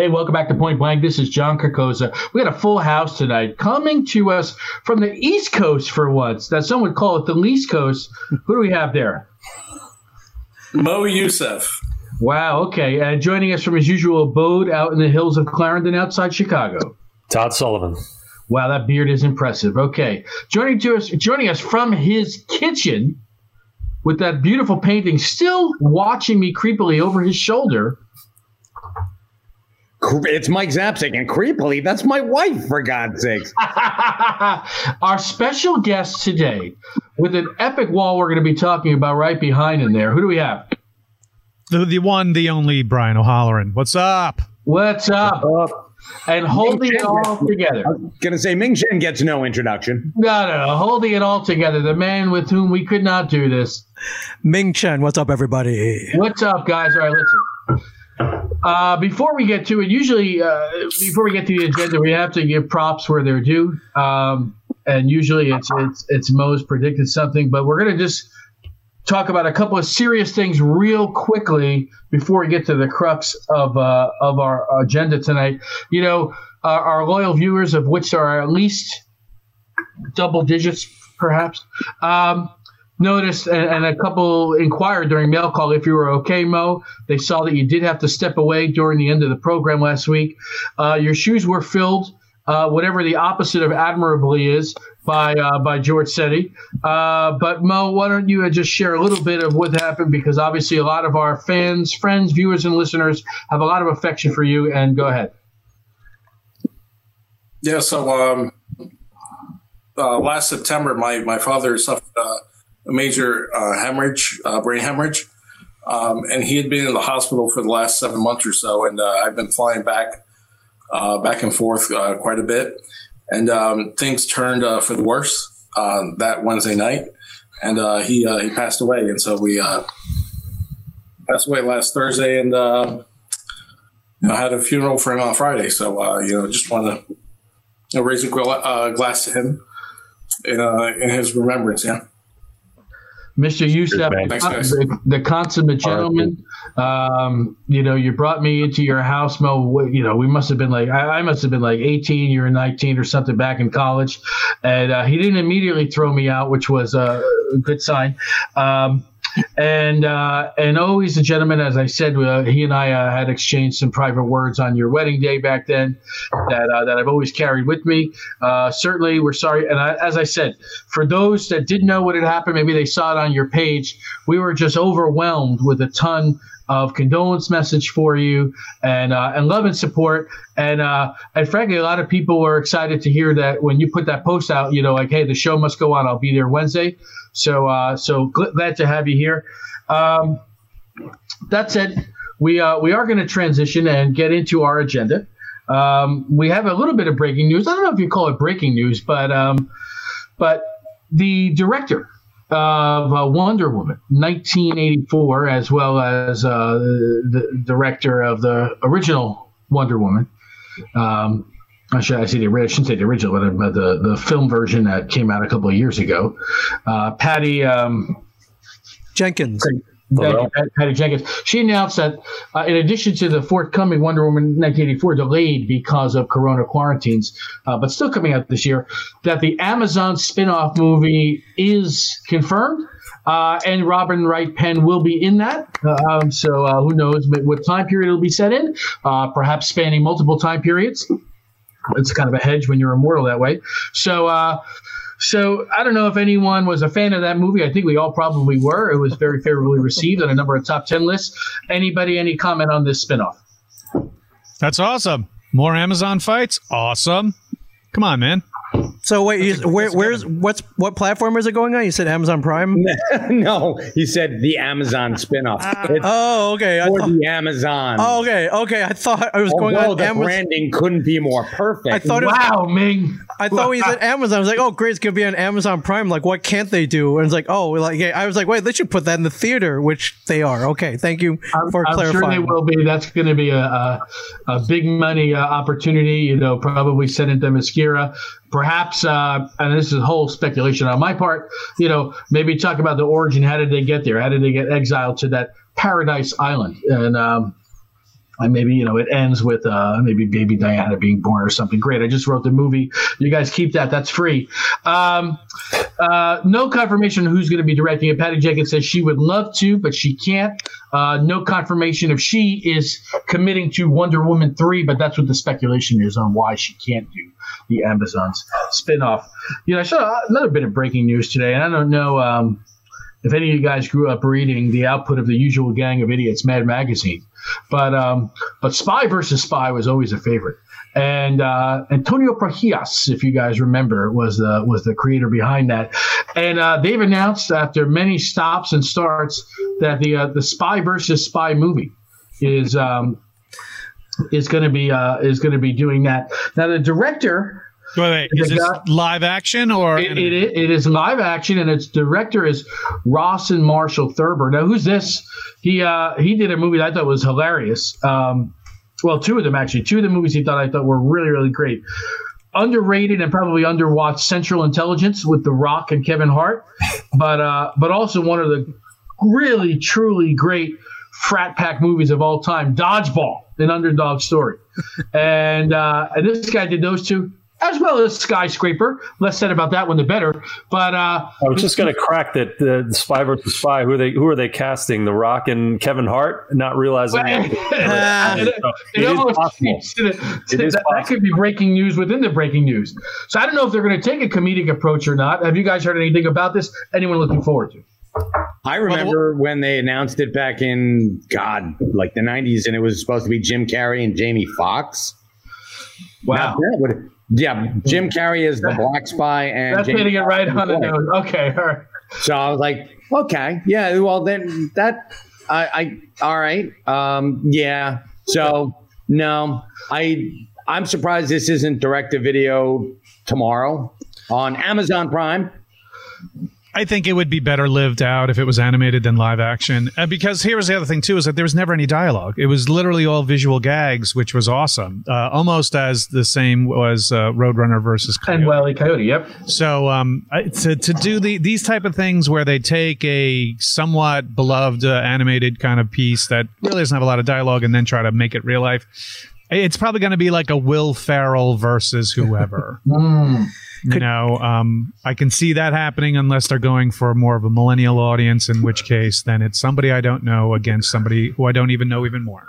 Hey, welcome back to Point Blank. This is John Carcosa. We got a full house tonight. Coming to us from the East Coast for once. That some would call it the Least Coast. Who do we have there? Mo Youssef. Wow, okay. And joining us from his usual abode out in the hills of Clarendon outside Chicago. Todd Sullivan. Wow, that beard is impressive. Okay. Joining to us joining us from his kitchen with that beautiful painting, still watching me creepily over his shoulder. It's Mike Zapcic, and creepily, that's my wife, for God's sakes. Our special guest today, with an epic wall we're going to be talking about right behind in there. Who do we have? The, the one, the only Brian O'Halloran. What's up? What's up? And holding it all together. Gonna say Ming Chen gets no introduction. No, no, no. Holding it all together. The man with whom we could not do this. Ming Chen, what's up, everybody? What's up, guys? All right, listen. Uh, before we get to it, usually uh, before we get to the agenda, we have to give props where they're due. Um, and usually it's it's it's Mo's predicted something, but we're gonna just talk about a couple of serious things real quickly before we get to the crux of uh, of our agenda tonight. You know, our, our loyal viewers, of which are at least double digits, perhaps. Um, noticed and, and, a couple inquired during mail call if you were okay, Mo. They saw that you did have to step away during the end of the program last week. Uh, your shoes were filled, uh, whatever the opposite of admirably is, by uh, by George Setti. Uh, but Mo, why don't you just share a little bit of what happened? Because obviously, a lot of our fans, friends, viewers, and listeners have a lot of affection for you. And go ahead. Yeah. So. Um, uh, last September, my, my father suffered uh, a major uh, hemorrhage, uh, brain hemorrhage. Um, and he had been in the hospital for the last seven months or so. And uh, I've been flying back, uh, back and forth uh, quite a bit. And um, things turned uh, for the worse that Wednesday night. And he he passed away. And so we passed away last Thursday and you know, had a funeral for him on Friday. So, you know, just want to you know, raise a glass to him in, in his remembrance. Yeah. Mr. Youssef, the, the, consummate gentleman. Um, you know, you brought me into your house, Mo. You know, we must have been like, I, I must have been like 18, you were 19 or something back in college. And uh, he didn't immediately throw me out, which was a good sign. Um, and uh, and always a gentleman. As I said, uh, he and I uh, had exchanged some private words on your wedding day back then that uh, that I've always carried with me. Uh, certainly, we're sorry. And I, as I said, for those that didn't know what had happened, maybe they saw it on your page. We were just overwhelmed with a ton of condolence message for you and uh, and love and support and uh, and frankly a lot of people were excited to hear that when you put that post out you know like hey the show must go on I'll be there Wednesday so uh, so glad to have you here. Um, that said, we uh, we are going to transition and get into our agenda. Um, we have a little bit of breaking news. I don't know if you call it breaking news, but um, but the director of uh, Wonder Woman 1984, as well as uh, the director of the original Wonder Woman, um, I should I say the I shouldn't say the original, but the the film version that came out a couple of years ago. Uh, Patty um, Jenkins. Patty Jenkins. She announced that uh, in addition to the forthcoming Wonder Woman 1984 delayed because of Corona quarantines, uh, but still coming out this year, that the Amazon spin-off movie is confirmed. Uh, and Robin Wright Penn will be in that. Um, so uh, who knows what time period it'll be set in? Uh, perhaps spanning multiple time periods it's kind of a hedge when you're immortal that way. So, uh, so I don't know if anyone was a fan of that movie. I think we all probably were. It was very favorably received on a number of top ten lists. Anybody, any comment on this spinoff? That's awesome. More Amazon fights. Awesome. Come on, man. So wait, you, where, where's what's what platform is it going on? You said Amazon Prime. no, he said the Amazon spinoff. It's oh, okay. For thought, the Amazon. Oh, okay, okay. I thought I was Although going on. The Amazon. branding couldn't be more perfect. I thought. Wow, was, Ming. I thought he said Amazon. I was like, oh, great, it's gonna be on Amazon Prime. Like, what can't they do? And it's like, oh, like yeah. I was like, wait, they should put that in the theater, which they are. Okay, thank you for I'm, clarifying. I'm sure they will be. That's going to be a, a, a big money uh, opportunity. You know, probably Senate Themyscira perhaps, uh, and this is a whole speculation on my part, you know, maybe talk about the origin. How did they get there? How did they get exiled to that paradise island? And um, and maybe you know it ends with uh, maybe baby Diana being born or something great. I just wrote the movie. You guys keep that. That's free. Um, uh, no confirmation who's going to be directing it. Patty Jenkins says she would love to, but she can't. Uh, no confirmation if she is committing to Wonder Woman three, but that's what the speculation is on why she can't do the Amazons spinoff. You know, I saw another bit of breaking news today, and I don't know. Um, if any of you guys grew up reading the output of the usual gang of idiots mad magazine but um, but spy versus spy was always a favorite. And uh, antonio Prohías, if you guys remember was the was the creator behind that. And uh, they've announced after many stops and starts that the uh, the spy versus spy movie is um, is going to be uh, is going to be doing that. Now the director Wait, wait. Is this live action or it, it, it is live action, and its director is Rawson Marshall Thurber. Now, who's this? He uh, he did a movie that I thought was hilarious. Um, well, two of them actually. Two of the movies he thought I thought were really really great. Underrated and probably underwatched Central Intelligence with The Rock and Kevin Hart, but uh, but also one of the really truly great frat pack movies of all time, Dodgeball, an underdog story. and uh, and this guy did those two as well as Skyscraper. Less said about that one, the better. But uh, I was just going to crack that the, the, Spy versus Spy. Who are they? Who are they casting? The Rock and Kevin Hart? Not realizing. it, is possible. that, could be breaking news within the breaking news. So I don't know if they're going to take a comedic approach or not. Have you guys heard anything about this? Anyone looking forward to? I remember when they announced it back in God, like the '90s, and it was supposed to be Jim Carrey and Jamie Foxx. Wow, would yeah, Jim Carrey is the black spy, and that's hitting it right on the nose. Okay, all right. So I was like, okay, yeah. Well, then that I, I all right, um, yeah. So no, I I'm surprised this isn't direct to video tomorrow on Amazon Prime. I think it would be better lived out if it was animated than live action. Uh, because here's the other thing too: is that there was never any dialogue. It was literally all visual gags, which was awesome. Uh, almost as the same was uh, Roadrunner versus Coyote. and Wile Coyote. Yep. So um, to to do the these type of things where they take a somewhat beloved uh, animated kind of piece that really doesn't have a lot of dialogue and then try to make it real life, it's probably going to be like a Will Ferrell versus whoever. mm. You Could, know, um, I can see that happening unless they're going for more of a millennial audience, in which case, then it's somebody I don't know against somebody who I don't even know even more.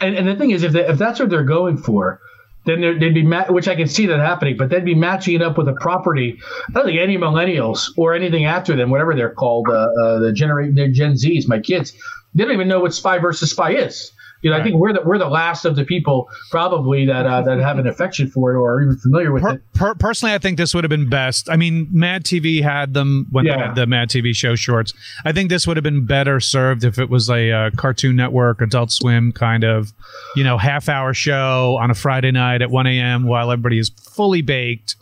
And, and the thing is, if, they, if that's what they're going for, then they'd be ma- which I can see that happening, but they'd be matching it up with a property. I don't think any millennials or anything after them, whatever they're called, uh, uh, the generate the Gen Zs, my kids, they don't even know what spy versus spy is. You know, right. I think we're the we're the last of the people probably that uh, that have an affection for it or are even familiar with per, it. Per, personally, I think this would have been best. I mean, Mad TV had them when yeah. they had the Mad TV show shorts. I think this would have been better served if it was a uh, Cartoon Network, Adult Swim kind of, you know, half hour show on a Friday night at 1 a.m. while everybody is fully baked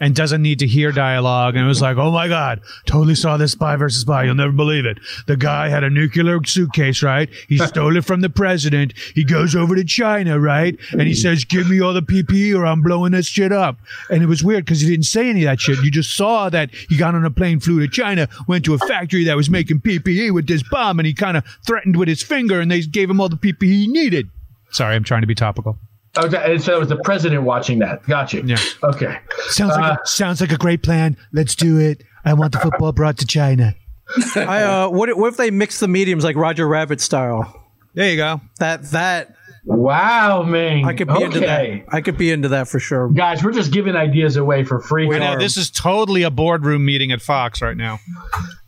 and doesn't need to hear dialogue. And it was like, oh my God, totally saw this spy versus spy. You'll never believe it. The guy had a nuclear suitcase, right? He stole it from the president. He goes over to China, right? And he says, give me all the PPE or I'm blowing this shit up. And it was weird because he didn't say any of that shit. You just saw that he got on a plane, flew to China, went to a factory that was making PPE with this bomb, and he kind of threatened with his finger, and they gave him all the PPE he needed. Sorry, I'm trying to be topical. Okay, so it was the president watching that. Got you. Yeah. Okay. Sounds like uh, a, sounds like a great plan. Let's do it. I want the football brought to China. I uh, what what if they mix the mediums like Roger Rabbit style? There you go. That that. Wow, man! I could be okay. into that. I could be into that for sure. Guys, we're just giving ideas away for free. Wait, no, this is totally a boardroom meeting at Fox right now.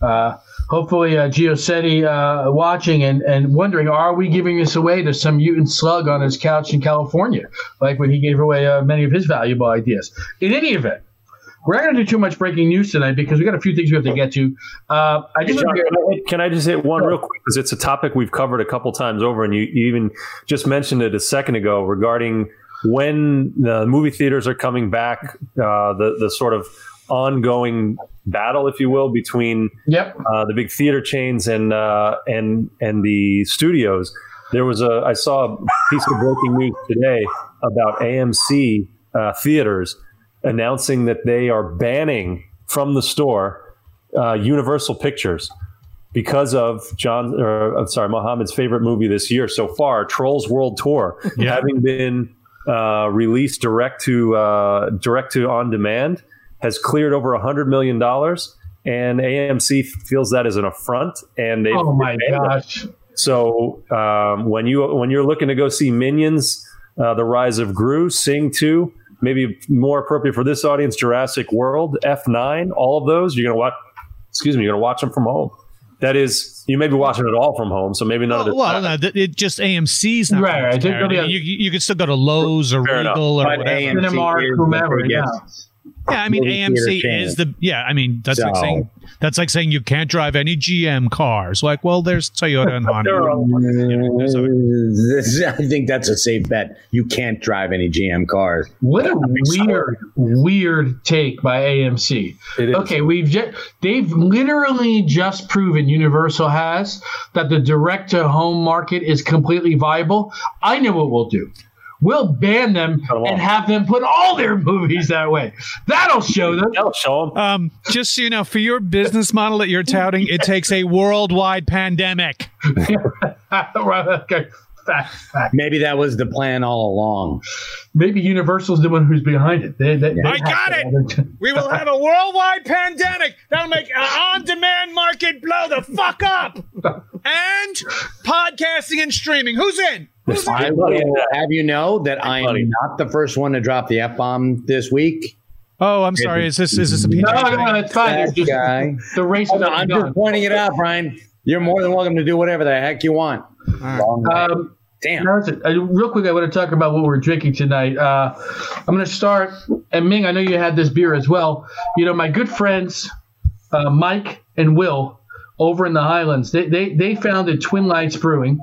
Uh, hopefully uh, Giuseppe uh, watching and, and wondering, are we giving this away to some mutant slug on his couch in California, like when he gave away uh, many of his valuable ideas? In any event, we're not going to do too much breaking news tonight because we got a few things we have to get to. Uh, I just John, can, can, I just hit one real quick because it's a topic we've covered a couple times over, and you, you even just mentioned it a second ago regarding when the movie theaters are coming back, uh, the the sort of ongoing battle, if you will, between yep. uh, the big theater chains and uh, and and the studios. There was a I saw a piece of breaking news today about AMC uh, theaters announcing that they are banning from the store uh, Universal Pictures. because of John, or I'm sorry, Mohammed's favorite movie this year so far, Trolls World Tour, yeah. having been uh, released direct to uh, direct to on demand, has cleared over a hundred million dollars, and AMC feels that is an affront. And they oh my gosh! So um, when you when you're looking to go see Minions, uh, The Rise of Gru, Sing Two, maybe more appropriate for this audience, Jurassic World, F9, all of those, you're gonna watch. Excuse me, you're gonna watch them from home. That is, you may be watching it all from home, so maybe none well, of it. Well, no, it just AMC's not right. right. I mean, you, you could still go to Loews or Fair Regal enough. or whatever. Cinemark, whomever. Yeah. Yeah, I mean AMC is the yeah. I mean that's so. like saying that's like saying you can't drive any GM cars. Like, well, there's Toyota and Honda. Mm, I think that's a safe bet. You can't drive any GM cars. What a weird, weird take by AMC. Okay, we've just they've literally just proven Universal has that the direct to home market is completely viable. I know what we'll do. We'll ban them and have them put all their movies that way. That'll show them. That'll show them. Um, just so you know, for your business model that you're touting, it takes a worldwide pandemic. Maybe that was the plan all along. Maybe Universal's the one who's behind it. They, they, I got it. we will have a worldwide pandemic that'll make an on-demand market blow the fuck up. and podcasting and streaming. Who's in? I will have you know that I am not the first one to drop the F bomb this week. Oh, I'm sorry. Is this is this a no? No, no, it's fine. Just, guy. The race. Oh, no, I'm just pointing it out, Brian. You're more than welcome to do whatever the heck you want. Um, Damn. Uh, real quick, I want to talk about what we're drinking tonight. Uh, I'm going to start, and Ming, I know you had this beer as well. You know, my good friends, uh, Mike and Will, over in the Highlands, they they, they founded Twin Lights Brewing.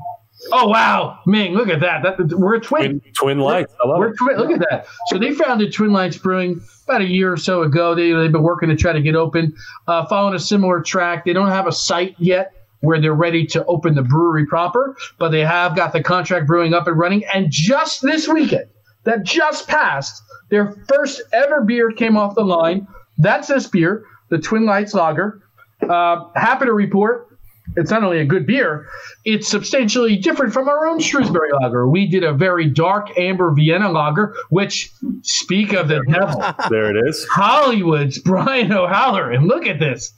Oh wow, Ming, look at that. that we're a twin. Twin, twin lights. I love we're. Twin, look at that. So they founded Twin Lights Brewing about a year or so ago. They they've been working to try to get open, uh, following a similar track. They don't have a site yet where they're ready to open the brewery proper, but they have got the contract brewing up and running. And just this weekend, that just passed, their first ever beer came off the line. That's this beer, the Twin Lights Lager. Uh, happy to report it's not only a good beer, it's substantially different from our own Shrewsbury lager. We did a very dark amber Vienna lager, which speak of the devil. There it is. Hollywood's Brian O'Halloran. Look at this.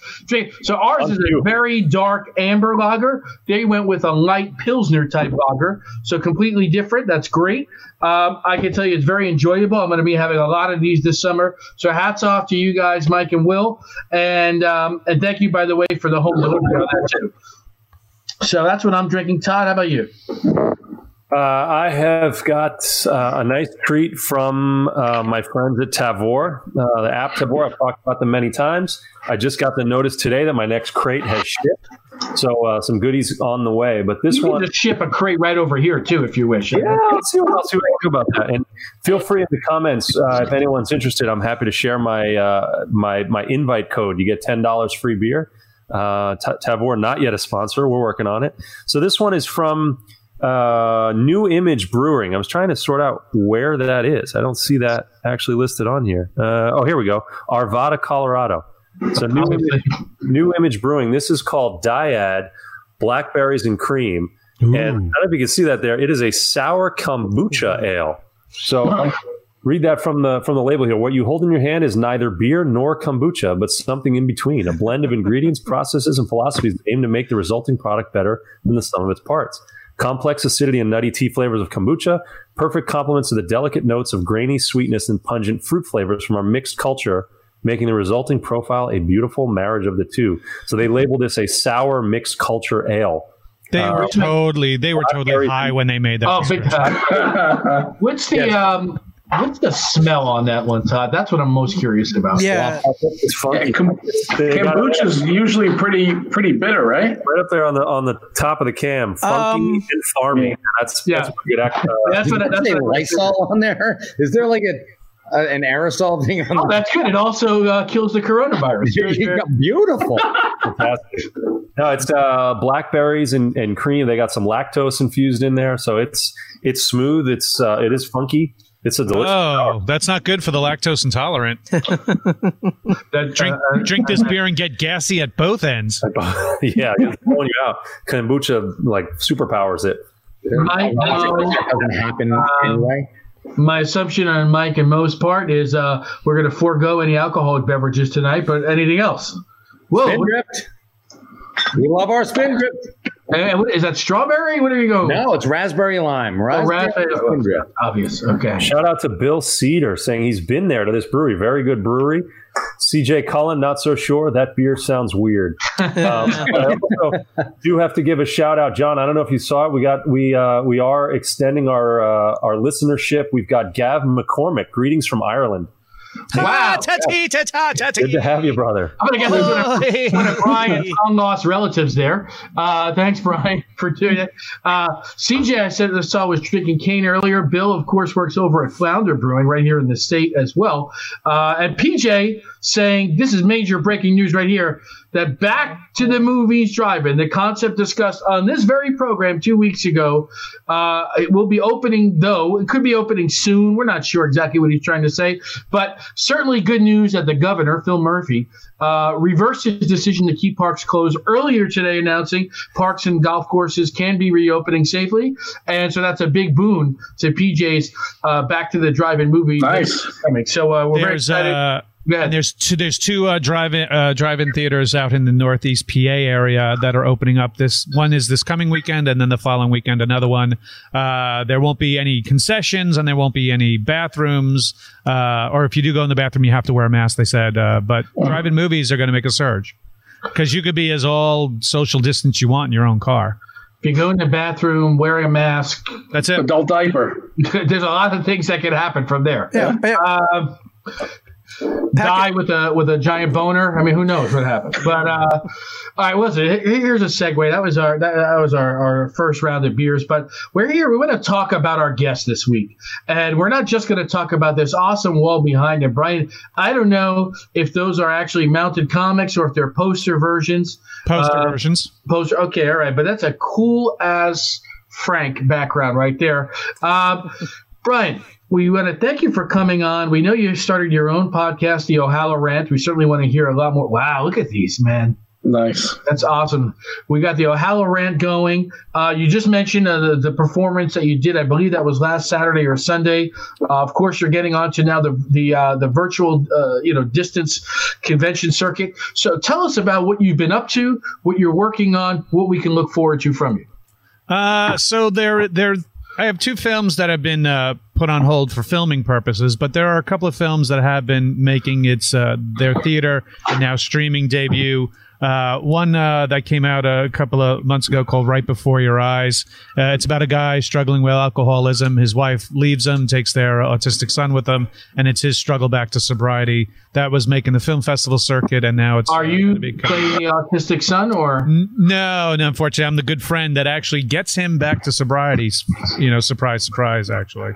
So ours is a very dark amber lager. They went with a light Pilsner type lager. So completely different. That's great. Um, I can tell you it's very enjoyable. I'm going to be having a lot of these this summer. So hats off to you guys, Mike and Will. And um, and thank you, by the way, for the home delivery on that too. So that's what I'm drinking. Todd, how about you? Uh, I have got uh, a nice treat from uh, my friends at Tavour, uh, the app Tavour. I've talked about them many times. I just got the notice today that my next crate has shipped, so uh, some goodies on the way. But this you one, just ship a crate right over here too, if you wish. Yeah, let's see what, what I can do about that. And feel free in the comments uh, if anyone's interested. I'm happy to share my my my invite code. You get ten dollars free beer. Uh, Tavour, not yet a sponsor. We're working on it. So this one is from uh, New Image Brewing. I was trying to sort out where that is. I don't see that actually listed on here. Uh, oh, here we go. Arvada, Colorado. So New Image, New Image Brewing. This is called Dyad Blackberries and Cream. Ooh. And I don't know if you can see that there. It is a sour kombucha ale. So read that from the from the label here. What you hold in your hand is neither beer nor kombucha, but something in between. A blend of ingredients, processes, and philosophies aimed to make the resulting product better than the sum of its parts. Complex acidity and nutty tea flavors of kombucha, perfect complements to the delicate notes of grainy sweetness and pungent fruit flavors from our mixed culture, making the resulting profile a beautiful marriage of the two. So they labeled this a sour mixed culture ale. They uh, were totally they were totally high when they made that. Oh, big time. What's the um What's the smell on that one, Todd? That's what I'm most curious about. Yeah, it's funky. Yeah, com- kombucha is usually pretty pretty bitter, right? Right up there on the on the top of the cam, funky um, and farming. That's yeah. That's good. Uh, that's what. That's what Lysol on there. Is there like a, a an aerosol thing on? Oh, that's good. It also uh, kills the coronavirus. Beautiful. No, it's uh, blackberries and, and cream. They got some lactose infused in there, so it's it's smooth. It's uh, it is funky. It's a delicious. Oh, that's not good for the lactose intolerant. That, Drink uh, drink this beer and get gassy at both ends. yeah, it's blowing you out. Kombucha like superpowers it. Mike, uh, doesn't happen anyway. my assumption on Mike and Mo's part is uh, we're going to forego any alcoholic beverages tonight, but anything else? Whoa, Spin drift. We love our spin drift. what- is that strawberry? What are you going? No, it's raspberry lime. Oh, Raspberry raspberry. Spindrift. Obvious. Okay. Shout out to Bill Cedar saying he's been there to this brewery. Very good brewery. CJ Cullen, not so sure. That beer sounds weird. Um, I also do have to give a shout out, John. I don't know if you saw it. We got we uh, we are extending our uh, our listenership. We've got Gav McCormick. Greetings from Ireland. Wow. Ta-tee, ta-ta, ta-tee. Good to have you, brother. I'm going to guess there's one one of Brian's long lost relatives there. Uh, thanks, Brian, for doing it. Uh, CJ, I said I saw was drinking cane earlier. Bill, of course, works over at Flounder Brewing right here in the state as well. Uh, and PJ saying this is major breaking news right here that back to the movies drive-in, the concept discussed on this very program two weeks ago, uh, it will be opening though. It could be opening soon. We're not sure exactly what he's trying to say, but certainly good news that the governor, Phil Murphy, uh, reversed his decision to keep parks closed earlier today, announcing parks and golf courses can be reopening safely, and so that's a big boon to PJ's uh, back to the drive-in movie. Nice. coming. So uh, we're very There's excited. Uh, and there's two there's two uh, drive-in uh, drive-in theaters out in the Northeast PA area that are opening up. This one is this coming weekend, and then the following weekend another one. Uh, there won't be any concessions, and there won't be any bathrooms. Uh, or if you do go in the bathroom, you have to wear a mask. They said, uh, but drive-in movies are going to make a surge because you could be as all social distance you want in your own car. if you go in the bathroom wearing a mask, That's it. Adult diaper. there's a lot of things that can happen from there. Yeah, yeah. Die with a with a giant boner. I mean, who knows what happens? But uh, all right, listen. he- Here's a segue. That was our that, that was our, our first round of beers. But we're here. We want to talk about our guest this week, and we're not just going to talk about this awesome wall behind him, Brian. I don't know if those are actually mounted comics or if they're poster versions. Poster Uh, versions. Poster. Okay, all right, but that's a cool ass Frank background right there. Um, Brian, we want to thank you for coming on. We know you started your own podcast, the Ohala Rant. We certainly want to hear a lot more. Wow, look at these, man. Nice. That's awesome. We got the Ohala Rant going. Uh, you just mentioned uh, the, the performance that you did. I believe that was last Saturday or Sunday. Uh, of course, you're getting on to now the the uh, the virtual uh, you know distance convention circuit. So tell us about what you've been up to, what you're working on, what we can look forward to from you. Uh, so there, there. I have two films that have been uh, put on hold for filming purposes, but there are a couple of films that have been making its uh, their theater and now streaming debut. Uh, one uh, that came out a couple of months ago called Right Before Your Eyes. Uh, it's about a guy struggling with alcoholism. His wife leaves him, takes their autistic son with them, and it's his struggle back to sobriety. That was making the film festival circuit, and now it's. Are uh, you gonna be coming- playing the autistic son, or N- No, no. Unfortunately, I'm the good friend that actually gets him back to sobriety. You know, surprise, surprise. Actually,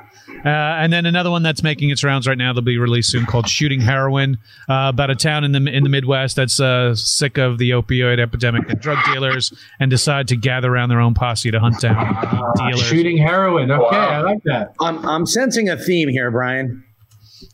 uh, and then another one that's making its rounds right now. They'll be released soon called "Shooting Heroin," uh, about a town in the in the Midwest that's uh, sick of the opioid epidemic and drug dealers, and decide to gather around their own posse to hunt down dealers. shooting heroin? Okay, I like that. I'm, I'm sensing a theme here, Brian.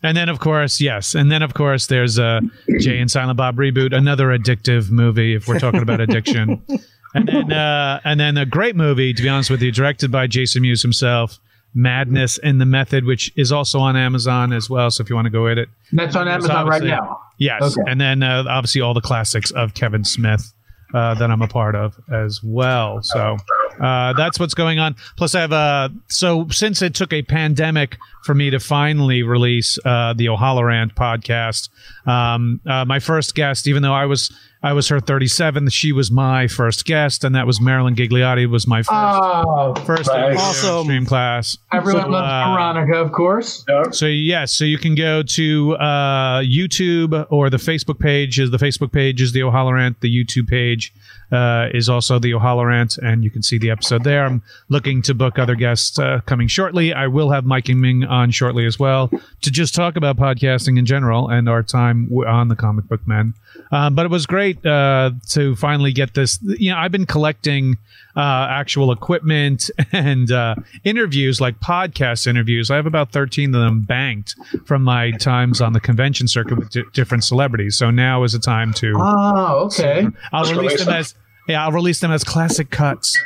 And then, of course, yes. And then, of course, there's uh, Jay and Silent Bob reboot, another addictive movie if we're talking about addiction. And then, uh, and then a great movie, to be honest with you, directed by Jason Mewes himself, Madness and the Method, which is also on Amazon as well. So if you want to go at it, That's on Amazon right now. yes. Okay. And then uh, obviously all the classics of Kevin Smith. Uh, that I'm a part of as well. So uh, that's what's going on. Plus, I have a so since it took a pandemic for me to finally release uh, the O'Halloran podcast. Um, uh, my first guest, even though I was I was her 37, she was my first guest, and that was Marilyn Ghigliotti. Was my first Oh, first nice. Awesome. stream class. everyone So, loves uh, Veronica, of course. So yes, so you can go to uh, YouTube or the Facebook page. Is the Facebook page is the O'Halloran. The YouTube page uh, is also the O'Halloran, and you can see the episode there. I'm looking to book other guests uh, coming shortly. I will have Mike and Ming on shortly as well to just talk about podcasting in general and our time on the Comic Book Men. Um, but it was great uh, to finally get this. You know, I've been collecting uh, actual equipment and uh, interviews, like podcast interviews. I have about 13 of them banked from my times on the convention circuit with d- different celebrities. So now is the time to. Oh, okay. I'll release them as yeah, I'll release them as classic cuts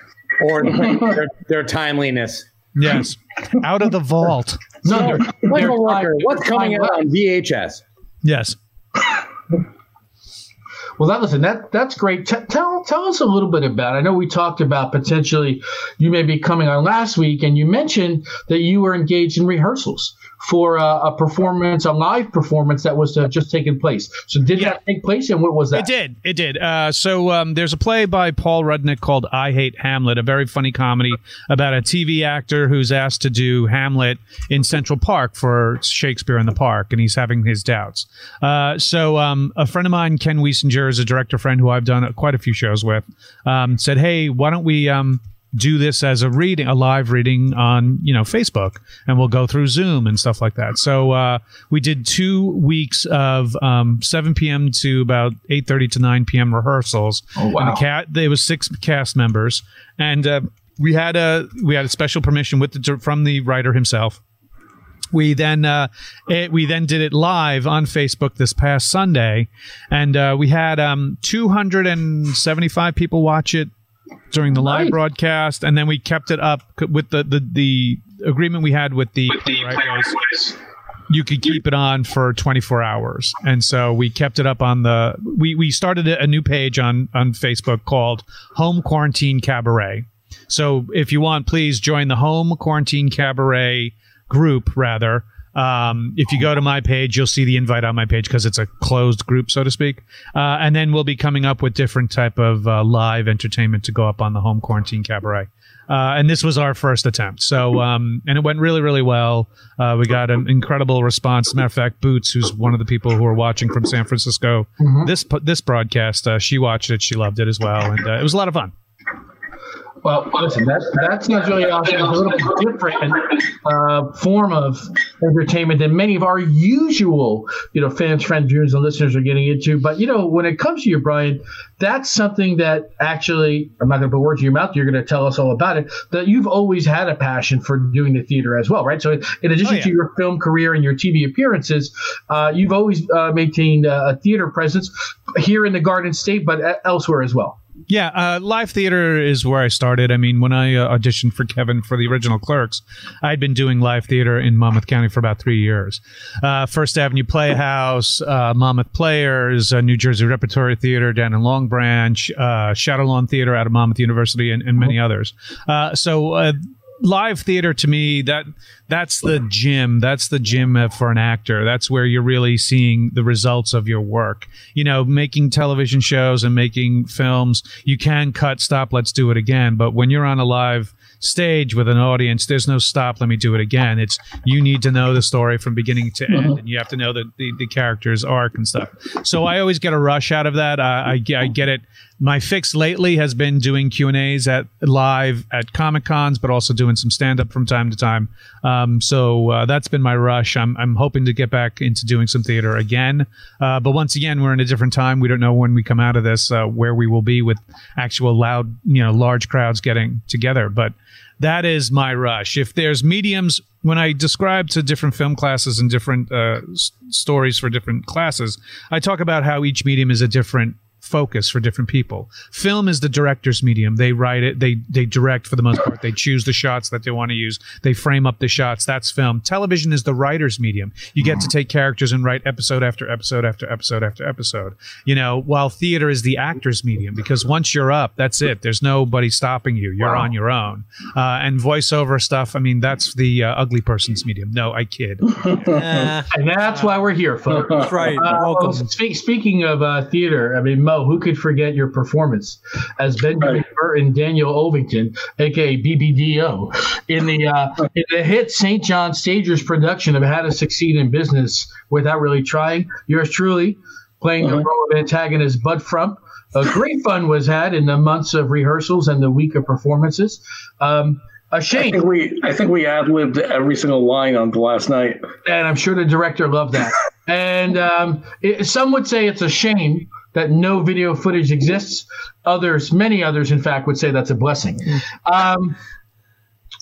or their, their timeliness. Yes, out of the vault. No, they're, Michael Rucker, what's coming out on VHS? Yes. Well, that listen, that that's great. T- tell tell us a little bit about. It. I know we talked about potentially you may be coming on last week, and you mentioned that you were engaged in rehearsals for a, a performance, a live performance that was uh, just taken place. So did yeah. that take place, and what was that? It did. It did. Uh, so um, there's a play by Paul Rudnick called "I Hate Hamlet," a very funny comedy about a TV actor who's asked to do Hamlet in Central Park for Shakespeare in the Park, and he's having his doubts. Uh, so um, a friend of mine, Ken Wiesinger, is a director friend who I've done quite a few shows with, um, said, "Hey, why don't we?" Do this as a reading, a live reading on you know Facebook, and we'll go through Zoom and stuff like that. So uh, we did two weeks of um, 7 p.m. to about 8:30 to 9 p.m. rehearsals. Oh wow! And the cat, there was six cast members, and uh, we had a we had a special permission with the, from the writer himself. We then uh, it, we then did it live on Facebook this past Sunday, and uh, we had um, 275 people watch it during the live broadcast, and then we kept it up with the the, the agreement we had with the, with the right you could keep it on for 24 hours. And so we kept it up on the we we started a new page on on facebook called home quarantine cabaret. So if you want please join the home quarantine cabaret group rather um, if you go to my page, you'll see the invite on my page because it's a closed group, so to speak. Uh, and then we'll be coming up with different type of uh, live entertainment to go up on the home quarantine cabaret. Uh, and this was our first attempt. So, um, and it went really, really well. Uh, we got an incredible response. Matter of fact, Boots, who's one of the people who are watching from San Francisco, mm-hmm. this this broadcast, uh, she watched it. She loved it as well, and uh, it was a lot of fun. Well, listen, that that sounds really awesome. It's a little different uh, form of entertainment than many of our usual, you know, fans, friends, viewers, and listeners are getting into. But you know, when it comes to you, Brian, that's something that actually I'm not going to put words in your mouth. You're going to tell us all about it. That you've always had a passion for doing the theater as well, right? So, in addition oh, yeah. to your film career and your TV appearances, uh, you've always uh, maintained a theater presence here in the Garden State, but elsewhere as well. Yeah, uh, live theater is where I started. I mean, when I uh, auditioned for Kevin for the original Clerks, I'd been doing live theater in Monmouth County for about three years. Uh, First Avenue Playhouse, uh, Monmouth Players, uh, New Jersey Repertory Theater down in Long Branch, uh, Shadowlawn Theater out of Monmouth University, and, and many others. so live theater to me that that's the gym that's the gym for an actor that's where you're really seeing the results of your work you know making television shows and making films you can cut stop let's do it again but when you're on a live stage with an audience, there's no stop. Let me do it again. It's you need to know the story from beginning to end, mm-hmm. and you have to know the, the, the character's arc and stuff. So I always get a rush out of that. I, I, I get it. My fix lately has been doing Q and A's at live at Comic Cons, but also doing some stand up from time to time. Um, so uh, that's been my rush. I'm I'm hoping to get back into doing some theater again. Uh, but once again, we're in a different time. We don't know when we come out of this uh, where we will be with actual loud, you know, large crowds getting together. But that is my rush. If there's mediums, when I describe to different film classes and different uh, s- stories for different classes, I talk about how each medium is a different focus for different people. Film is the director's medium. They write it, they they direct for the most part. They choose the shots that they want to use. They frame up the shots. That's film. Television is the writer's medium. You get to take characters and write episode after episode after episode after episode. You know, while theater is the actor's medium because once you're up, that's it. There's nobody stopping you. You're wow. on your own. Uh, and voiceover stuff, I mean, that's the uh, ugly person's medium. No, I kid. and that's why we're here, folks. right. Uh, speak, speaking of uh, theater, I mean, Mo, who could forget your performance as Benjamin right. Burton Daniel Ovington, aka BBDO, in the uh, in the hit St. John Stagers production of How to Succeed in Business Without Really Trying? Yours truly playing uh-huh. the role of antagonist Bud Frump. A great fun was had in the months of rehearsals and the week of performances. Um, a shame. I think we I think we ad libbed every single line on the last night, and I'm sure the director loved that. and um, it, some would say it's a shame that no video footage exists. Others, many others, in fact, would say that's a blessing. Um,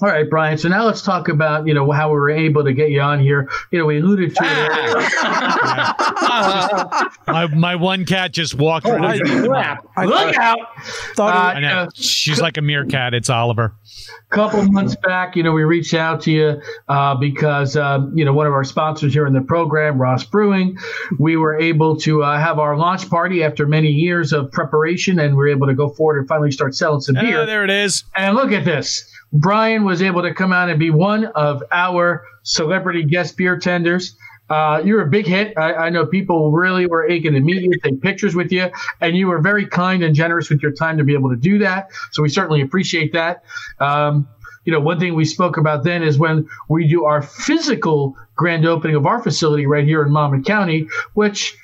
all right, Brian. So now let's talk about you know how we were able to get you on here. You know, we alluded to it. my, my one cat just walked right into Look out! Thought Uh, I know. you know, She's like a meerkat. It's Oliver. A couple months back, you know, we reached out to you uh, because, um, you know, one of our sponsors here in the program, Ross Brewing, we were able to uh, have our launch party after many years of preparation, and we were able to go forward and finally start selling some beer. Oh, there it is. And look at this. Brian was able to come out and be one of our celebrity guest beer tenders. Uh, you're a big hit. I, I know people really were aching to meet you, take pictures with you, and you were very kind and generous with your time to be able to do that. So we certainly appreciate that. Um, you know, one thing we spoke about then is when we do our physical grand opening of our facility right here in Monmouth County, which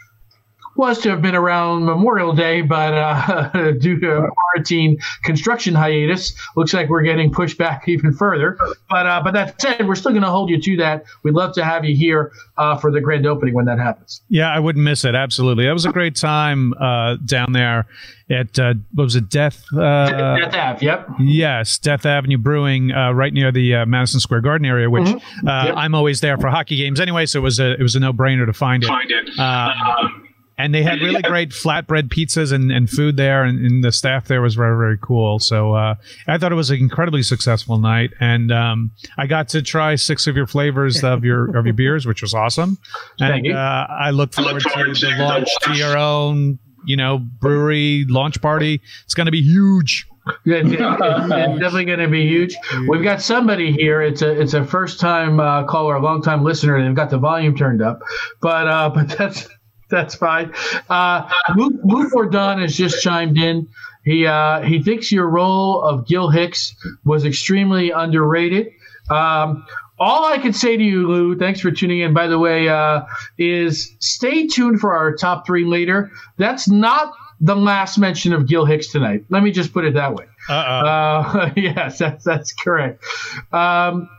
was to have been around Memorial Day, but uh, due to a quarantine construction hiatus, looks like we're getting pushed back even further. But uh, but that said, we're still going to hold you to that. We'd love to have you here uh, for the grand opening when that happens. Yeah, I wouldn't miss it. Absolutely. That was a great time uh, down there at, uh, what was it, Death? Uh, Death Ave, yep. Yes, Death Avenue Brewing, uh, right near the uh, Madison Square Garden area, which Mm-hmm. uh, I'm always there for hockey games anyway. So it was a it was a no brainer to find it. Find it. Um, and they had really great flatbread pizzas and, and food there, and, and the staff there was very very cool. So uh, I thought it was an incredibly successful night, and um, I got to try six of your flavors of your of your beers, which was awesome. Thank And you. uh, I look forward, forward to to the the launch to your own, you know, brewery launch party. It's going to be huge. Yeah, it's, it's definitely going to be huge. We've got somebody here. It's a it's a first time uh, caller, a long time listener. They've got the volume turned up, but uh, but that's that's fine. Uh, Luke, Ordon has just chimed in. He uh, he thinks your role of Gil Hicks was extremely underrated. Um, all I can say to you, Lou, thanks for tuning in. By the way, uh, is stay tuned for our top three later. That's not the last mention of Gil Hicks tonight. Let me just put it that way. Uh-oh. Uh, yes, that's that's correct. Um,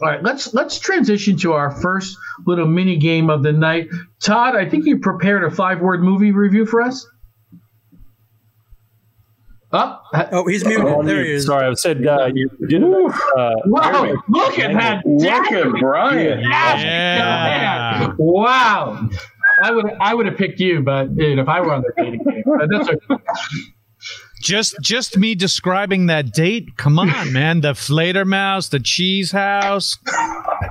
all right, let's let's transition to our first little mini game of the night. Todd, I think you prepared a five word movie review for us. Up. Oh, he's muted. There he is. Sorry, I said uh, you did. Uh, Wow! Look at that! Look at Brian. Yeah. Wow! I would I would have picked you, but you know, if I were on the dating game, but that's okay. Just just me describing that date. Come on, man. The Fledermaus, the cheese house.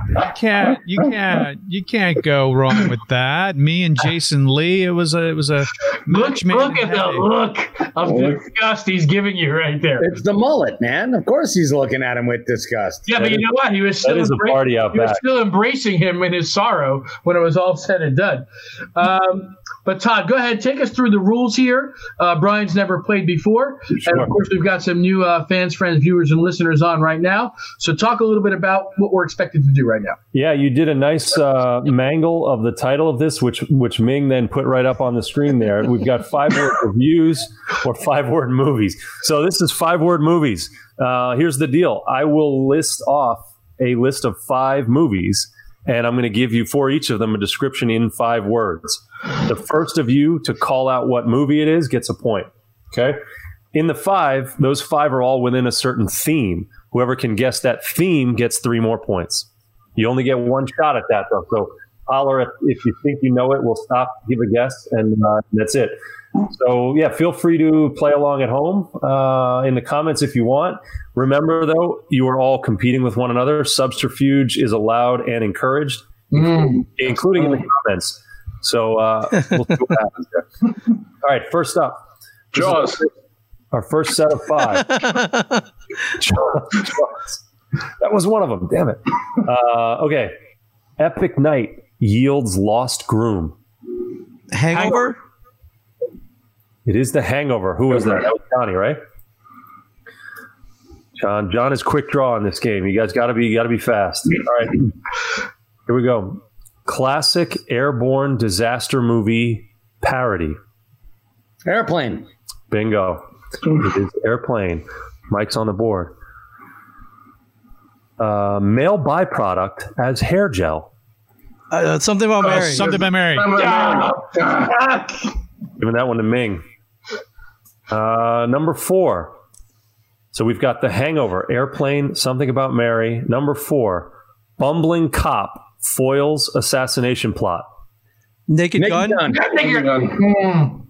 You can't you can't you can't go wrong with that. Me and Jason Lee. It was a it was a Look, look at the look of disgust he's giving you right there. It's the mullet, man. Of course he's looking at him with disgust. Yeah, but you know what? He was still That is a party out he was still embracing him in his sorrow when it was all said and done. Um, but Todd, go ahead, take us through the rules here. Uh, Brian's never played before, and of course we've got some new uh, fans, friends, viewers, and listeners on right now. So talk a little bit about what we're expected to do right now. Yeah, you did a nice uh, mangle of the title of this, which which Ming then put right up on the screen there. We've got five word reviews or five word movies. So this is five word movies. Uh, here's the deal: I will list off a list of five movies, and I'm going to give you for each of them a description in five words. The first of you to call out what movie it is gets a point. Okay. In the five, those five are all within a certain theme. Whoever can guess that theme gets three more points. You only get one shot at that, though. So holler if, if you think you know it. We'll stop, give a guess, and uh, that's it. So yeah, feel free to play along at home uh, in the comments if you want. Remember, though, you are all competing with one another. Subterfuge is allowed and encouraged, including in the comments. So uh, we'll see what happens there. All right, first up, Jaws. Our first set of five. That was one of them. Damn it. Uh, okay. Epic Night yields lost groom. Hangover. It is the Hangover. Who was that? That was Johnny, right? John. John is quick draw in this game. You guys got to be got to be fast. All right. Here we go. Classic airborne disaster movie parody. Airplane. Bingo. It is airplane. Mike's on the board. Uh, male byproduct as hair gel. Uh, something about Mary. Something about Mary. Giving that one to Ming. Uh, number four. So we've got The Hangover, Airplane, Something About Mary. Number four, Bumbling Cop foils assassination plot. Naked, Naked Gun. Gun.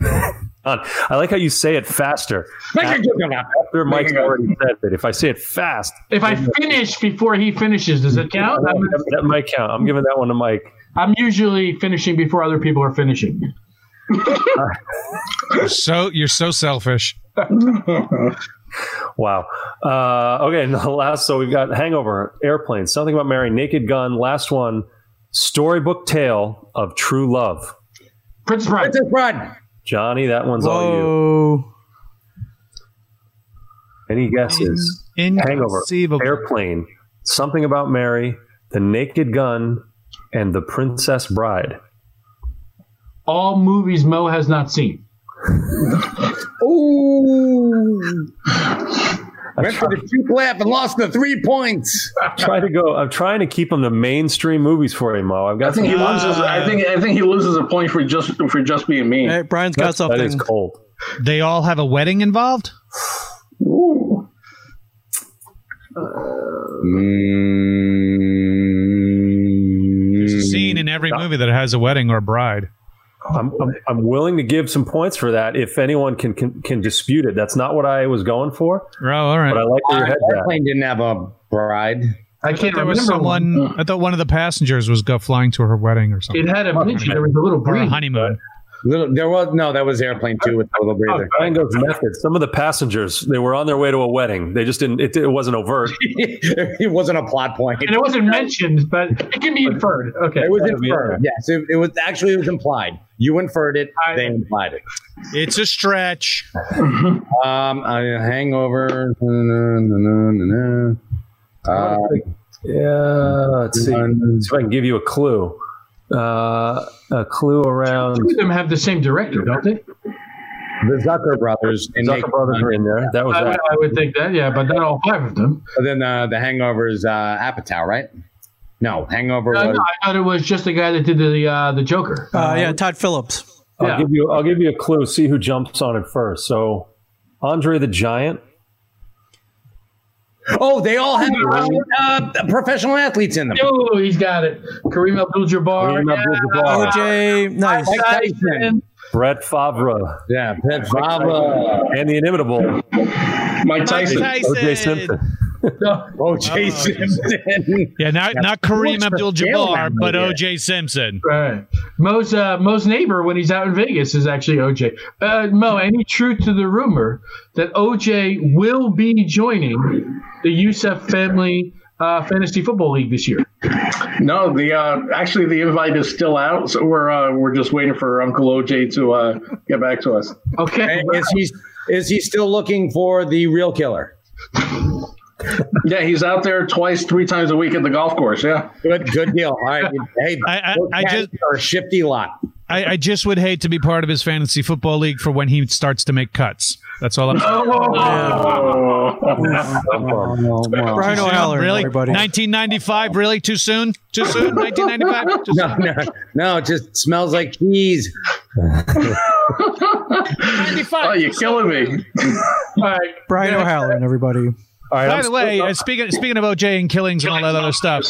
On. I like how you say it faster. Naked Gun. After Mike's already said it. If I say it fast, If I finish before he finishes, does it count? I'm, that, that might count. I'm giving that one to Mike. I'm usually finishing before other people are finishing. You're so you're so selfish. Wow. Uh, okay, and the last. So we've got Hangover, Airplane, Something About Mary, Naked Gun. Last one, Storybook Tale of True Love. Prince Bride. Princess Bride. Johnny, that one's all you. Any guesses? Hangover, Airplane, Something About Mary, The Naked Gun, and The Princess Bride. All movies Mo has not seen. Ooh. Went for the cheap laugh and lost the three points. Try to go. I'm trying to keep them to mainstream movies for you, Mo. I've got I think he some. loses. I think I think he loses a point for just for just being mean. Hey, Brian's got That is something. cold. They all have a wedding involved. Ooh. There's a scene in every mm. movie that has a wedding or a bride. I'm, I'm, I'm willing to give some points for that if anyone can, can can dispute it. That's not what I was going for, Oh, all right. but I like where your head's at. Airplane didn't have a bride. I I can't thought there was remember one. someone. I thought one of the passengers was go flying to her wedding or something, It had a midget. There was a little or a breeze. honeymoon. Little, there was no, that was airplane two with the little breather. Triangle's method. Some of the passengers they were on their way to a wedding. They just didn't. It, it wasn't overt. it wasn't a plot point. And it wasn't mentioned, but it can be inferred. Okay. It was That'd inferred. okay. Yes, it, it was actually it was implied. You inferred it. I- they implied it. It's a stretch. Um, a hangover. na, na, na, na, na. Uh, Yeah. Let's see. see if I can give you a clue. Uh, a clue around Two of them have the same director, don't they? the Zucker brothers. The Zucker Naked Brothers are in there. That was I, that. I would think that, yeah, but not all five of them. But then uh, the hangover is uh, Apatow, right? No, hangover Uh, was. no, I thought it was just the guy that did the uh, the Joker. Uh, yeah, Todd Phillips. I'll Yeah. give you. I'll give you a clue. See who jumps on it first. So, Andre the Giant. Oh, they all have uh, professional athletes in them. Oh, he's got it. Kareem Abdul-Jabbar. Kareem Abdul-Jabbar. OJ, nice. Mike Tyson. Brett Favre Yeah, Pet Fava. and the inimitable Mike Tyson. O.J. Simpson. Oh, Jason. Yeah, not not Kareem Abdul-Jabbar, but. O.J. Simpson. Right. Mo's uh, Mo's neighbor when he's out in Vegas is actually OJ. Uh, Mo, any truth to the rumor that OJ will be joining the Youssef family uh, fantasy football league this year? No, the uh, actually the invite is still out, so we're uh, we're just waiting for Uncle OJ to uh, get back to us. Okay. is he is he still looking for the real killer? Yeah, he's out there twice, three times a week at the golf course. Yeah. Good, good deal. All right. Hey, I- I- I just- are a shifty lot. I, I just would hate to be part of his fantasy football league for when he starts to make cuts. That's all I'm saying. Oh. Brian Too soon? O'Halloran, really? everybody. 1995? Really? Too soon? Too soon? 1995? Too No, soon? no, no. It just smells like cheese. oh, you're killing me. All right. Brian O'Halloran, everybody. All right, By I'm the way, uh, speaking speaking of OJ and killings and all that other stuff,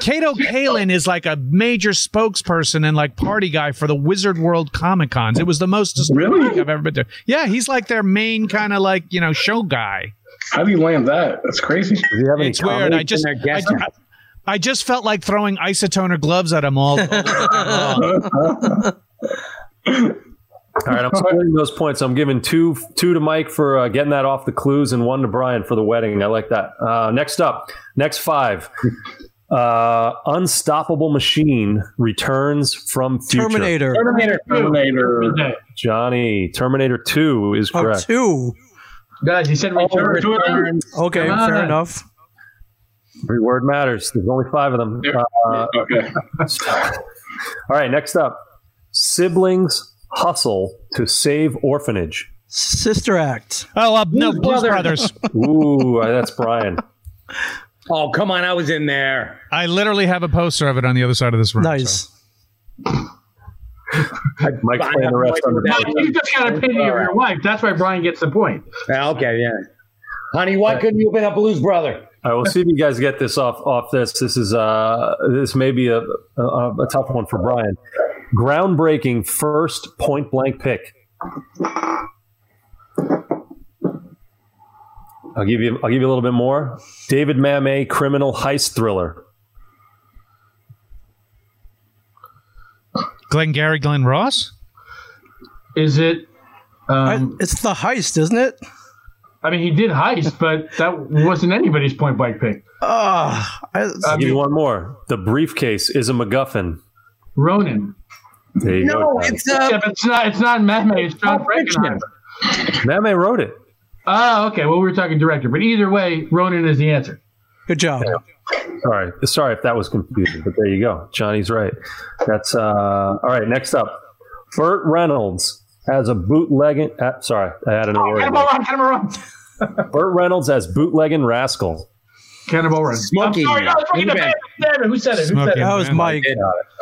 Kato Kaelin is like a major spokesperson and like party guy for the Wizard World Comic Cons. It was the most Really? I've ever been to. Yeah, he's like their main kind of like you know show guy. How do you land that? That's crazy. Does he have any It's weird. I just their I. I just felt like throwing isotoner gloves at him all. all the time long. All right, I'm splitting those points. I'm giving two two to Mike for uh, getting that off the clues, and one to Brian for the wedding. I like that. Uh, next up, next five. Uh, Unstoppable Machine returns from future. Terminator. Terminator. Terminator. Johnny, Terminator Two is Oh, correct. two. Guys, he said return. Return. Okay, Come on. fair enough. Every word matters. There's only five of them. Uh, Okay. all right, next up, siblings hustle to save orphanage. Sister Act. Oh, uh, no, Blues Brothers. Brothers. Ooh, that's Brian. Oh, come on. I was in there. I literally have a poster of it on the other side of this room. Nice. so. Mike playing the rest on the You just got a pity of your wife. That's why Brian gets the point. Yeah, okay, yeah. Honey, why couldn't you have been a blues brother? All right, we'll see if you guys get this off off this. This is uh this may be a, a, a tough one for Brian. Groundbreaking first point blank pick. I'll give you I'll give you a little bit more. David Mamet criminal heist thriller. Glenn Glengarry Glen Ross? Is it um, I, it's the heist, isn't it? I mean, he did heist, but that wasn't anybody's point blank pick. Uh, I, will give you one more. The briefcase is a MacGuffin. Ronin. There you no, go. it's uh, yeah, it's not. It's not Mamet. It's John Frankenheimer. Mamet wrote it. Oh, okay. Well, we were talking director, but either way, Ronin is the answer. Good job. Yeah. Sorry, sorry if that was confusing, but there you go. Johnny's right. That's uh, all right. Next up, Burt Reynolds has a bootlegging. Uh, sorry, I had another oh, word. Cannonball Run, Cannonball Run. Burt Reynolds has bootlegging rascal. Cannonball Run. Smoking. I'm sorry, no, it's Who said it? Who said it? That was Mike.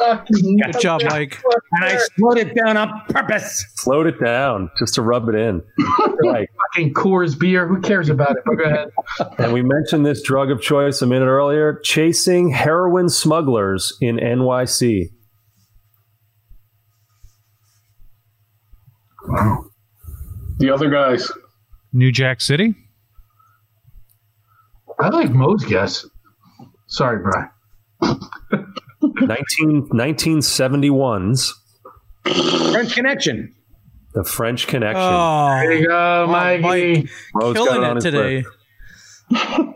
Uh, Good job, Mike. And I slowed it down on purpose. Slowed it down just to rub it in. like fucking Coors beer. Who cares about it? But go ahead. And we mentioned this drug of choice a minute earlier: chasing heroin smugglers in NYC. Wow. The other guys. New Jack City. I like Mo's guess. Sorry, Brian. 19, 1971's French Connection. The French Connection. Oh, there you go, Mikey. Mike, killing it, it today.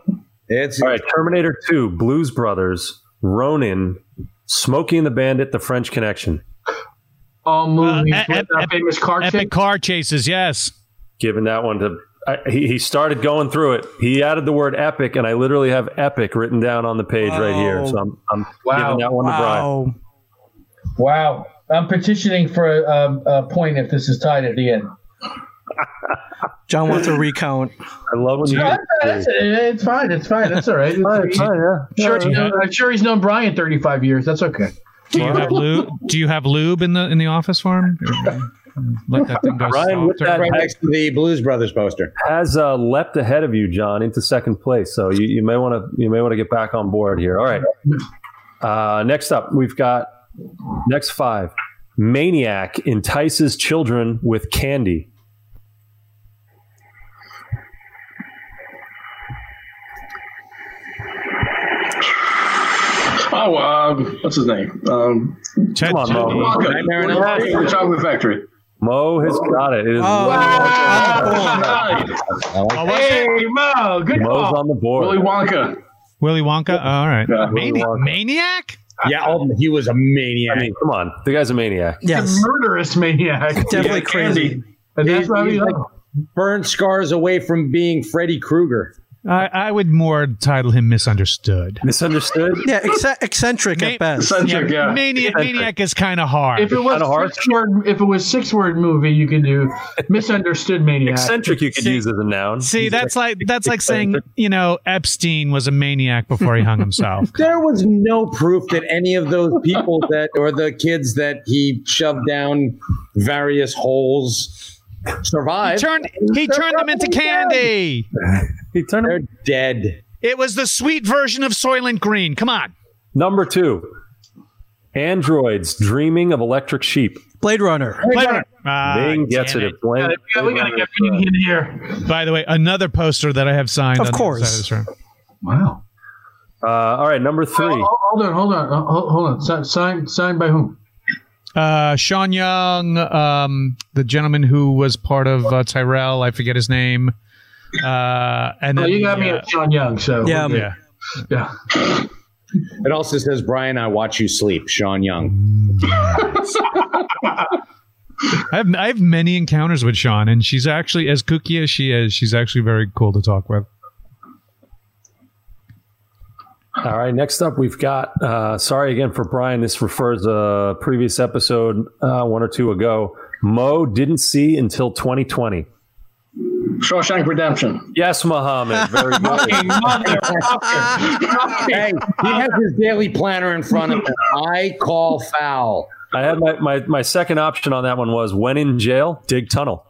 it's all right. Terminator 2, Blues Brothers, Ronin, Smokey and the Bandit, The French Connection. All movies uh, with ep- famous car epic car chases. Yes. Giving that one to I, he, he started going through it. He added the word epic, and I literally have epic written down on the page wow. right here. So I'm, I'm wow. giving that one wow. to Brian. Wow. I'm petitioning for a, a, point if this is tied at the end. John wants a recount. I love when you. No, that's, it's fine. It's fine. That's all right. It's fine, fine, yeah. Sure, yeah. I'm sure he's known Brian 35 years. That's okay. Do you have lube? Do you have lube in the in the office for him? let that thing go. Brian, with that right next to the Blues Brothers poster, has uh, leapt ahead of you, John, into second place. So you, you may want to you may want to get back on board here. All right. Uh, next up, we've got next five. Maniac entices children with candy. Oh, um, what's his name? Um, Come on, Mo. Chocolate Factory. Mo has oh. got it. It is oh, wow. Oh. Hey, Mo, good Mo's call. on the board. Willy Wonka. Willy Wonka. Oh, all right. Yeah. Mani- maniac. Yeah, oh, he was a maniac. I mean, come on, the guy's a maniac. Yes, a murderous maniac. Definitely yeah, crazy. And that's why we like burned scars away from being Freddy Krueger. I, I, would more title him misunderstood. Misunderstood? Yeah, ecc- eccentric Ma- at best. Eccentric, yeah. yeah. Maniac, maniac is kind of hard. If it was six word, if it was six word movie, you could do misunderstood maniac. Eccentric, you could see, use as a noun. See, that's like that's like saying you know Epstein was a maniac before he hung himself. there was no proof that any of those people that or the kids that he shoved down various holes survived. He turned, he turned them into candy. he turned They're them. dead. It was the sweet version of Soylent Green. Come on. Number two. Androids dreaming of electric sheep. Blade Runner. Blade Runner. Uh, Bing gets it. it. Blade, yeah, we got to get Bing in here. By the way, another poster that I have signed. Of course. Wow. Uh, all right, number three. Oh, hold on, hold on, hold, hold on. Signed, signed by whom? Uh, Sean Young, um, the gentleman who was part of uh, Tyrell, I forget his name. Uh, and then, you got me at Sean Young, so yeah, yeah, yeah. It also says, "Brian, I watch you sleep." Sean Young. I have I have many encounters with Sean, and she's actually as kooky as she is. She's actually very cool to talk with. All right. Next up, we've got. Uh, sorry again for Brian. This refers to a previous episode, uh, one or two ago. Mo didn't see until 2020. Shawshank Redemption. Yes, Muhammad. Very good. hey, he has his daily planner in front of him. I call foul. I had my, my, my second option on that one was when in jail, dig tunnel.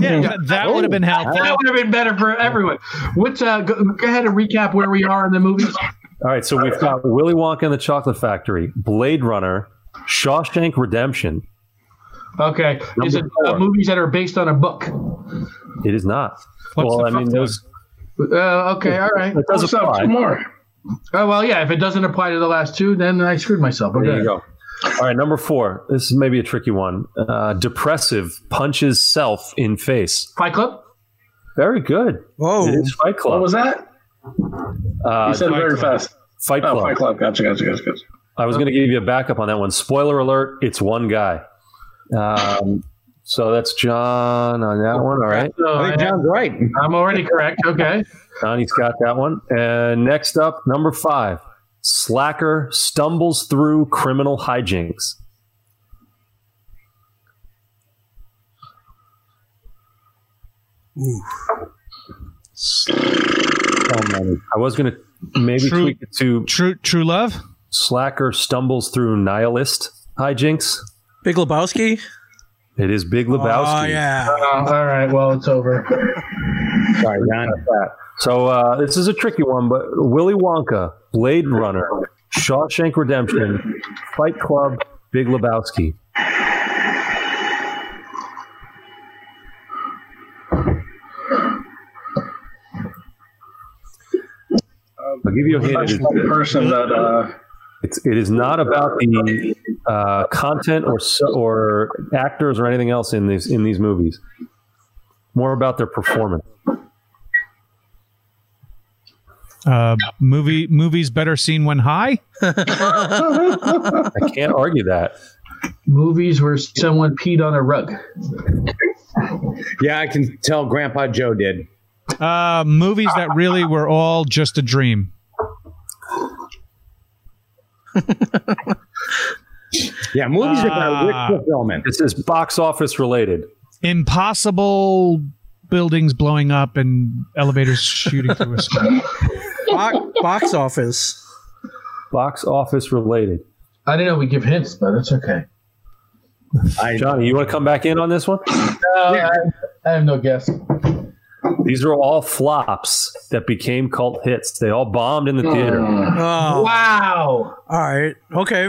Yeah, that, that would have been helpful. That would have been better for everyone. What's uh? Go, go ahead and recap where we are in the movie. All right, so we've got Willy Wonka and the Chocolate Factory, Blade Runner, Shawshank Redemption. Okay, is it uh, movies that are based on a book? It is not. What's well, the I mean, fifth those. Uh, okay, all right. It does What's up? apply. Two more. Oh well, yeah. If it doesn't apply to the last two, then I screwed myself. Okay. There you go. All right, number four. This is maybe a tricky one. Uh, depressive punches self in face. Fight Club. Very good. Whoa. It is Fight Club. What was that? Uh, You said it very fast. Fight Oh, Club. Fight Club. Gotcha, gotcha, gotcha, gotcha. I was going to give you a backup on that one. Spoiler alert: it's one guy. Um, so that's John on that one. All right, So I think I, John's right. I'm already correct. Okay. Johnny's got that one. And next up, number five: Slacker stumbles through criminal hijinks. Oh, man. I was going to maybe True- tweak it to True, true love. Slacker stumbles through nihilist hijinks. Big Lebowski. It is Big Lebowski. Oh yeah. Uh, all right. Well, it's over. Sorry, John. So uh, this is a tricky one, but Willy Wonka, Blade Runner, Shawshank Redemption, Fight Club, Big Lebowski. I'll give you a hint. It That's is, one person that uh, it's, it is not about the uh, content or or actors or anything else in these in these movies. More about their performance. Uh, movie movies better seen when high. I can't argue that. Movies where someone peed on a rug. Yeah, I can tell Grandpa Joe did. Uh, movies that really were all just a dream. Yeah, movies about Ah. wish fulfillment. This is box office related. Impossible buildings blowing up and elevators shooting through a sky. Bo- box office. Box office related. I didn't know we give hints, but it's okay. I, Johnny, you want to come back in on this one? No, I, I have no guess. These are all flops that became cult hits. They all bombed in the theater. Oh. oh, Wow. all right. Okay.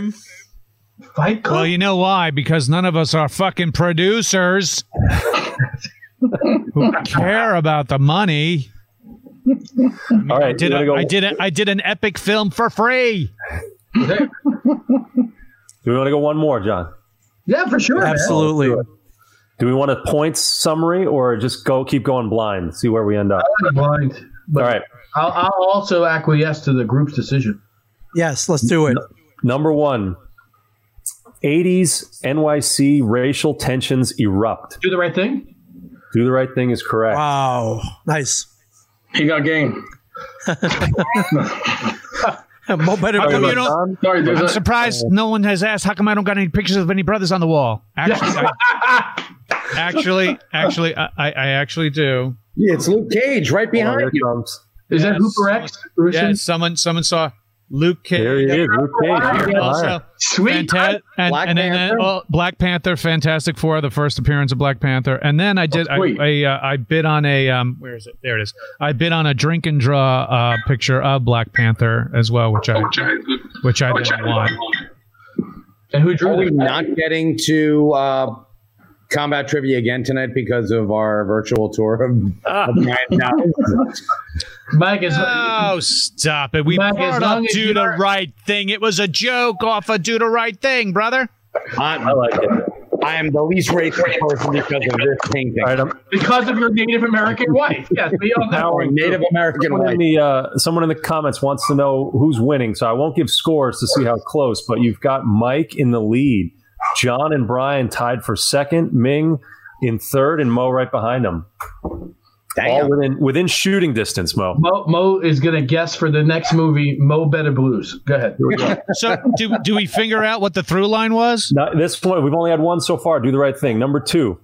Fight Club. Well, you know why? Because none of us are fucking producers who care about the money. All right, I did. you A, go- I did. A, I did an epic film for free. Do we want to go one more, John? yeah, for sure. man. Absolutely. Do we want a points summary or just go keep going blind, see where we end up? I'm blind. All right. I'll, I'll also acquiesce to the group's decision. Yes, let's do it. Number one 80s NYC racial tensions erupt. Do the right thing. Do the right thing is correct. Wow. Nice. he got game. Mo better. How come than- you don't- John? Sorry, there's I'm a, surprised no one has asked. How come I don't got any pictures of any brothers on the wall? Actually, I, actually, actually, I, I I actually do. Yeah, it's Luke Cage right Oh, behind here it you. comes. Is that Yes. Hooper X? Rusin? Yeah, someone someone saw Luke Cage. There he is, Luke Cage. Also, Sweet. Fanta- and, Black and then Panther? uh, oh, Black Panther, Fantastic Four, the first appearance of Black Panther, and then I did. I. I, uh, I bid on a um, where is it? There it is. I bid on a drink and draw uh, picture of Black Panther as well, which I which I didn't want. And who Are drew we not getting to uh, combat trivia again tonight because of our virtual tour of, of? Mike is. Oh, stop it! We Mike, brought as up as do the are- right thing. It was a joke off of do the right thing, brother. I like it. I am the least racist person because of this painting. All right, I'm, because of your Native American wife. Yes, we all know. Powering Native American Someone in the uh, someone in the comments wants to know who's winning, so I won't give scores to see how close. But you've got Mike in the lead, John and Brian tied for second, Ming in third, and Mo right behind them, all within within shooting distance. Mo, Mo, Mo is going to guess for the next movie, Mo Better Blues. Go ahead. So do do we figure out what the through line was? Now, at this point, we've only had one so far. Do the right thing. Number two,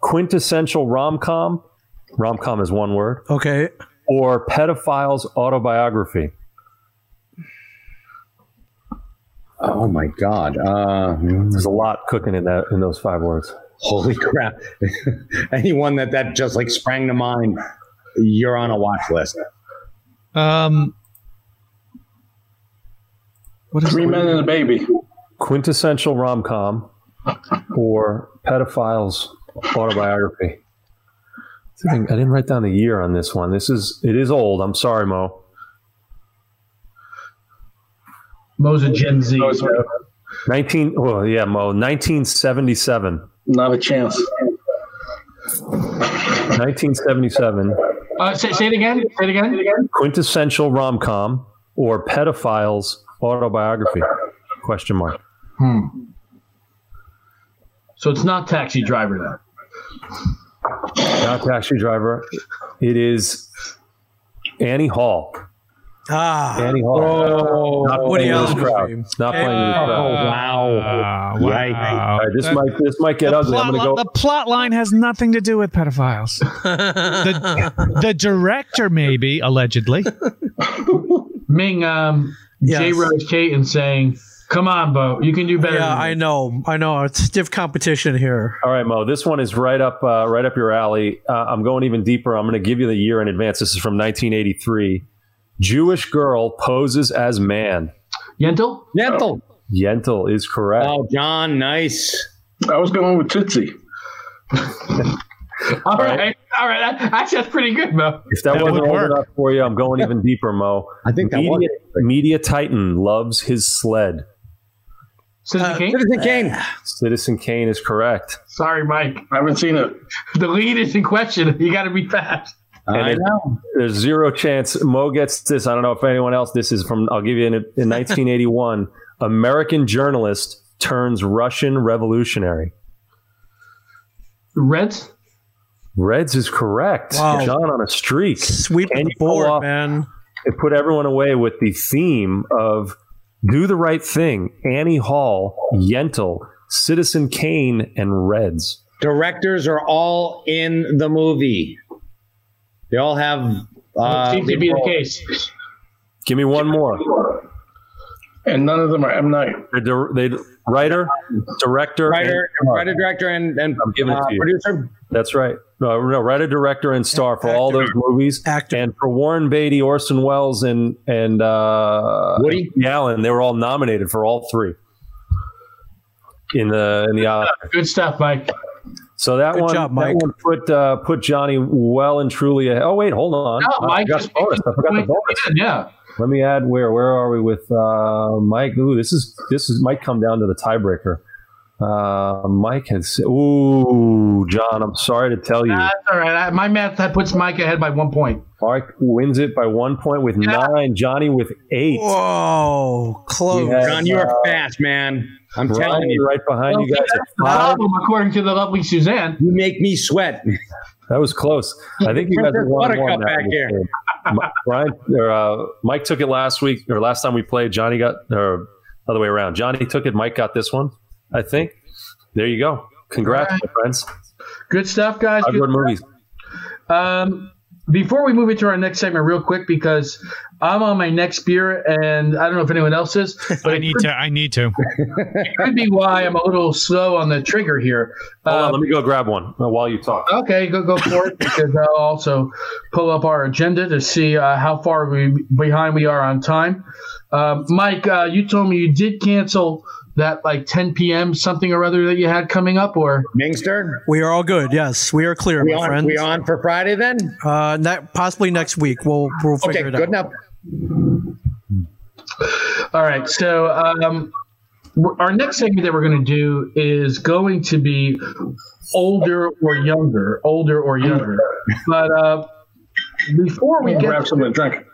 quintessential rom com. Rom com is one word, Okay. or pedophile's autobiography. Oh my God! Uh, There's a lot cooking in that in those five words. holy crap! Anyone that that just like sprang to mind, you're on a watch list. Um, what is Three men and a baby. Quintessential rom com or pedophile's autobiography. I didn't I didn't write down the year on this one. This is it is old. I'm sorry, Mo. Mo's a Gen Z. Oh, it's- 19 well yeah, Mo. 1977. Not a chance. 1977. Uh, say, say it again. Say it again. Quintessential rom com or pedophile's autobiography? Question mark. Hmm. So it's not Taxi Driver then. Not taxi driver. It is Annie Hall. Ah, Annie Hall. Not Woody playing with this crowd. Not playing with this Oh crowd. wow! Uh, Yikes. wow. All right, this That- might this might get the, ugly. I'm gonna go. the plot line has nothing to do with pedophiles. the, the director, maybe allegedly. Ming, um, Yes. J. Rose Caton saying, "Come on, Bo, you can do better." yeah, than I know, I know. It's stiff competition here. All right, Mo. This one is right up uh, right up your alley. Uh, I'm going even deeper. I'm going to give you the year in advance. This is from 1983. Jewish girl poses as man. Yentl. Yentl. Yentl is correct. Oh, John, nice. I was going with Tootsie. All right, all right. That- Actually, that's pretty good, Mo. if that, that wasn't would old enough for you, I'm going even deeper, Mo. I think that media, was. media Titan loves his sled. Citizen uh, Kane. Citizen Kane. Uh, Citizen Kane is correct. Sorry, Mike. I haven't seen it. The lead is in question. You got to be fast. I it- know. There's zero chance Mo gets this. I don't know if anyone else. This is from. I'll give you in, in 1981. American journalist turns Russian revolutionary. Reds. Reds is correct. Wow. John on a streak. Sweep Can the pull board, off- man. It put everyone away with the theme of "Do the Right Thing." Annie Hall, Yentl, Citizen Kane, and Reds. Directors are all in the movie. They all have. Uh, seems to be the case. Give me one more. And none of them are M. Night. The dir- they writer, director, writer, and- writer, director, and, and I'm giving it uh, to you. producer. That's right. No, no, writer, director, and star for all those movies. Actor. And for Warren Beatty, Orson Welles, and and uh, Woody? Allen, they were all nominated for all three in the in the Oscar. Good stuff, Mike. So that Good one, job, that one put uh, put Johnny well and truly. Ahead. Oh wait, hold on. No, I Mike forgot just the bonus. I forgot the bonus. Yeah. Let me add where where are we with uh, Mike? Ooh, this is this is might come down to the tiebreaker. Uh, Mike has ooh, John. I'm sorry to tell you, That's all right. I, my math that puts Mike ahead by one point. Mike wins it by one point with nine. Johnny with eight. Whoa, close. We had, John, you are uh, fast, man. I'm telling you, right behind Well, you guys. that's the problem, according to the lovely Suzanne. you make me sweat. That was close. I think you guys are one Buttercup one back here. M- Brian or uh, Mike took it last week or last time we played. Johnny got or other way around. Johnny took it. Mike got this one. I think. There you go. Congrats, All right. my friends. Good stuff, guys. Five Good good movies. Um, before we move into our next segment, real quick, because I'm on my next beer, and I don't know if anyone else is, but I need could, to. I need to. it could be why I'm a little slow on the trigger here. Hold on, Um, let me go grab one uh, while you talk. Okay, go go for it because I'll also pull up our agenda to see uh, how far we behind we are on time. Um, Mike, uh, you told me you did cancel that like 10 p.m. something or other that you had coming up, or Mingster, We are all good. Yes, we are clear, we my on, friends. we on for Friday then? Uh, ne- possibly next week. We'll we'll figure it out Okay, it good out. enough. all right. So um, our next segment that we're going to do is going to be older or younger, older or younger. But uh, before we We get grab something to drink.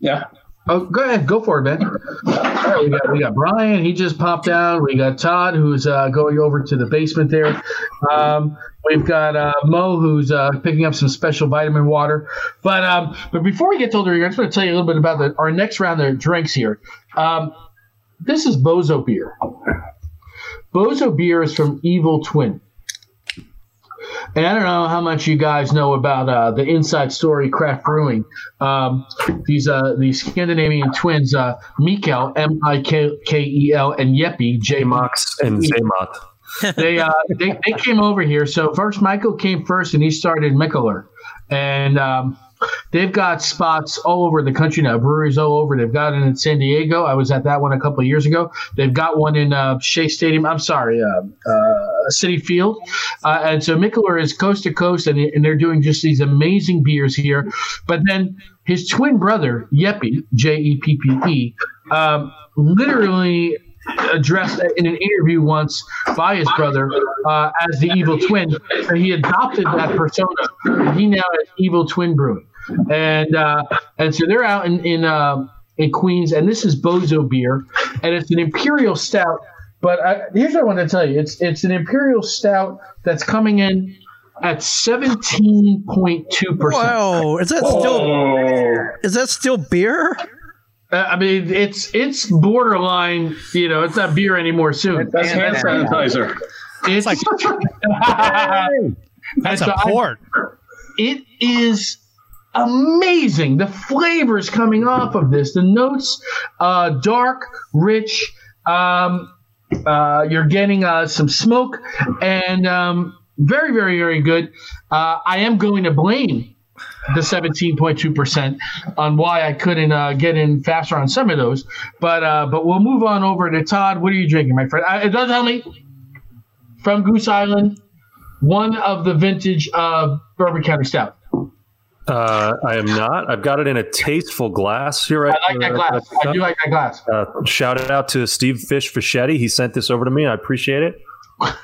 Yeah. Oh, go ahead, go for it, man. We got we got Brian. He just popped out. We got Todd, who's uh, going over to the basement there. Um, we've got uh, Mo, who's uh, picking up some special vitamin water. But um, but before we get to older, I just want to tell you a little bit about the, our next round of drinks here. Um, this is Bozo beer. Bozo beer is from Evil Twin. And I don't know how much you guys know about uh, the inside story craft brewing. Um, these uh, these Scandinavian twins, uh, Mikkel M I K K E L and Jeppe J Max and Zaymat. they, uh, they they came over here. So first, Michael came first, and he started Mikkeller, and um, they've got spots all over the country now. Breweries all over. They've got it in San Diego. I was at that one a couple years ago. They've got one in uh, Shea Stadium. I'm sorry, uh, uh, Citi Field. Uh, and so Mikkeller is coast to coast, and, and they're doing just these amazing beers here. But then his twin brother Jeppe J E P P E um, literally addressed in an interview once by his brother uh, as the evil twin. And he adopted that persona. He now has evil twin brewing, and uh, and so they're out in in, uh, in Queens, and this is Bozo beer, and it's an imperial stout. But I, here's what I want to tell you: it's it's an imperial stout that's coming in at seventeen point two percent. Wow, is that still Oh, is that still beer? Uh, I mean, it's it's borderline. You know, it's not beer anymore. Soon, that's hand sanitizer. It's, like- That's a a I- port. it is amazing. The flavors coming off of this, the notes, uh, dark, rich. Um, uh, you're getting uh, some smoke and um, very, very, very good. Uh, I am going to blame the 17.2% on why I couldn't uh, get in faster on some of those. But uh, but we'll move on over to Todd. What are you drinking, my friend? It does tell me from Goose Island, one of the vintage uh, Bourbon County Stout. Uh, I am not. I've got it in a tasteful glass here. I like that glass. I do like that glass. Uh, shout out to Steve Fish Fischetti. He sent this over to me. I appreciate it.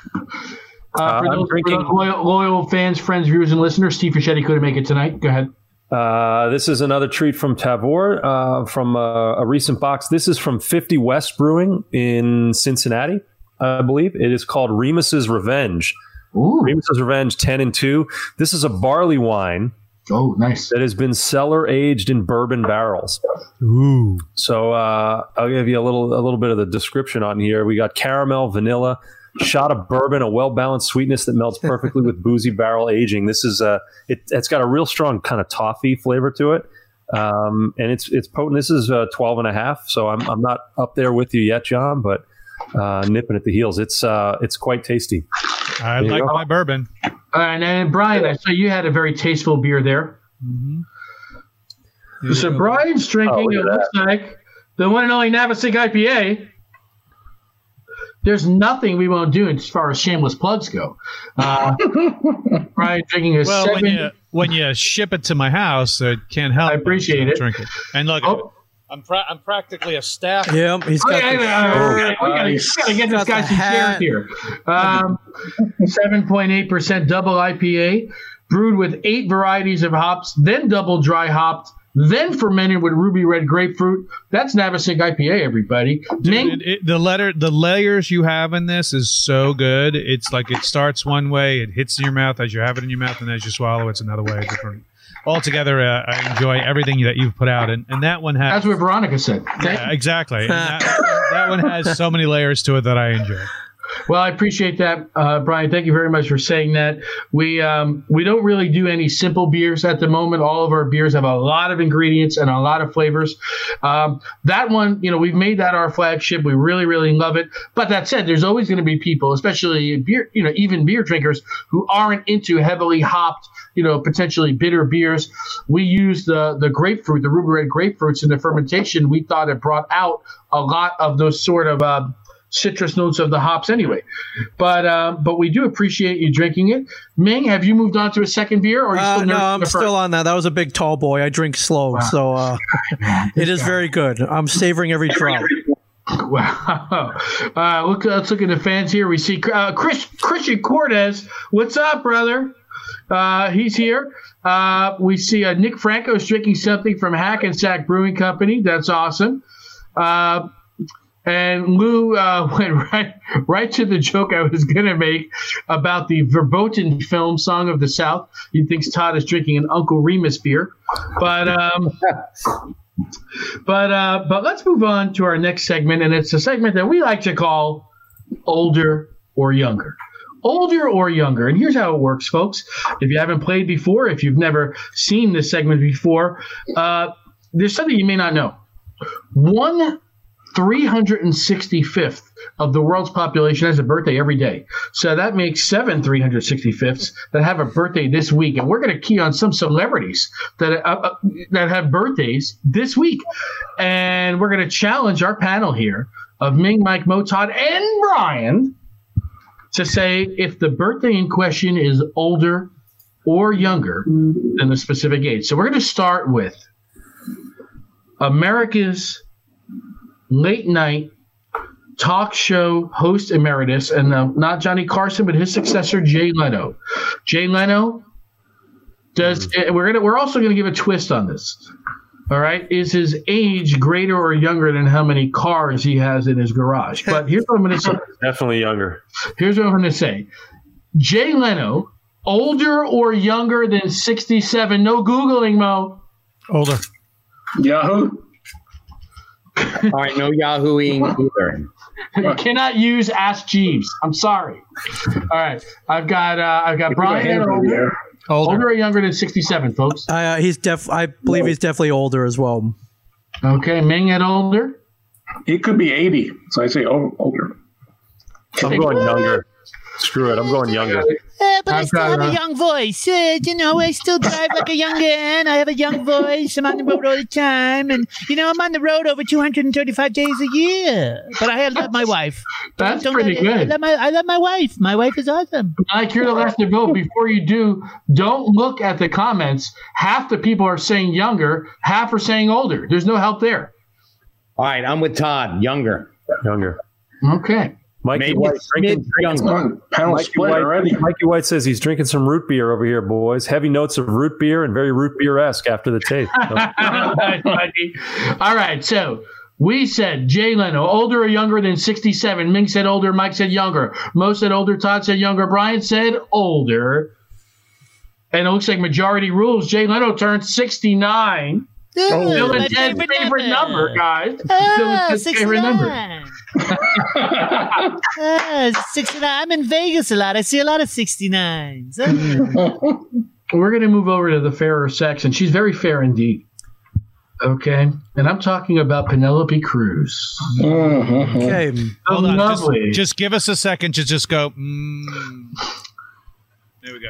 Uh, for, I'm those, for those loyal, loyal fans, friends, viewers, and listeners, Steve Fischetti couldn't make it tonight. Go ahead. Uh, this is another treat from Tavour uh, from uh, a recent box. This is from 50 West Brewing in Cincinnati, I believe. It is called Remus's Revenge. Ooh. Remus's Revenge 10 and 2. This is a barley wine Oh, nice. that has been cellar aged in bourbon barrels. Ooh. So uh, I'll give you a little a little bit of the description on here. We got caramel, vanilla, shot of bourbon, a well balanced sweetness that melts perfectly with boozy barrel aging. This is a it, it's got a real strong kind of toffee flavor to it. Um, and it's it's potent. This is uh, 12 and a half, so I'm I'm not up there with you yet, John, but uh, nipping at the heels. It's uh, it's quite tasty. I you like my bourbon. And then Brian, I saw you had a very tasteful beer there. So Brian's drinking. Oh, it look at looks like the one and only Navesink IPA. There's nothing we won't do as far as shameless plugs go. Uh, Brian drinking a Well, seven. when you when you ship it to my house, I can't help. I appreciate it. Drink it. And look, Oh. I'm pra- I'm practically a staff. Yeah, he's got yeah, the yeah, shirt. we gotta, we gotta get this guy some chairs hat. here. Um, 7.8% double IPA, brewed with eight varieties of hops, then double dry hopped, then fermented with ruby red grapefruit. That's Navesink IPA, everybody. Ming- It, it, the letter, the layers you have in this is so good. It's like it starts one way, it hits in your mouth as you have it in your mouth, and as you swallow, it's another way. Different. Altogether, uh, I enjoy everything that you've put out, and, and that one has That's what Veronica said. yeah, exactly. That, that one has so many layers to it that I enjoy. Well, I appreciate that, uh, Brian. Thank you very much for saying that. We um, we don't really do any simple beers at the moment. All of our beers have a lot of ingredients and a lot of flavors. Um, that one, you know, we've made that our flagship. We really, really love it. But that said, there's always going to be people, especially beer, you know, even beer drinkers who aren't into heavily hopped, you know, potentially bitter beers. We use the the grapefruit, the ruby red grapefruits in the fermentation. We thought it brought out a lot of those sort of uh, citrus notes of the hops anyway. But uh, but we do appreciate you drinking it. Ming, have you moved on to a second beer, or are you Uh, no, I'm the first? still on that. That was a big tall boy. I drink slow, so uh, it is very good. I'm savoring every drop. Wow. Uh, look, let's look at the fans here. We see uh, Chris Christian Cortez. What's up, brother? Uh, he's here. Uh, we see uh, Nick Franco's drinking something from Hackensack Brewing Company. That's awesome. Uh, and Lou uh, went right right to the joke I was going to make about the verboten film "Song of the South." He thinks Todd is drinking an Uncle Remus beer, but um, but uh, but let's move on to our next segment, and it's a segment that we like to call "Older or Younger." older or younger. And here's how it works, folks. If you haven't played before, if you've never seen this segment before, uh, there's something you may not know. One 365th of the world's population has a birthday every day. So that makes seven 365ths that have a birthday this week. And we're going to key on some celebrities that, uh, uh, that have birthdays this week. And we're going to challenge our panel here of Ming, Mike, Motod, and Brian to say if the birthday in question is older or younger than the specific age. So we're going to start with America's late night talk show host emeritus, and uh, not Johnny Carson, but his successor, Jay Leno. Jay Leno does. Mm-hmm. We're gonna. We're also gonna give a twist on this. All right, is his age greater or younger than how many cars he has in his garage? But here's what I'm going to say. Definitely younger. Here's what I'm going to say. Jay Leno, older or younger than 67? No googling, Mo. Older. Yahoo. All right, no Yahooing either. you cannot use Ask Jeeves. I'm sorry. All right, I've got uh, I've got Brian older, older, older or younger than 67, folks. Uh, he's def. I believe he's definitely older as well. Okay, Ming at older. He could be 80, so I say older. I'm going younger. Screw it. I'm going younger. Uh, but i i still have a young voice. Uh, you know, I still drive like a young man. I have a young voice. I'm on the road all the time. And, you know, I'm on the road over 235 days a year. But I love my wife. That's don't, pretty good. I love, my, I love my wife. My wife is awesome. Mike, you're the last to vote. Before you do, don't look at the comments. Half the people are saying younger, half are saying older. There's no help there. All right, I'm with Todd. Younger. Younger. Okay. Mikey White, drinking, drinking some, Mikey, White, already. Mikey White says he's drinking some root beer over here, boys. Heavy notes of root beer and very root beer esque after the tape. All right, so we said Jay Leno, older or younger than 67. Ming said older. Mike said younger. Mo said older. Todd said younger. Brian said older. And it looks like majority rules. Jay Leno turned 69. Oh, Bill and Ted's favorite, favorite number. number, guys. Oh, Bill and Ted's favorite number uh, 69. I'm in Vegas a lot. I see a lot of 69s. We're going to move over to the fairer sex, and she's very fair indeed. Okay. And I'm talking about Penelope Cruz. Mm-hmm. Okay. Hold on. Lovely. Just, just, give us a second to just go. Mm. There we go.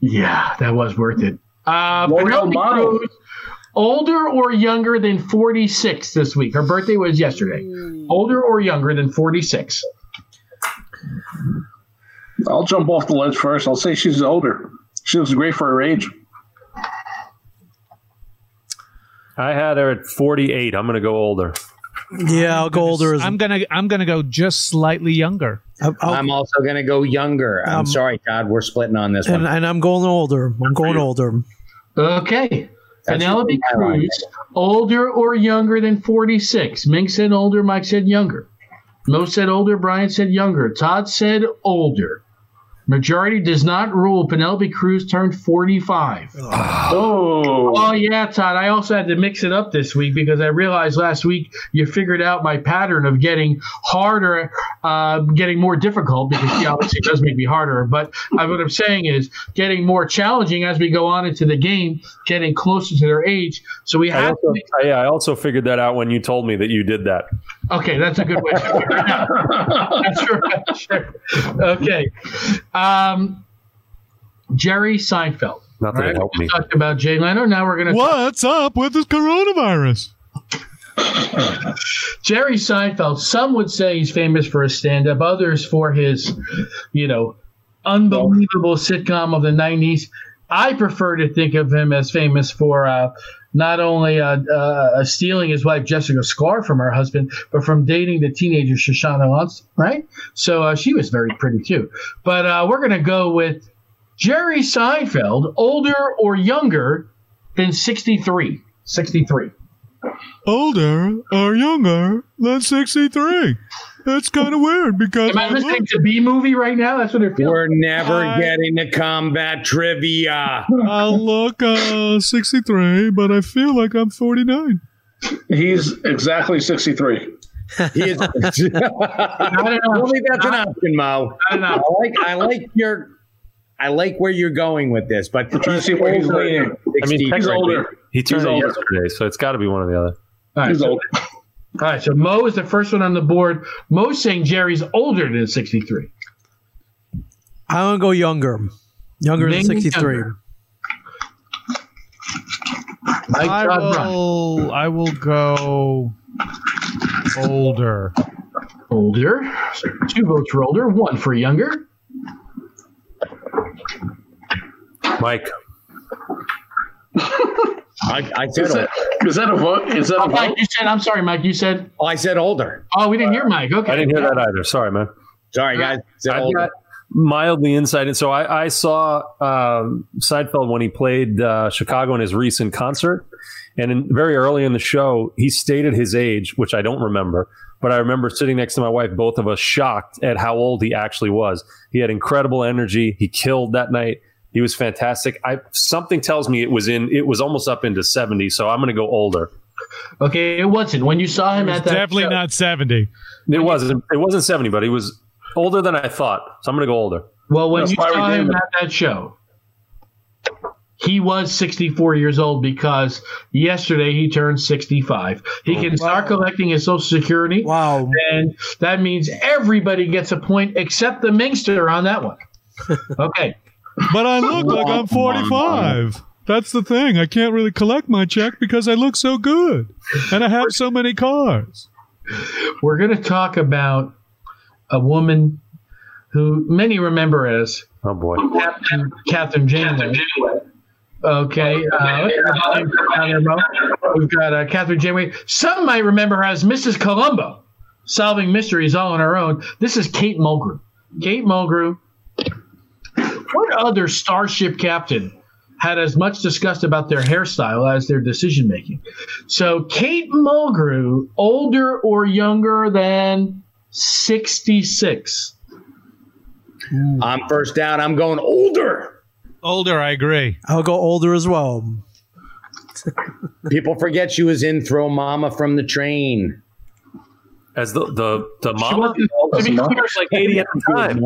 Yeah, that was worth it. Uh, Penelope Cruz older or younger than 46 this week. Her birthday was yesterday. Mm. Older or younger than 46. I'll jump off the ledge first. I'll say she's older. She looks great for her age. I had her at 48. I'm going to go older. Yeah, I'll go older. As I'm gonna I'm gonna go just slightly younger. i am also gonna go younger. I'm um, sorry, Todd. We're splitting on this and, one, and I'm going older. I'm going older. Okay. Penelope Cruz, older or younger than 46? Ming said older, Mike said younger. Mo said older, Brian said younger. Todd said older. Majority does not rule. Penelope Cruz turned 45. Oh. Oh, yeah, Todd. I also had to mix it up this week because I realized last week you figured out my pattern of getting harder, uh, getting more difficult because she obviously does make me harder. But uh, what I'm saying is getting more challenging as we go on into the game, getting closer to their age. So we have. I also, to- yeah, I also figured that out when you told me that you did that. Okay, that's a good way to figure it out. that's Sure. Okay. Um, Jerry Seinfeld. Not that right? it helped me. Talked about Jay Leno. Now we're going to. What's talk- up with this coronavirus? Jerry Seinfeld. Some would say he's famous for his stand-up. Others for his, you know, unbelievable sitcom of the '90s. I prefer to think of him as famous for uh, not only uh, uh, stealing his wife Jessica Sklar from her husband, but from dating the teenager Shoshana Lance, right? So uh, she was very pretty too. But uh, we're going to go with Jerry Seinfeld, older or younger than 63. 63. Older or younger than 63. That's kind of weird because am I listening to B movie right now? That's what it feels. We're never I, getting to combat trivia. I look uh, 63, but I feel like I'm 49. He's exactly 63. He is. I don't know. Maybe that's an option, Mo. I don't know. I like I like your I like where you're going with this, but I'm trying to see where he's leaning. I mean, He's older. He turned He's older. yesterday, so it's got to be one or the other. All right, He's so, older. All right, so Mo is the first one on the board. Mo's saying Jerry's older than 63. I'm gonna go younger. Younger than 63. younger. Mike I Todd Brown. will. I will go older. Older. So two votes for older, one for younger. Mike, I, I said Is older. that, is that a vote? Is that Oh, a Mike, vote? you said, I'm sorry, Mike, you said, Oh, I said older. oh, we didn't hear Mike. Okay. I didn't hear that either. Sorry, man. Sorry, guys. Said I've older. got mildly insight, and so I, I saw um, Seinfeld when he played uh, Chicago in his recent concert, and in, very early in the show, he stated his age, which I don't remember, but I remember sitting next to my wife, both of us shocked at how old he actually was. He had incredible energy. He killed that night. He was fantastic. I something tells me it was in it was almost up into seventy, so I'm going to go older. Okay, it wasn't. When you saw him at that Definitely show- not seventy. It wasn't it wasn't seventy, but he was older than I thought. So I'm going to go older. Well, when That's you why saw him him- at that show, he was 64 years old because yesterday he turned 65. He can start collecting his Social Security, Wow. and that means everybody gets a point except the Mingster on that one. Okay. But I look like I'm 45. That's the thing. I can't really collect my check because I look so good, and I have so many cars. We're going to talk about a woman who many remember as Oh boy. Captain Catherine Janeway. Okay, uh, we've got uh, Catherine Janeway. Some might remember her as Mrs. Columbo, solving mysteries all on her own. This is Kate Mulgrew. Kate Mulgrew. What other starship captain had as much disgust about their hairstyle as their decision making? So Kate Mulgrew, older or younger than sixty-six? I'm first down. I'm going older. Older, I agree. I'll go older as well. People forget she was in Throw Mama from the Train. As the the the She mama, wasn't- to be clear, like eighty at the time.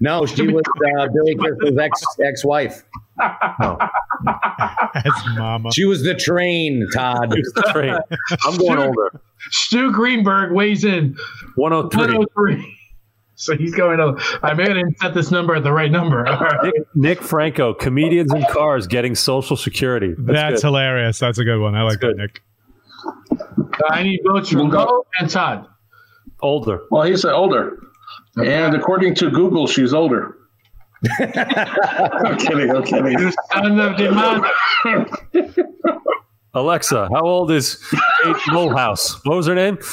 No, she was uh, Billy Crystal's ex ex wife. As mama. She was the train, Todd. That's right. I'm going older. Stu Greenberg weighs in 103. 103. So he's going over. I may have set this number at the right number. All right. Nick, Nick Franco, comedians in cars getting Social Security. That's, That's, hilarious. That's a good one. I like that, good. Nick. I need votes from Mo and Todd. Older. Well, he said older. And according to Google, she's older. I'm kidding. I'm kidding. Son of the. Alexa, how old is Kate Mulhouse? What was her name?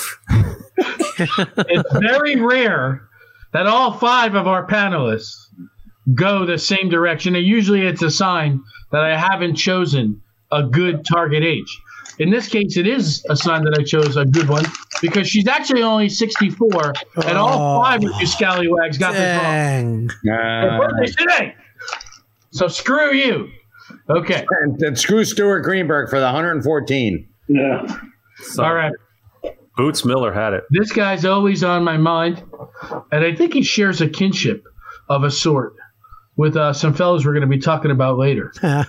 It's very rare that all five of our panelists go the same direction. And usually it's a sign that I haven't chosen a good target age. In this case, it is a sign that I chose a good one because she's actually only 64, and all Oh. five of you scallywags got this wrong. Dang. Her Uh, birthday's today. So screw you. Okay. and, and screw Stuart Greenberg for the 114. Yeah. So, All right. Boots Miller had it. This guy's always on my mind, and I think he shares a kinship of a sort with uh, some fellows we're going to be talking about later. but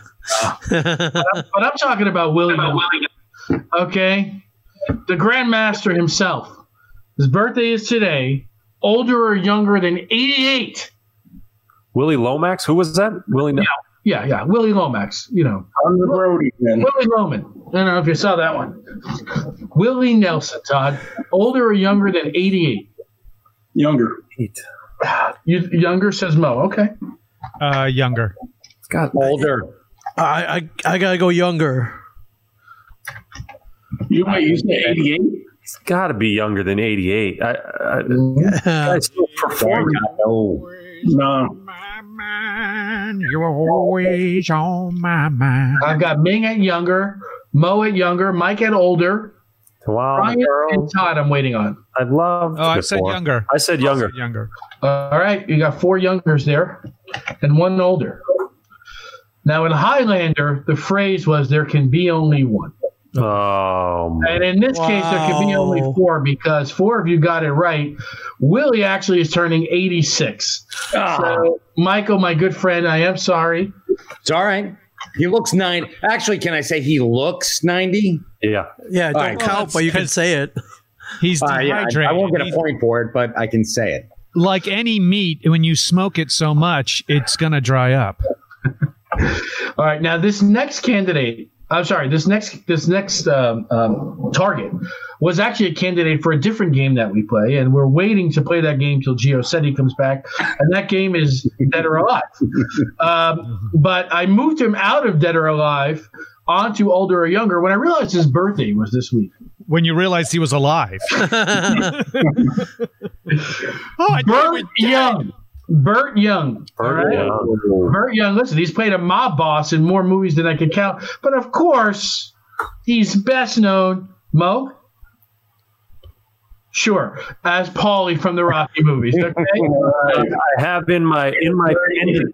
I'm talking about Willie. Nelson. Okay, the Grandmaster himself. His birthday is today. Older or younger than 88? Willie Lomax? Who was that? Willie. No. Yeah, yeah, Willie Lomax. You know, I'm the Brody man. Willie Loman. I don't know if you saw that one. Willie Nelson, Todd. Older or younger than 88? Younger. You, younger says Mo. Okay. Uh, younger. God, Older. I, I I gotta go younger. You wait, you said 88? it's got to be younger than 88. I, I, I still perform. No. No. You're always on my mind. I've got Ming at younger, Mo at younger, Mike at older, Wow, Ryan and Todd. I'm waiting on. I'd love. Oh, I said younger. I said younger. Younger. Uh, all right, you got four youngers there, and one older. Now in Highlander, the phrase was "there can be only one." Oh, And in this case, there could be only four because four of you got it right. Willie actually is turning 86. So, Michael, my good friend, I am sorry. It's all right. He looks nine. Actually, can I say he looks ninety? yeah. Yeah, don't right. count, but you can say it. He's Uh, yeah, I, dehydrated. I won't get a point for it, but I can say it. like any meat, when you smoke it so much, it's gonna dry up. All right, now this next candidate, I'm sorry, this next this next um, um, target was actually a candidate for a different game that we play, and we're waiting to play that game till Gio Seti comes back, and that game is Dead or Alive. Um, but I moved him out of Dead or Alive onto Older or Younger when I realized his birthday was this week. When you realized he was alive. oh, I Burt Young. Burt Young. all right? Yeah. Burt Young, listen, he's played a mob boss in more movies than I can count. But of course, he's best known, Mo. Sure, as Paulie from the Rocky movies. Okay, I have in my in my pending,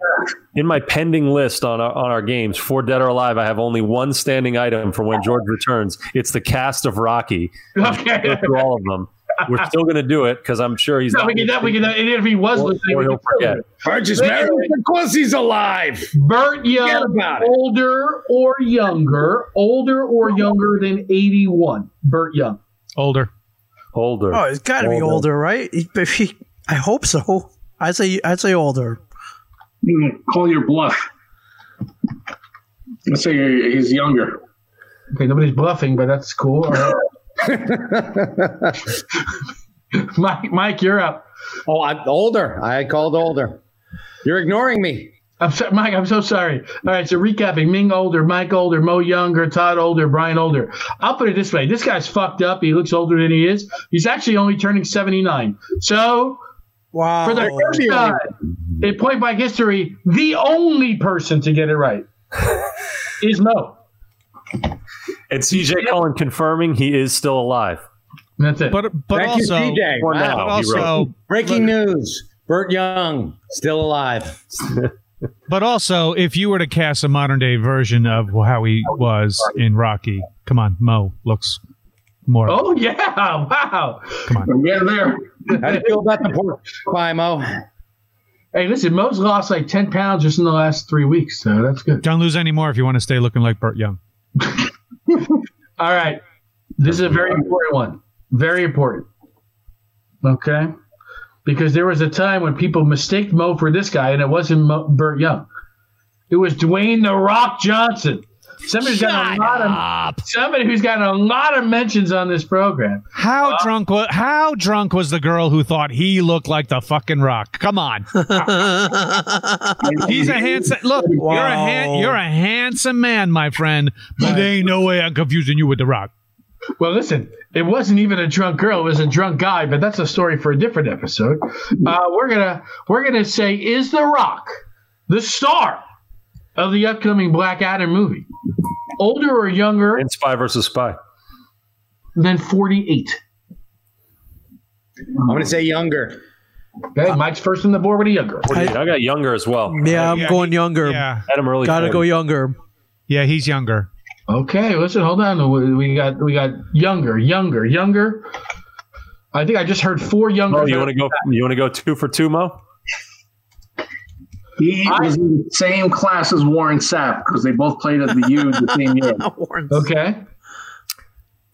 in my pending list on our, on our games for Dead or Alive. I have only one standing item for when George returns. It's the cast of Rocky. okay. Go through all of them. We're still going to do do it because I'm sure he's No, not. we can, that, we can, and if he was Or- listening, or we he'll forget. do it. Just married him because he's alive. Burt Forget Young, older or younger, older or younger than 81. Burt Young. older. older. Oh, it's got to be Older. older, right? If he, I hope so. I'd say I'd say older. Mm, Call your bluff. Let's say he's younger. Okay, nobody's bluffing, but that's cool. All right. Mike, Mike, you're up. Oh, I'm older. I called older. You're ignoring me. I'm so, Mike. I'm so sorry. All right, so recapping: Ming older, Mike older, Mo younger, Todd older, Brian older. I'll put it this way: this guy's fucked up. He looks older than he is. He's actually only turning 79. So Wow. for the first time in point blank history, the only person to get it right is Mo. And CJ Cullen confirming he is still alive. That's it. But but Thank also, you, CJ. For Wow. now. but also, Breaking news. Burt Young, still alive. but also, if you were to cast a modern day version of how he was in Rocky, come on, Mo looks more. oh yeah! Wow. I'm getting there. How do you feel about the pork pie, Mo? Hey, listen, Mo's lost like 10 pounds just in the last three weeks, so that's good. Don't lose any more if you want to stay looking like Burt Young. All right. This is a very important one. Very important. Okay? Because there was a time when people mistaked Mo for this guy, and it wasn't Mo, Burt Young. It was Dwayne The Rock Johnson. Somebody who's got a lot of somebody who's got a lot of mentions on this program. How drunk was how drunk was the girl who thought he looked like the fucking Rock? Come on, he's a handsome. Look, you're a Wow. han- you're a handsome man, my friend. But there ain't no way I'm confusing you with the Rock. Well, listen, it wasn't even a drunk girl; it was a drunk guy. But that's a story for a different episode. Uh, we're gonna we're gonna say, is The Rock the star of the upcoming Black Adam movie older or younger In Spy versus Spy. than forty eight? I'm going to say younger. Okay, Mike's first on the board with a younger. I, got younger as well. Yeah, I'm Yeah, going younger. Yeah, Had him early. Gotta go younger. yeah, he's younger. Okay, listen, hold on. We- We got we got younger, younger, younger. I think I just heard four younger. Oh, you want to go? You want to go two for two, Mo? He was in the same class as Warren Sapp because they both played at the U the same year. Okay.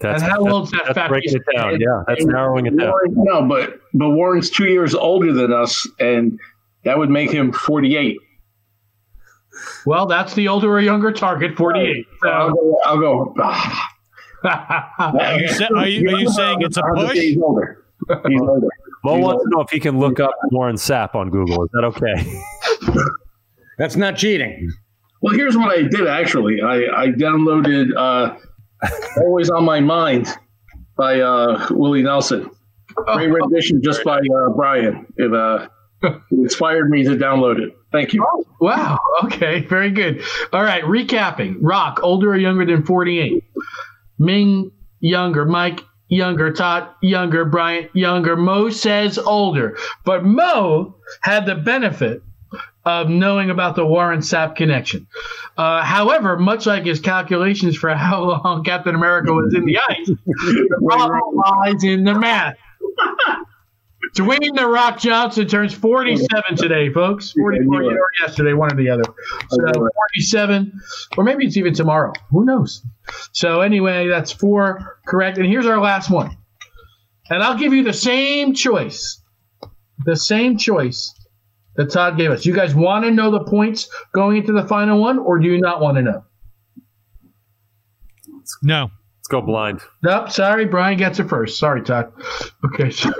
That's, And how that's- old's that That's fat breaking it down. of- Yeah, that's narrowing it down. Warren, no, but but Warren's two years older than us, and that would make him 48. Well, that's the older or younger target, forty eight. I'll So, go. I'll go ah, Are you, sa- are you, are you saying it's a I'll just push? He's older. He's older. Mo wants to know if he can look up Warren Sapp on Google. Is that okay? That's not cheating. Well, here's what I did actually. I, I downloaded uh, "Always on My Mind" by uh, Willie Nelson. Great rendition just by uh, Brian. It, uh, it inspired me to download it. Thank you. wow. Okay. Very good. All right. Recapping. Rock, older or younger than forty eight. Ming, younger. Mike, younger. Todd, younger. Brian, younger. Mo says older, but Mo had the benefit of knowing about the Warren Sapp connection. Uh, however, much like his calculations for how long Captain America was in the ice, the problem lies in the math. Dwayne the Rock Johnson turns 47 today, folks. 44 Yeah, or yesterday, one or the other. So 47, or maybe it's even tomorrow. Who knows? So anyway, that's four correct. And here's our last one. And I'll give you the same choice. The same choice that Todd gave us. You guys want to know the points going into the final one, or do you not want to know? No. Let's go blind. Nope. Sorry, Brian gets it first. Sorry, Todd. Okay. so-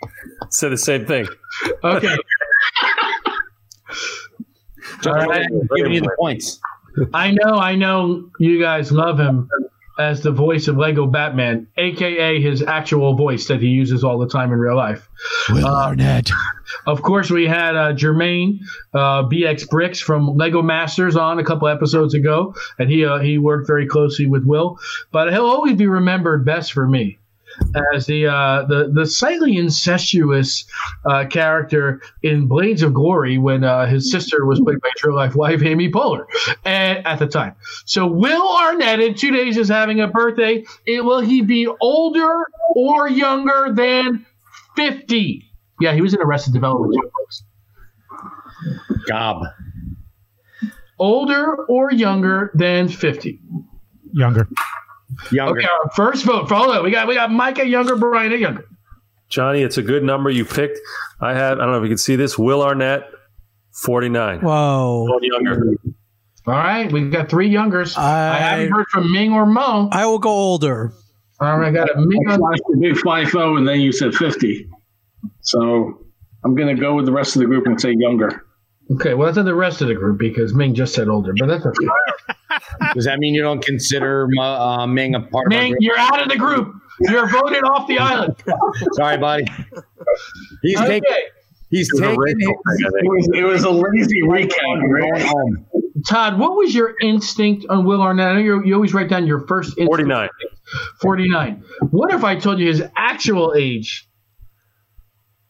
Say the same thing. Okay. All right. Giving you the points. I know, I know you guys love him as the voice of Lego Batman, aka his actual voice that he uses all the time in real life. Will Arnett. Of course, we had uh, Jermaine uh, BX Bricks from Lego Masters on a couple episodes ago, and he uh, he worked very closely with Will. But he'll always be remembered best for me as the uh, the the slightly incestuous uh, character in Blades of Glory when uh, his sister was played by his real life wife Amy Poehler at, at the time. So Will Arnett in two days is having a birthday. It, will he be older or younger than fifty? Yeah, he was in Arrested Development too, folks. Gob. Older or younger than fifty? Younger. Younger. Okay, our first vote. Follow. We got we got Micah younger, Brian at younger. Johnny, it's a good number you picked. I have, I don't know if you can see this, Will Arnett, 49. Whoa. One younger. All right, we've got three youngers. I, I- haven't heard from Ming or Mo. I will go older. All right, I got a Ming. I On, flashed the big five zero, and then you said fifty. So I'm gonna go with the rest of the group and say younger. okay, well that's in the rest of the group because Ming just said older, but that's okay. Does that mean you don't consider uh, Ming a part of our Ming, you're out of the group. You're voted off the island. Sorry, buddy. He's Okay. taking. He's It was a taking. racial his- It was, it was a lazy recap, going right? home. Todd, what was your instinct on Will Arnett? I know you you always write down your first instinct. 49. 49. What if I told you his actual age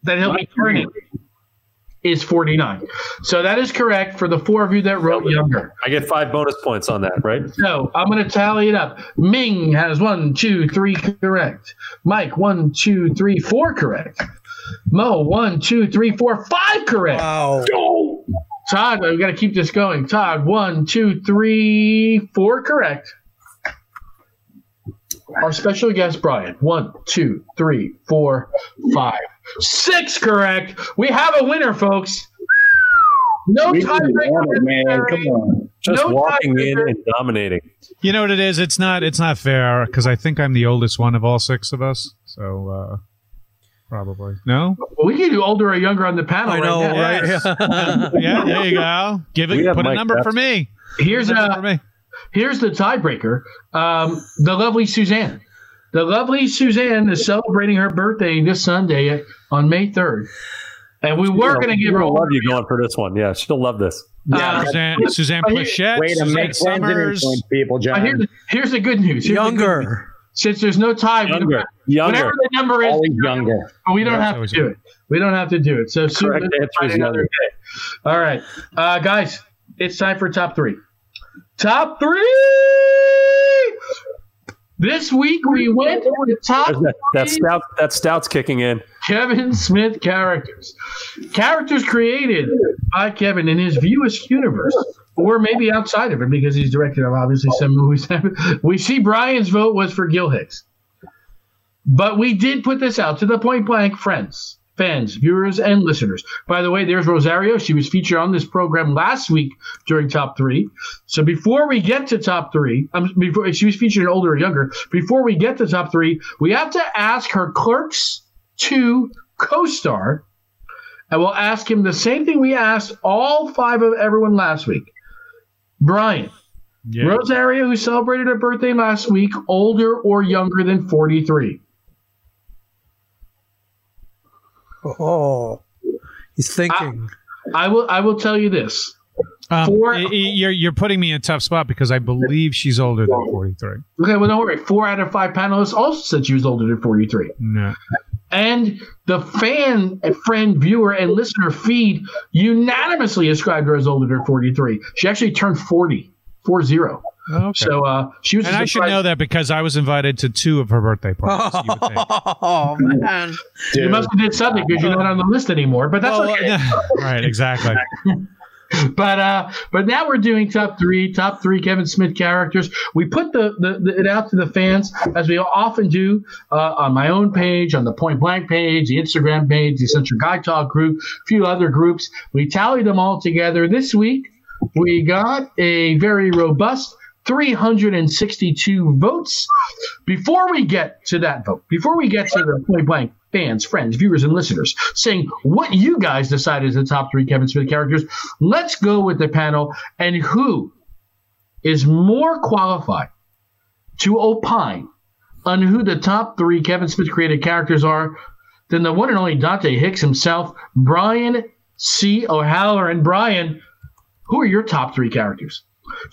that he'll be turning is 49? So that is correct for the four of you that wrote younger. I get five bonus points on that, right? So I'm going to tally it up. Ming has one, two, three correct. Mike, one, two, three, four correct. Mo, one, two, three, four, five correct. Wow. Todd, we got to keep this going. Todd, one, two, three, four correct. Our special guest, Brian, one, two, three, four, five, six correct. We have a winner, folks. No We can tiebreaker it, man. Come on. Just No walking in and dominating. You know what it is? It's not. It's not fair because I think I'm the oldest one of all six of us. So uh, probably no. We can do older or younger on the panel I right know, now. right? yeah, there you go. Give it. have Put a number Betts. for me. Here's Number for uh, me. here's the tiebreaker. Um, the lovely Suzanne. The lovely Suzanne is celebrating her birthday this Sunday on May 3rd. And we were going to give her She'll a love you going for this one. Yeah, she'll love this. Uh, Suzanne, Suzanne but here- Plachette, Way to Suzanne make friends and Summers. influence people, but here's, here's the good news. Here's the good news. Younger. Since there's no tie, we don't- Younger. Younger. whatever the number is, Always younger. we don't Yeah, have to always do it. We don't have to do it. So soon Correct answer is another younger. day. All right, uh, guys, it's time for top three. Top three. This week we went with the top That, that stout that stout's kicking in. Kevin Smith characters. Characters created by Kevin in his View Askewniverse, or maybe outside of it because he's directed obviously some movies. we see Brian's vote was for Gil Hicks. But we did put this out to the point blank friends, fans, viewers, and listeners. By the way, there's Rosario. She was featured on this program last week during top three. So before we get to top three, um, before she was featured in older or younger. Before we get to top three, we have to ask her Clerks two co-star, and we'll ask him the same thing we asked all five of everyone last week. Brian, Yeah. Rosario, who celebrated her birthday last week, older or younger than 43? Oh, he's thinking. I will. I will tell you this. Um, Four- y- y- you're you're putting me in a tough spot because I believe she's older than 43. Okay, well, don't worry. Four out of five panelists also said she was older than 43. No. And the fan, friend, viewer, and listener feed unanimously ascribed her as older than 43. She actually turned 40, 40. Okay. So uh, she was. And I should know that because I was invited to two of her birthday parties. oh man, you must have did something because you're not on the list anymore. But that's well, okay. right, exactly. but uh, but now we're doing top three, top three Kevin Smith characters. We put the, the, the it out to the fans as we often do uh, on my own page, on the Point Blank page, the Instagram page, the Central Guy Talk group, a few other groups. We tallied them all together this week. We got a very robust 362 votes. Before we get to that vote, before we get to the point blank fans, friends, viewers, and listeners saying what you guys decided is the top three Kevin Smith characters, let's go with the panel and who is more qualified to opine on who the top three Kevin Smith created characters are than the one and only Dante Hicks himself, Brian C. O'Halloran. Brian, who are your top three characters?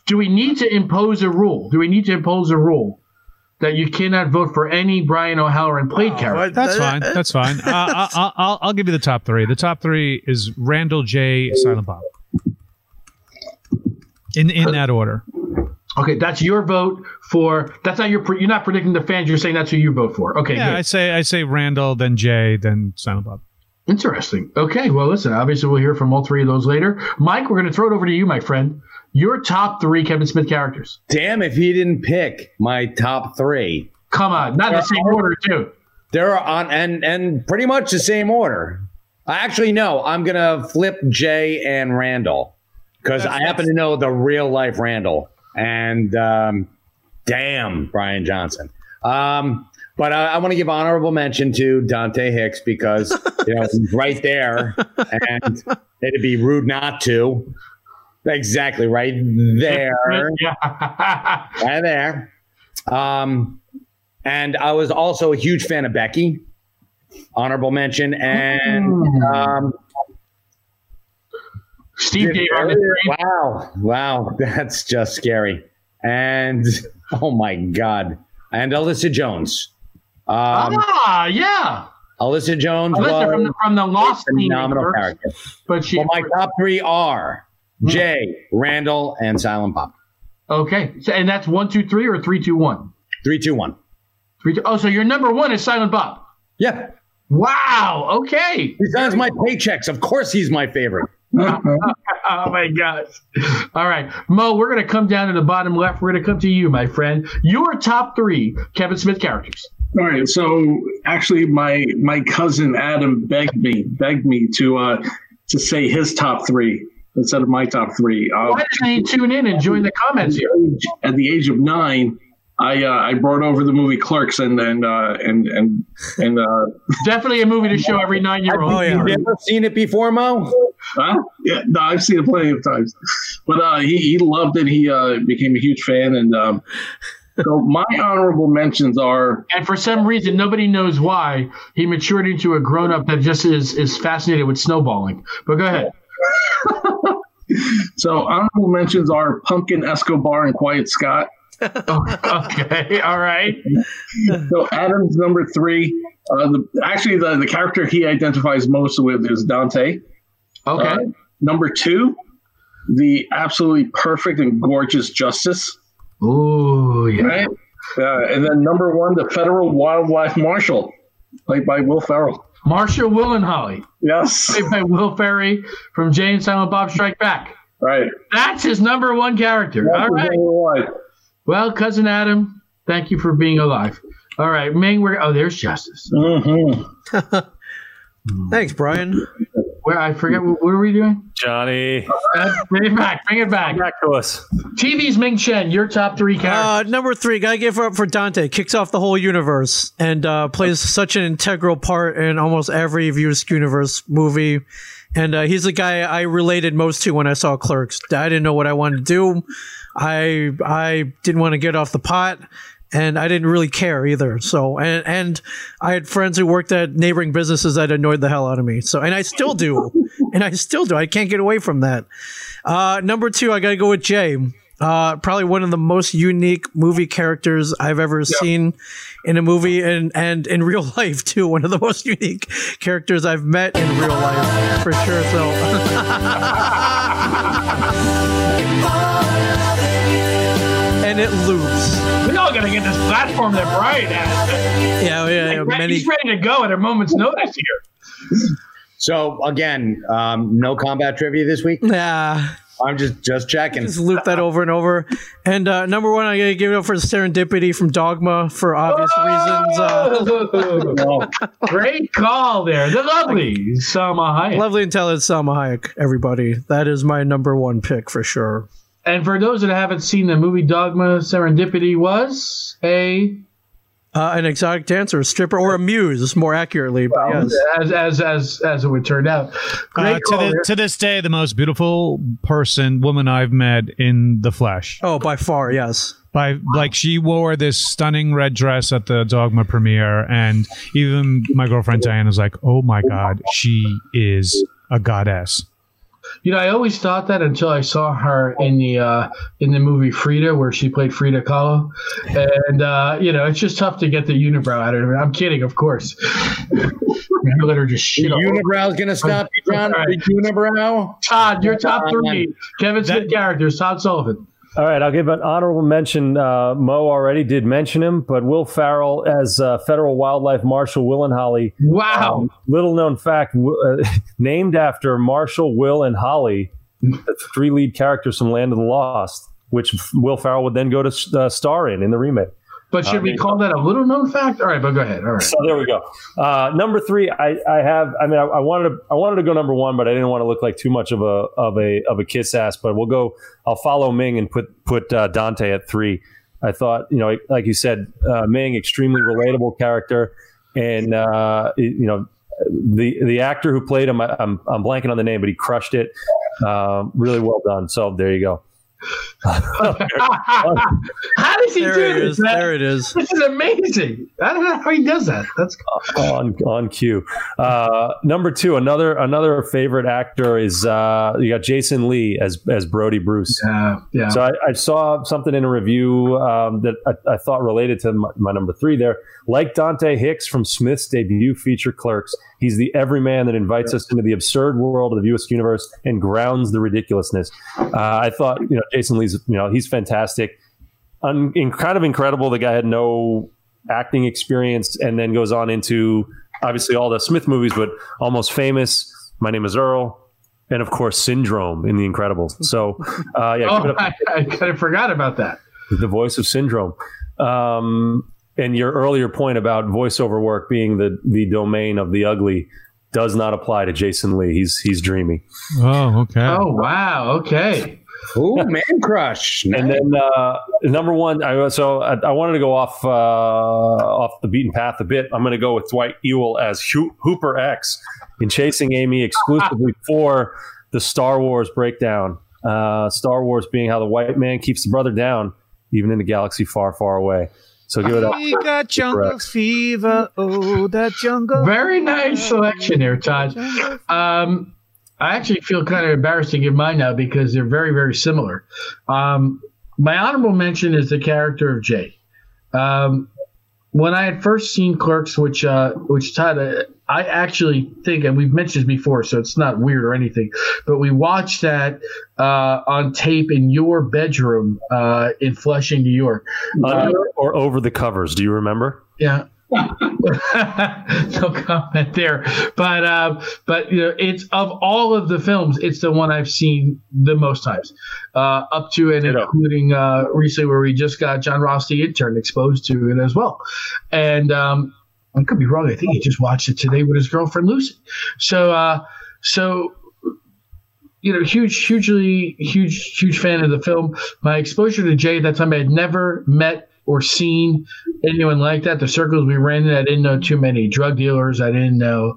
Do we need to impose a rule? Do we need to impose a rule that you cannot vote for any Brian O'Halloran played oh, character? That's fine. That's fine. Uh, I'll, I'll, I'll, give you the top three. The top three is Randall J. Silent Bob. In in that order. Okay, that's your vote for. That's not your. You're not predicting the fans. You're saying that's who you vote for. Okay. Yeah, good. I say I say Randall, then Jay, then Silent Bob. Interesting. Okay, well, listen. Obviously, we'll hear from all three of those later. Mike, we're going to throw it over to you, my friend your top three Kevin Smith characters. Damn, if he didn't pick my top three. Come on, not in the same order too. They're on and and pretty much the same order. I actually no, I'm gonna flip Jay and Randall because I happen to know the real life Randall and um, damn Bryan Johnson. Um, but I, I want to give honorable mention to Dante Hicks because you know he's right there, and it'd be rude not to. Exactly right there. right there. Um, and I was also a huge fan of Becky. Honorable mention and mm. um, Steve-Dave Wow, wow, that's just scary. And oh my god, and Alyssa Jones. Um, ah, yeah. Alyssa Jones Alyssa from the, from the Lost phenomenal character. But she, well, my top three are Jay, Randall, and Silent Bob. Okay. So, and that's one, two, three, or three, two, one? Three, two, one. Three, two. Oh, so your number one is Silent Bob. Yeah. Wow. Okay. He signs my paychecks. Of course, he's my favorite. oh my gosh. All right. Mo, we're going to come down to the bottom left. We're going to come to you, my friend. Your top three Kevin Smith characters. All right. So actually, my my cousin Adam begged me begged me to uh, to say his top three instead of my top three. Uh, Why didn't he tune in and join the comments here? At the age of nine, I uh, I brought over the movie Clerks and and uh, and and and uh, definitely a movie to show every nine year old. Oh yeah, you ever seen it before, Mo? Huh? Yeah, no, I've seen it plenty of times. But uh, he he loved it. He uh, became a huge fan, and um, so my honorable mentions are. And for some reason, nobody knows why he matured into a grown up that just is is fascinated with snowballing. But go ahead. so honorable mentions are Pumpkin Escobar and Quiet Scott. okay, all right. So Adam's number three. Uh, the, actually, the, the character he identifies most with is Dante. Okay. Uh, number two, the absolutely perfect and gorgeous Justice. Oh, yeah. Right? Uh, and then number one, the federal wildlife marshal, played by Will Ferrell. Marshall Willenholly. Yes. Played by Will Ferrell from James and Silent Bob Strike Back. Right. That's his number one character. That's All right. One. Well, cousin Adam, thank you for being alive. All right, Ming, we're oh, there's Justice. Mm-hmm. Thanks, Brian. Where I forget what, what are we doing? Johnny, uh, bring it back. Bring it back. Back to us. TV's Ming Chen. Your top three uh, characters. Uh, number three, gotta give up for Dante. Kicks off the whole universe and uh, plays such an integral part in almost every View Askewniverse movie. And uh, he's the guy I related most to when I saw Clerks. I didn't know what I wanted to do. I I didn't want to get off the pot and I didn't really care either. So, and and I had friends who worked at neighboring businesses that annoyed the hell out of me. So, and I still do, and I still do. I can't get away from that. Uh, number two, I got to go with Jay. Uh, probably one of the most unique movie characters I've ever yeah. seen in a movie, and and in real life too. One of the most unique characters I've met in real life, for sure. So. and it loops. We all got to get this platform that Brian has. Yeah, yeah, yeah. Many... He's ready to go at a moment's notice here. So again, um, no combat trivia this week. Yeah. I'm just just checking. Just loop that over and over. And uh, number one, I gotta give it up for Serendipity from Dogma for obvious oh! reasons. Uh, Great call there. The lovely Salma Hayek. Lovely and talented Salma Hayek. Everybody, that is my number one pick for sure. And for those that haven't seen the movie Dogma, Serendipity was a uh, an exotic dancer, a stripper, or a muse, more accurately. But well, yes, as as as as it would turn out. Uh, to, the, to this day, the most beautiful person, woman I've met in the flesh. Oh, by far, yes. By like she wore this stunning red dress at the Dogma premiere, and even my girlfriend Diane was like, "Oh my god, she is a goddess." You know, I always thought that until I saw her in the uh, in the movie Frida, where she played Frida Kahlo, and uh, you know, it's just tough to get the unibrow out of her. I'm kidding, of course. let her just shit. Unibrow is gonna stop you, John. Right. Unibrow. Todd, your top three. Kevin Smith characters. Todd Sullivan. All right, I'll give an honorable mention. Uh, Mo already did mention him, but Will Ferrell as uh, federal wildlife marshal Willenholly. Wow! Um, little known fact: uh, named after Marshall, Will, and Holly, the three lead characters from Land of the Lost, which Will Ferrell would then go to uh, star in in the remake. But should uh, we call that a little known fact? All right, but go ahead. All right. So there we go. Uh, number three, I, I have. I mean, I, I, wanted to I wanted to go number one, but I didn't want to look like too much of a of a of a kiss ass. But we'll go. I'll follow Ming and put put uh, Dante at three. I thought, you know, like you said, uh, Ming, extremely relatable character, and uh, you know, the the actor who played him, I, am I'm, I'm blanking on the name, but he crushed it. Uh, really well done. So there you go. how does he there do it this? Is, there it is. This is amazing. I don't know how he does that. That's on on cue. Uh, number two, another another favorite actor is uh, you got Jason Lee as as Brodie Bruce. Yeah, yeah. So I, I saw something in a review um, that I, I, thought related to my, my number three there. Like Dante Hicks from Smith's debut feature Clerks, he's the everyman that invites us into the absurd world of the View Askewniverse and grounds the ridiculousness. Uh, I thought, you know, Jason Lee's, you know, he's fantastic. Un- in, kind of incredible. The guy had no acting experience and then goes on into obviously all the Smith movies, but almost famous. My name is Earl. And of course, Syndrome in The Incredibles. So, uh, yeah, oh, I, I kind of forgot about that. The voice of Syndrome. Um, and your earlier point about voiceover work being the the domain of the ugly does not apply to Jason Lee. He's he's dreamy. Oh, okay. Oh, wow. Okay. Ooh, man crush. Nice. And then uh, number one, I, so I, I, wanted to go off uh, off the beaten path a bit. I'm going to go with Dwight Ewell as Hooper X in Chasing Amy exclusively for the Star Wars breakdown. Uh, Star Wars being how the white man keeps the brother down, even in a galaxy far, far away. So give it up. We got jungle fever. Oh, that jungle. Very nice selection there, Todd. Um, I actually feel kind of embarrassed to give mine now because they're very, very similar. Um, my honorable mention is the character of Jay. Um, when I had first seen Clerks, which uh, which Todd, uh, I actually think, and we've mentioned this before, so it's not weird or anything, but we watched that uh, on tape in your bedroom uh, in Flushing, New York. Under or over the covers? Do you remember? Yeah. no comment there, but uh, but you know, it's of all of the films, it's the one I've seen the most times, uh, up to and including uh, recently where we just got John Ross the intern exposed to it as well, and um, I could be wrong. I think he just watched it today with his girlfriend Lucy. So uh, so you know, huge, hugely, huge, huge fan of the film. My exposure to Jay at that time, I had never met or seen anyone like that. The circles we ran in, I didn't know too many drug dealers. I didn't know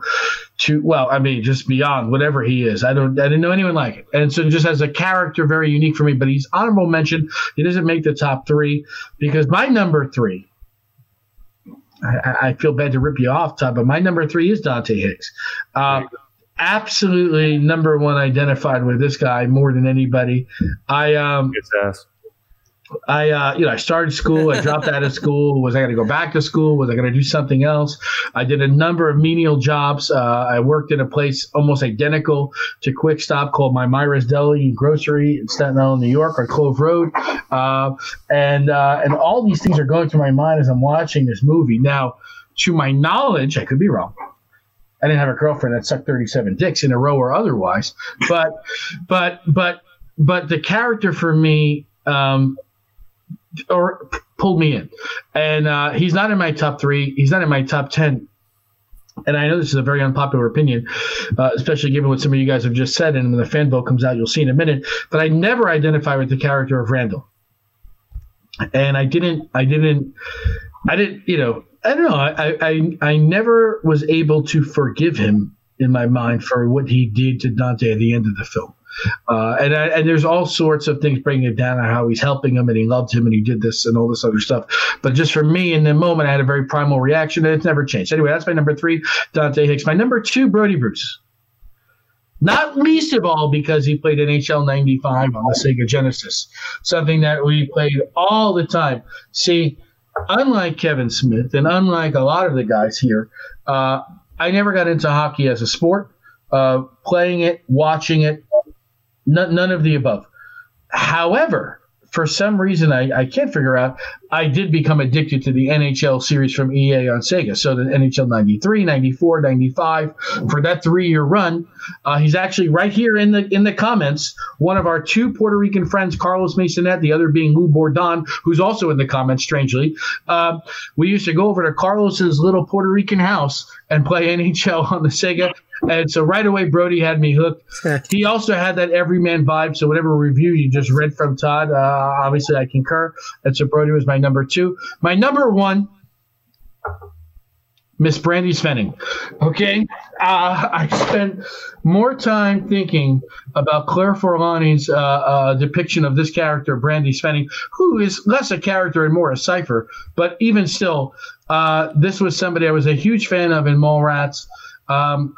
too well. I mean, just beyond whatever he is. I don't. I didn't know anyone like it. And so, just as a character, very unique for me. But he's honorable mention. He doesn't make the top three because my number three. I, I feel bad to rip you off, Todd, but my number three is Dante Hicks. Uh, absolutely number one identified with this guy more than anybody. I um I, uh, you know, I started school. I dropped out of school. Was I going to go back to school? Was I going to do something else? I did a number of menial jobs. Uh, I worked in a place almost identical to Quick Stop called My Myra's Deli and Grocery in Staten Island, New York, on Clove Road. Uh, and uh, and all these things are going through my mind as I'm watching this movie. Now, to my knowledge, I could be wrong. I didn't have a girlfriend that sucked 37 dicks in a row or otherwise, but but but but the character for me um, or pulled me in. And uh, he's not in my top three. He's not in my top ten. And I know this is a very unpopular opinion, uh, especially given what some of you guys have just said. And when the fan vote comes out, you'll see in a minute. But I never identify with the character of Randall. And I didn't. I didn't. I didn't. You know. I don't know. I. I. I never was able to forgive him in my mind for what he did to Dante at the end of the film. Uh, and and there's all sorts of things bringing it down on how he's helping him and he loved him and he did this and all this other stuff. But just for me in the moment, I had a very primal reaction and it's never changed. Anyway, that's my number three, Dante Hicks. My number two, Brodie Bruce. Not least of all because he played NHL 95 on the Sega Genesis, something that we played all the time. See, unlike Kevin Smith and unlike a lot of the guys here, uh, I never got into hockey as a sport. Uh, playing it, watching it, None, none of the above. However, for some reason I, I can't figure out, I did become addicted to the NHL series from EA on Sega. So the NHL 93, 94, 95, for that three year run, uh, he's actually right here in the in the comments. One of our two Puerto Rican friends, Carlos Masonette, the other being Lou Bordon, who's also in the comments, strangely. Uh, we used to go over to Carlos's little Puerto Rican house and play NHL on the Sega. And so right away, Brody had me hooked. he also had that everyman vibe. So whatever review you just read from Todd, uh, obviously I concur. And so Brodie was my number two. My number one, Miss Brandy Svenning. Okay, uh, I spent more time thinking about Claire Forlani's uh, uh, depiction of this character, Brandy Svenning, who is less a character and more a cipher. But even still, uh, this was somebody I was a huge fan of in Mallrats. Um,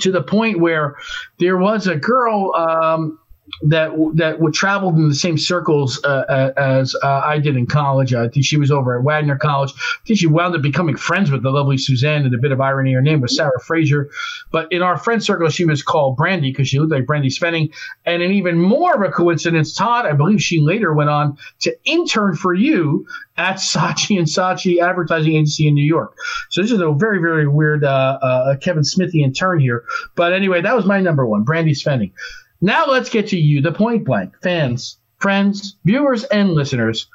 to the point where there was a girl um, that that would traveled in the same circles uh, uh, as uh, I did in college. I think she was over at Wagner College. I think she wound up becoming friends with the lovely Suzanne. And a bit of irony, her name was Sarah Fraser. But in our friend circle, she was called Brandy because she looked like Brandy Svenning. And an even more of a coincidence, Todd, I believe she later went on to intern for you at Saatchi and Saatchi Advertising Agency in New York. So this is a very, very weird uh, uh, Kevin Smithian turn here. But anyway, that was my number one, Brandy Svenning. Now let's get to you, the point blank fans, friends, viewers, and listeners,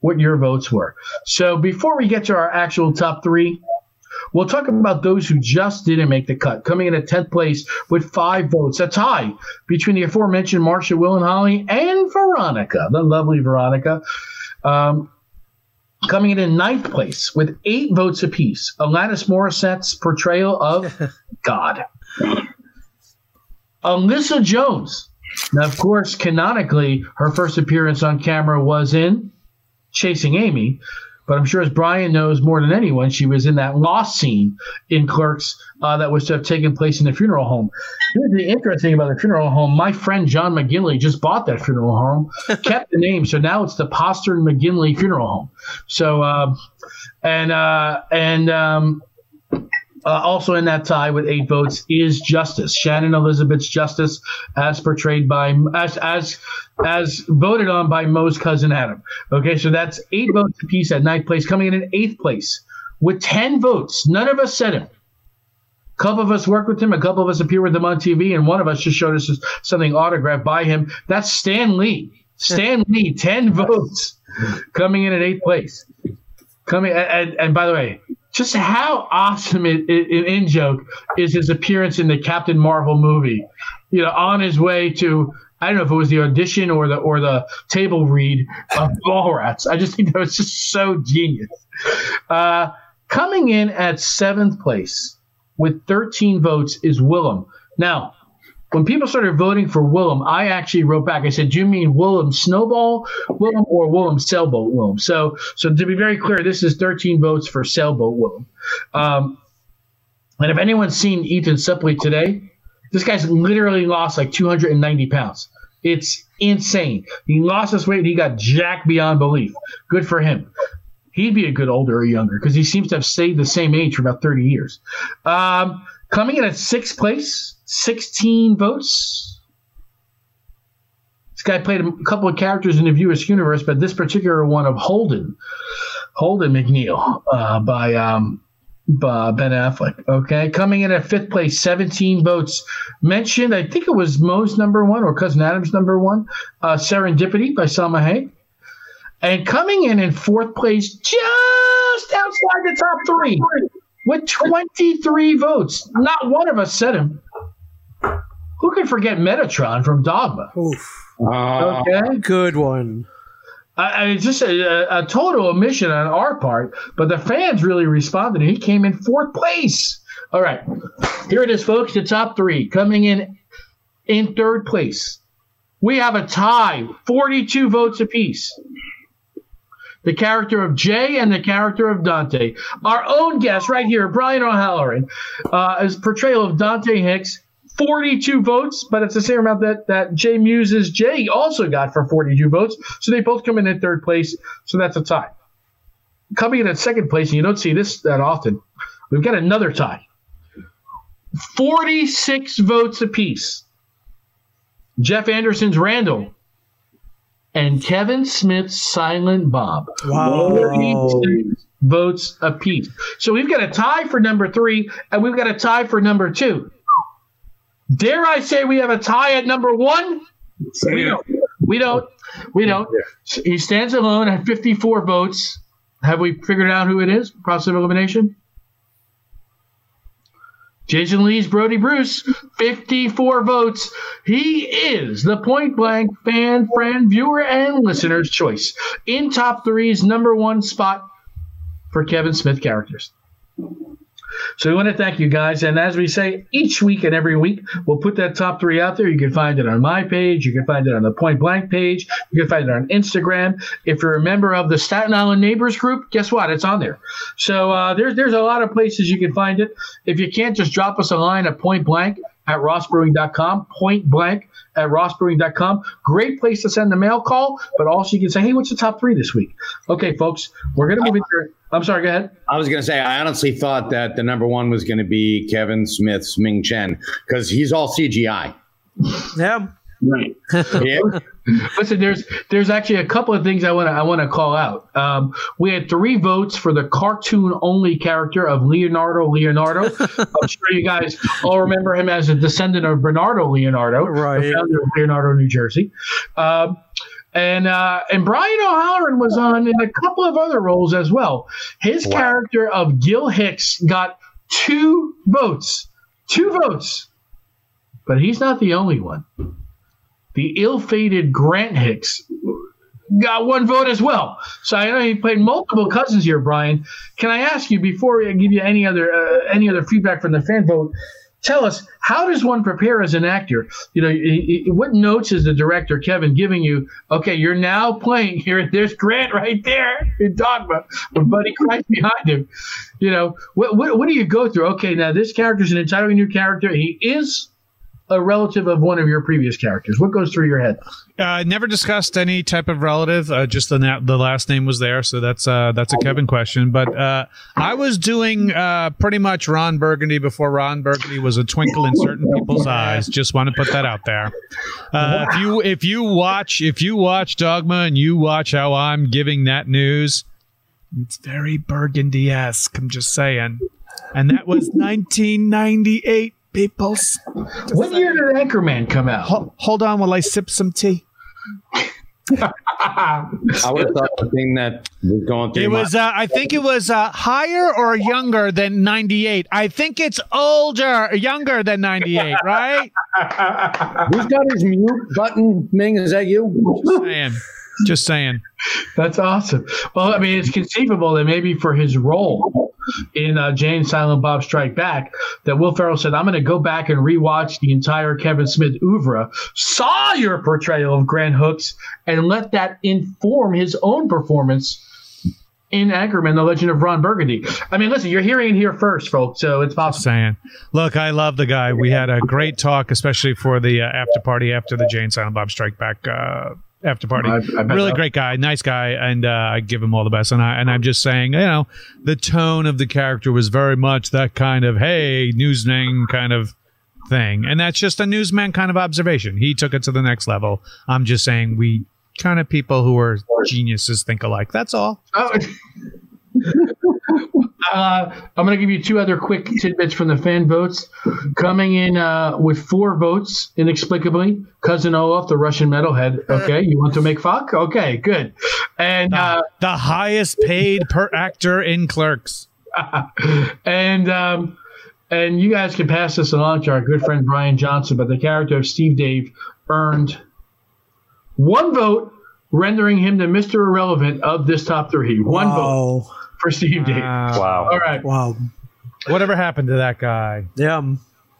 what your votes were. So before we get to our actual top three, we'll talk about those who just didn't make the cut, coming in at 10th place with five votes, a tie between the aforementioned Marshal, Will, and Holly, and Veronica, the lovely Veronica. Um, coming in in ninth place with eight votes apiece, Alanis Morissette's portrayal of God. Alyssa Jones. Now, of course, canonically, her first appearance on camera was in Chasing Amy, but I'm sure as Brian knows more than anyone, she was in that lost scene in Clerks uh, that was to have taken place in the funeral home. Here's the interesting thing about the funeral home. My friend John McGinley just bought that funeral home, kept the name, so now it's the Postern McGinley Funeral Home. So, uh, and uh, and um, uh, also in that tie with eight votes is Justice Shannon Elizabeth's Justice, as portrayed by as as as voted on by Mo's cousin Adam. Okay, so that's eight votes apiece at ninth place, coming in in eighth place with ten votes. None of us said him. A couple of us worked with him, a couple of us appear with him on TV, and one of us just showed us something autographed by him. That's Stan Lee. Stan Lee, ten votes, coming in at eighth place. Coming and, and by the way, just how awesome it, it, in joke is his appearance in the Captain Marvel movie. You know, on his way to I don't know if it was the audition or the or the table read of Mallrats. I just think that was just so genius. Uh, coming in at seventh place with 13 votes is Willam. Now, when people started voting for Willam, I actually wrote back. I said, "Do you mean Willam Snowball Willam or Willam Sailboat Willam?" So, so to be very clear, this is 13 votes for Sailboat Willam. Um, and if anyone's seen Ethan Suplee today, this guy's literally lost like 290 pounds It's insane. He lost his weight. He got jacked beyond belief. Good for him. He'd be a good older or younger because he seems to have stayed the same age for about 30 years. Um, coming in at sixth place, 16 votes. This guy played a couple of characters in the View Askewniverse, but this particular one of Holden, Holden McNeil, uh, by um, Ben Affleck. Okay, coming in at fifth place, 17 votes. Mentioned, I think it was Mo's number one or Cousin Adam's number one. Uh, Serendipity by Salma Hayek. And coming in in fourth place, just outside the top three, with 23 votes. Not one of us said him. Who can forget Metatron from Dogma? Oof. Uh, Okay. Good one. I, I mean, just a, a total omission on our part, but the fans really responded. and He came in fourth place. All right, here it is, folks. The top three coming in in third place. We have a tie, 42 votes apiece. The character of Jay and the character of Dante. Our own guest right here, Brian O'Halloran, uh, his portrayal of Dante Hicks, 42 votes, but it's the same amount that, that Jay Mewes's Jay also got for 42 votes. So they both come in at third place. So that's a tie. Coming in at second place, and you don't see this that often, we've got another tie. 46 votes apiece. Jeff Anderson's Randall and Kevin Smith's Silent Bob. Wow. 46 votes apiece. So we've got a tie for number three, and we've got a tie for number two. Dare I say we have a tie at number one? We don't. We don't. We don't. He stands alone at 54 votes. Have we figured out who it is? Process of elimination? Jason Lee's Brodie Bruce, 54 votes. He is the point blank fan, friend, viewer, and listener's choice in top three's number one spot for Kevin Smith characters. So we want to thank you guys. And as we say each week and every week, we'll put that top three out there. You can find it on my page. You can find it on the Point Blank page. You can find it on Instagram. If you're a member of the Staten Island Neighbors Group, guess what? It's on there. So uh, there's there's a lot of places you can find it. If you can't, just drop us a line at Point Blank at rossbrewing.com, point blank at rossbrewing.com. Great place to send the mail call, but also you can say, hey, what's the top three this week? Okay, folks, we're going to move into. I'm sorry, go ahead. I was going to say, I honestly thought that the number one was going to be Kevin Smith's Ming Chen because he's all CGI. Yeah. Right. Yeah. Listen, there's there's actually a couple of things I want to I want to call out. Um, we had three votes for the cartoon only character of Leonardo Leonardo. I'm sure you guys all remember him as a descendant of Bernardo Leonardo, Right. the founder of Leonardo, New Jersey. Um, and uh, and Brian O'Halloran was on in a couple of other roles as well. His character of Gil Hicks got two votes, two votes, but he's not the only one the ill-fated Grant Hicks got one vote as well. So I know you played multiple cousins here, Brian. Can I ask you before I give you any other uh, any other feedback from the fan vote? Tell us how does one prepare as an actor? You know, what notes is the director Kevin giving you? Okay, you're now playing here. There's Grant right there in Dogma with Buddy Christ behind him. You know, what, what what do you go through? Okay, now this character's an entirely new character. He is a relative of one of your previous characters. What goes through your head? Uh, never discussed any type of relative. Uh, just the na- the last name was there, so that's uh, that's a Kevin question. But uh, I was doing uh, pretty much Ron Burgundy before Ron Burgundy was a twinkle in certain people's eyes. Just want to put that out there. Uh, If you if you watch if you watch Dogma and you watch how I'm giving that news, it's very Burgundy esque. I'm just saying. And that was 1998. Peoples. What year did Anchorman come out? Ho- hold on while I sip some tea. I would have thought the thing that was going through It my- was, uh, I think it was uh, higher or younger than 98. I think it's older, younger than 98, right? Who's got his mute button, Ming? Is that you? Just saying. Just saying. That's awesome. Well, I mean, it's conceivable that maybe for his role in uh, Jay and Silent Bob Strike Back, that Will Ferrell said, "I'm going to go back and rewatch the entire Kevin Smith oeuvre, saw your portrayal of Grant Hicks, and let that inform his own performance in Anchorman, The Legend of Ron Burgundy. I mean, listen, you're hearing it here first, folks, so it's possible. Just Saying, look, I love the guy. We had a great talk, especially for the uh, after party after the Jay and Silent Bob Strike Back uh, after party. I- I really so. great guy, nice guy, and uh, I give him all the best. And I and I'm just saying, you know, the tone of the character was very much that kind of hey newsman kind of thing, and that's just a newsman kind of observation. He took it to the next level. I'm just saying we kind of people who are geniuses think alike. That's all. Oh. uh, I'm going to give you two other quick tidbits from the fan votes. Coming in uh, with four votes, inexplicably, Cousin Olaf, the Russian metalhead. Okay, you want to make fuck? Okay, good. And uh, the highest paid per actor in Clerks. and um, and you guys can pass this along to our good friend Bryan Johnson, but the character of Steve Dave earned one vote, rendering him the Mr. Irrelevant of this top three. One vote Wow. for Wow. All right. Wow. Whatever happened to that guy? Yeah.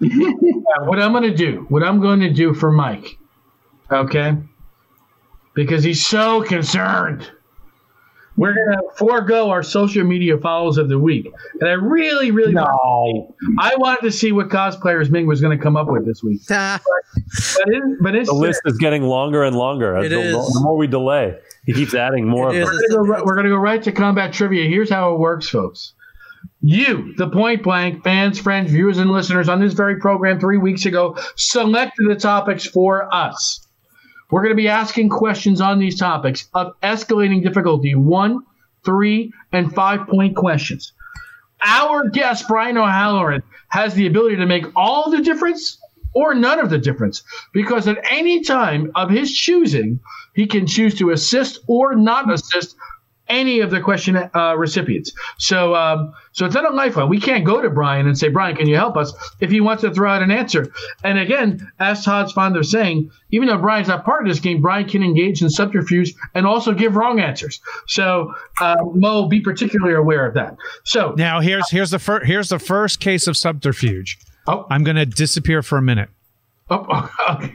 what I'm going to do, what I'm going to do for Mike, okay? Because he's so concerned. We're going to forego our social media follows of the week. And I really, really No. I wanted to see what cosplayers Ming was going to come up with this week. But, it, but it's The list is getting longer and longer. It the, is. the more we delay, he keeps adding more of we're gonna, go, right- we're gonna go right to combat trivia. Here's how it works, folks. You, the point blank fans, friends, viewers, and listeners on this very program three weeks ago selected the topics for us. We're going to be asking questions on these topics of escalating difficulty one, three, and five point questions. Our guest, Brian O'Halloran, has the ability to make all the difference or none of the difference because at any time of his choosing, he can choose to assist or not assist any of the question uh, recipients. So, um, so it's not a lifeline. We can't go to Brian and say, Brian, can you help us? If he wants to throw out an answer. And again, as Todd's fond of saying, even though Brian's not part of this game, Brian can engage in subterfuge and also give wrong answers. So, uh, Mo, be particularly aware of that. So, Now here's here's the first here's the first case of subterfuge. Oh, I'm gonna disappear for a minute. oh, okay.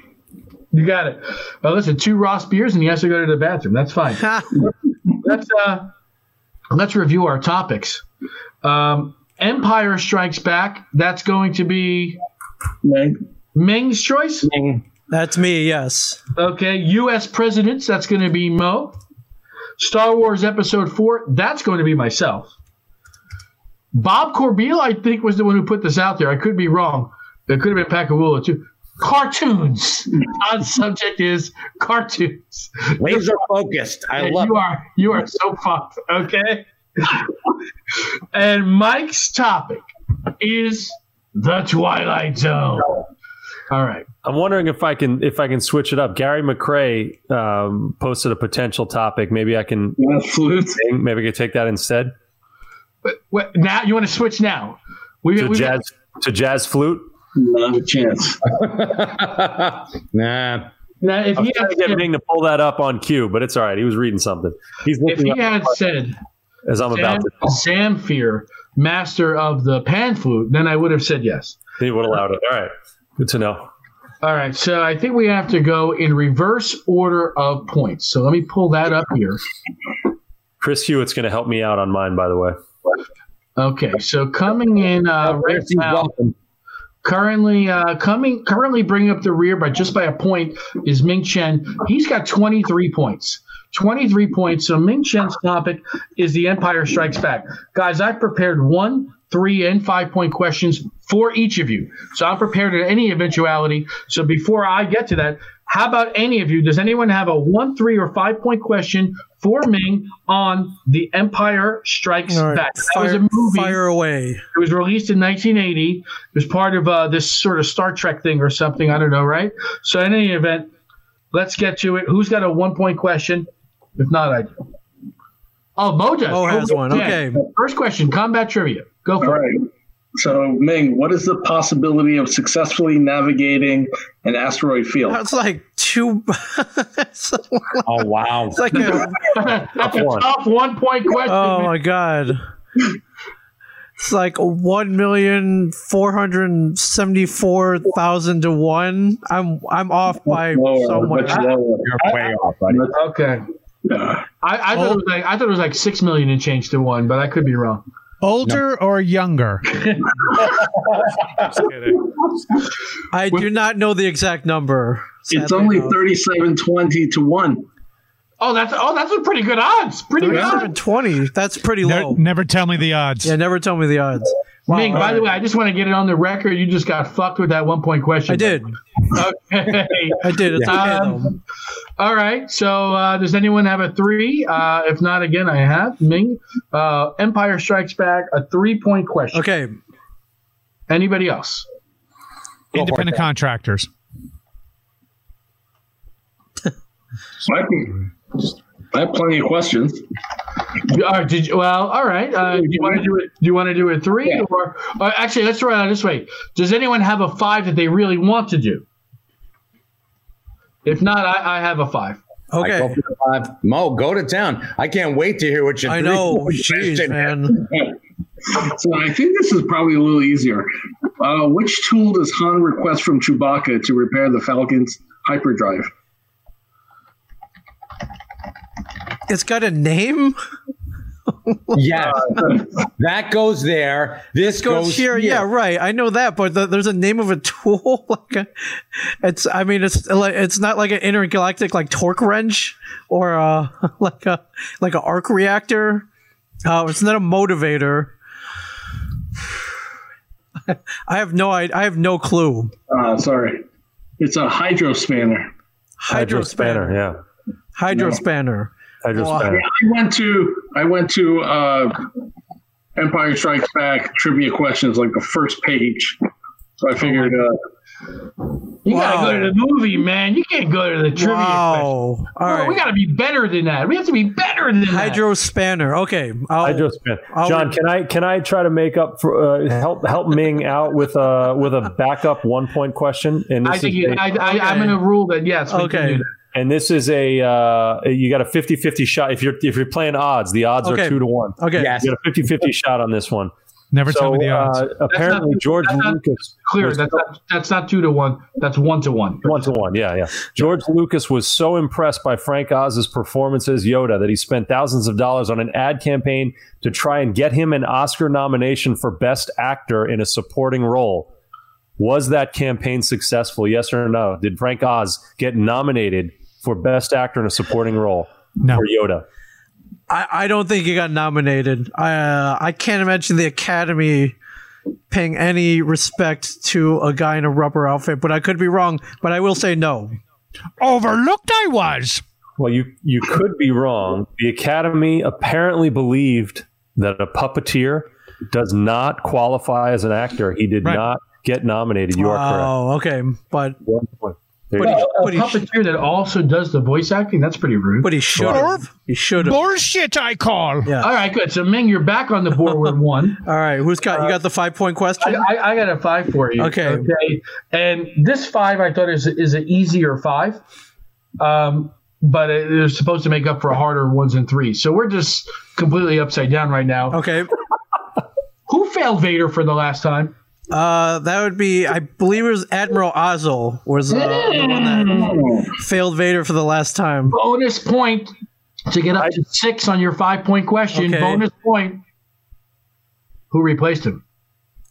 You got it. Well, listen, two Ross beers and he has to go to the bathroom. That's fine. let's uh, let's review our topics. Um, Empire Strikes Back. That's going to be Meg? Ming's choice. Ming. That's me, yes. Okay. U.S. presidents. That's going to be Mo. Star Wars Episode Four. That's going to be myself. Bob Corbeil, I think, was the one who put this out there. I could be wrong. It could have been Pacawula too. Cartoons. Our subject is cartoons. Laser focused. I Yeah, love you are you are so fucked. Okay. and Mike's topic is the Twilight Zone. All right. I'm wondering if I can if I can switch it up. Gary McRae um, posted a potential topic. Maybe I can Yeah, flute. maybe I could take that instead But, what, now you want to switch now? We, to we- jazz to jazz flute. Not a chance. nah. now if I'm he, trying had to get said, Ming to pull that up on cue, but it's all right. He was reading something. He's if he up had said as I'm about Sam, to. Zamfir, master of the pan flute, then I would have said yes. He would allow it. All right. Good to know. All right, so I think we have to go in reverse order of points. So let me pull that up here. Chris Hewitt's going to help me out on mine, by the way. Okay, so coming in uh, right now, currently uh, coming currently bringing up the rear by just by a point is Ming Chen. He's got 23 points. 23 points. So Ming Chen's topic is the Empire Strikes Back. Guys, I've prepared one, three, and five point questions for each of you. So I'm prepared at any eventuality. So before I get to that, how about any of you? Does anyone have a one, three, or five point question for Ming on the Empire Strikes All right. Back? That Fire, was a movie. fire away. It was released in 1980. It was part of uh, this sort of Star Trek thing or something. I don't know, right? So, in any event, let's get to it. Who's got a one point question? If not, I do. Oh, Mo does. Mo has one. yeah. Okay. First question combat trivia. Go All for it. right. So, Ming, what is the possibility of successfully navigating an asteroid field? That's like two. That's Oh wow. It's like a, That's a tough one point question. oh man. my god. It's like one million four hundred seventy-four thousand to one. I'm I'm off by Lower, so much. much lower. You're way off, buddy. Okay. Yeah. I, I thought it oh. was like I thought it was like six million and change to one, but I could be wrong. Older or younger? I do not know the exact number. It's only enough. thirty-seven twenty to one. Oh, that's oh, that's a pretty good odds. Pretty good odds. 3720. That's pretty Ne- low. never tell me the odds. Yeah, never tell me the odds. Wow, Ming, by all the way, I just want to get it on the record. You just got fucked with that one point question. I did. Okay. I did. It's okay, Um. All right. So, uh, does anyone have a three? Uh, if not, again, I have Ming. Uh, Empire Strikes Back, a three point question. Okay. Anybody else? Independent contractors. I, can, I have plenty of questions. All right, did you, well, all right. Uh, do you want to do it? Do you want to do a three, Yeah. or, or actually, let's throw it out this way. Does anyone have a five that they really want to do? If not, I, I have a five. I go Okay. five. Mo, go to town. I can't wait to hear what your I know. three-point Jeez, man. So I think this is probably a little easier. Uh, which tool does Han request from Chewbacca to repair the Falcon's hyperdrive? It's got a name? Yes, that goes there. This goes, goes, here. Yeah, right. I know that, but the, there's a name of a tool. like a, it's. I mean, it's like it's not like an intergalactic like torque wrench or uh like a like an arc reactor. Uh, it's not a motivator. I have no. I, I have no clue. Uh, sorry, it's a hydro spanner. Hydro spanner, yeah. Hydro No. spanner. Hydro Oh, spanner. I went to I went to uh, Empire Strikes Back trivia questions like the first page. So I figured uh, You Wow. gotta go to the movie, man. You can't go to the trivia. question. Wow. All Well, We gotta be better than that. We have to be better than that. Hydro spanner. Okay. I'll, Hydro spanner. I'll- John, can I can I try to make up for uh, help help Ming out with a with a backup one point question? And I think is you, a- I, I, I'm Okay. going to rule that yes. We Okay. Can do that. and this is a uh, you got a 50-50 shot if you're if you're playing odds the odds Okay. are two to one Okay. Yes. you got a 50-50 shot on this one Never so tell me the odds. uh, apparently not- george that's lucas Clear. was That's not, that's not two to one. That's one to one. one to one yeah yeah george lucas was so impressed by frank oz's performance as yoda that he spent thousands of dollars on an ad campaign to try and get him an oscar nomination for best actor in a supporting role was that campaign successful yes or no did frank oz get nominated for best actor in a supporting role No. for yoda I, I don't think he got nominated. I uh, I can't imagine the Academy paying any respect to a guy in a rubber outfit, but I could be wrong. But I will say no. Overlooked I was. Well, you you could be wrong. The Academy apparently believed that a puppeteer does not qualify as an actor. He did Right. not get nominated. You are Oh, okay, but. One point. But go. he, A but he, sh- puppeteer that also does the voice acting. That's pretty rude. but he should have. He should have. Bullshit, I call. Yeah. All right, good. So Ming, you're back on the board with one. All right, who's got you got the five point question? I, I, I got a five for you. Okay. Okay. And this five, I thought is is an easier five, um, but it is supposed to make up for harder ones and threes. So we're just completely upside down right now. Okay, Who failed Vader for the last time? Uh, that would be I believe it was Admiral Ozzel was uh, the one that failed Vader for the last time. Bonus point to get up to six on your five point question. Okay. Bonus point. Who replaced him?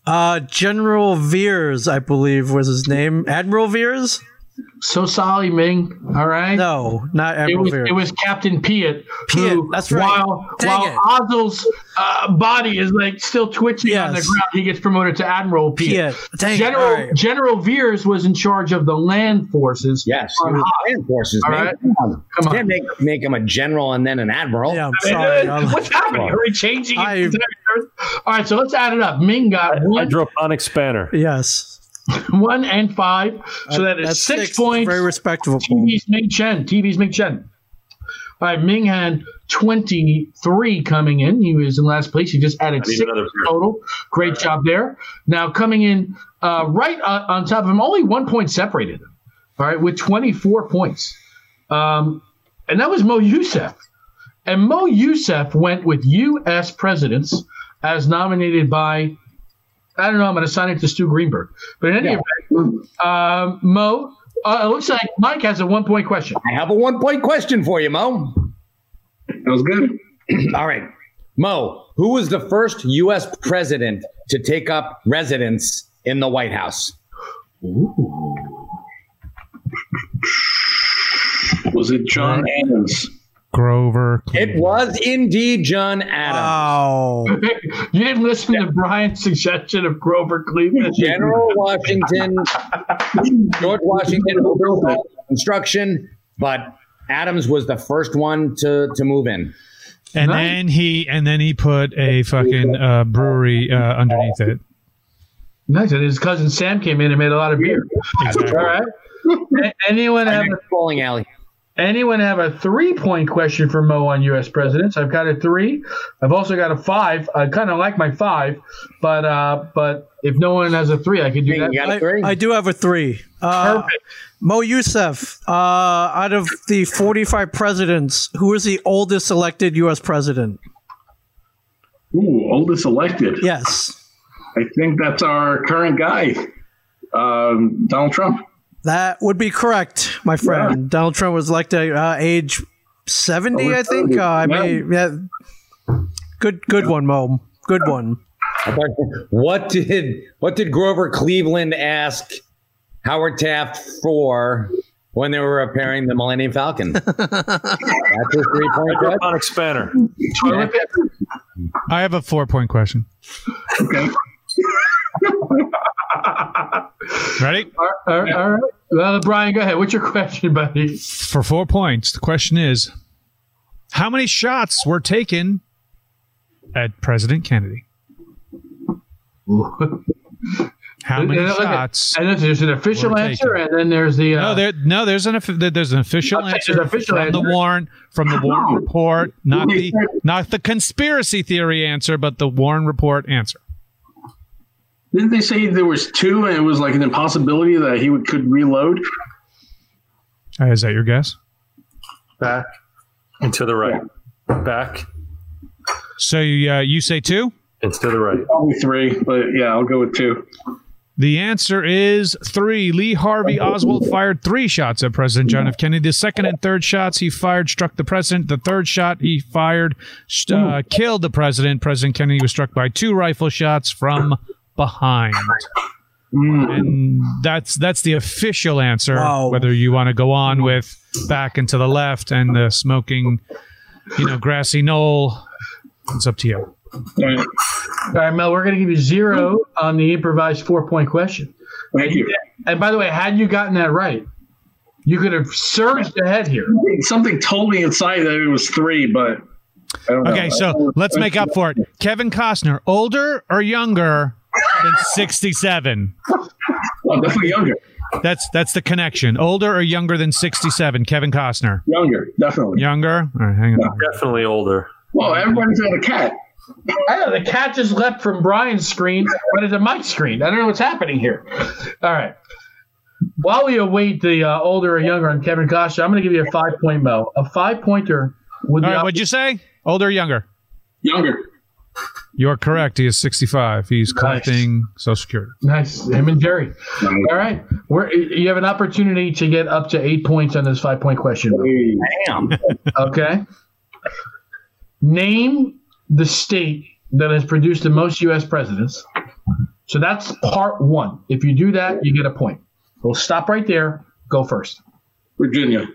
Uh, General Veers, I believe was his name. Admiral Veers? So sorry, Ming. All right. No, not It Admiral was, Veers. it was Captain Piet. Piet, who, that's right. While, Dang while Ozzel's uh, body is like still twitching on the ground, he gets promoted to Admiral Piet. Piet. Dang it, General all right. General Veers was in charge of the land forces. Yes, on he was Hoth. land forces. All man. right. Come on, Come on. Can't make make him a general and then an admiral. yeah, I'm Hey, sorry. uh, I'm- What's happening? Are we changing? I- All right, so let's add it up. Ming got one, Hydroponic spanner. yes. one and five, so that is That's six, points. Very respectable. TV's Ming Chen. TV's Ming Chen. All right, Ming had 23 coming in. He was in last place. He just added six another total. Great job there. Now coming in uh, right uh, on top of him, only one point separated him. All right, with 24 points. Um, and that was Mo Youssef. And Mo Youssef went with U.S. presidents as nominated by, I don't know, I'm going to sign it to Stu Greenberg. But in any Yeah. event, um, Mo, uh, it looks like Mike has a one point question. I have a one point question for you, Mo. That was good. All right. Mo, who was the first U.S. president to take up residence in the White House? Ooh. Was it John Adams? Grover. It was indeed John Adams. Wow. you didn't listen to Brian's suggestion of Grover Cleveland. General Washington, George Washington oversaw construction, but Adams was the first one to, to move in. And Nice. then he and then he put a fucking uh, brewery uh, underneath it. Nice. And his cousin Sam came in and made a lot of beer. Exactly. All right. Anyone have a, Bowling alley. Anyone have a three point question for Mo on U.S. presidents? I've got a three. I've also got a five. I kind of like my five, but uh, but if no one has a three, I could do You that. got a I, three? I do have a three. Uh, Perfect. Mo Youssef, uh, out of the 45 presidents, who is the oldest elected U.S. president? Ooh, oldest elected. Yes. I think that's our current guy, um, Donald Trump. That would be correct, my friend. Donald Trump was elected uh, age 70, Over I think. Uh, I yeah. mean, yeah. Good, good one, Mo. Good one. What did what did Grover Cleveland ask Howard Taft for when they were repairing the Millennium Falcon? That's his three point question. Spanner. I have a four point question. Okay. Ready? All right, all right. Well, Brian, go ahead. What's your question, buddy? For four points, the question is how many shots were taken at President Kennedy? How many And look at- shots? And then there's an official answer, taken? and then there's the. Uh, No, there, no. There's an there's an official answer an official from the answer. Warren from the Warren report, not the not the conspiracy theory answer, but the Warren report answer. Didn't they say there was two and it was like an impossibility that he would, could reload? Uh, is that your guess? Back and to the right. Back So you, uh, you say two. and to the right. Probably three, but yeah, I'll go with two. The answer is three. Lee Harvey Oswald fired three shots at President John F. Kennedy. The second and third shots he fired struck the president. The third shot he fired uh, killed the president. President Kennedy was struck by two rifle shots from behind. Mm. And that's that's the official answer. Wow. Whether you want to go on with back and to the left and the smoking, you know, grassy knoll, it's up to you. All right. all right, Mel, we're going to give you zero on the improvised four point question. Thank you. And by the way, had you gotten that right, you could have surged ahead here. Something told me inside that it was three, but I don't know. Okay, so let's make up for it. Kevin Costner, older or younger than 67? Well, definitely younger. That's that's the connection. Older or younger than 67? Kevin Costner. Younger, definitely. Younger? All right, hang on. Definitely older. Well, everybody's got a cat. I know the cat just leapt from Brian's screen right into my screen. I don't know what's happening here. All right. While we await the uh, older or younger on Kevin Costner, I'm going to give you a five point mo. A five pointer with All the right, what'd you say? Older or younger? Younger. You're correct. He is 65. He's collecting Social Security. Nice, him and Jerry. All right, We're, you have an opportunity to get up to eight points on this five point question. Damn. Okay. Name the state that has produced the most U.S. presidents. So that's part one. If you do that, you get a point. We'll stop right there. Go first. Virginia.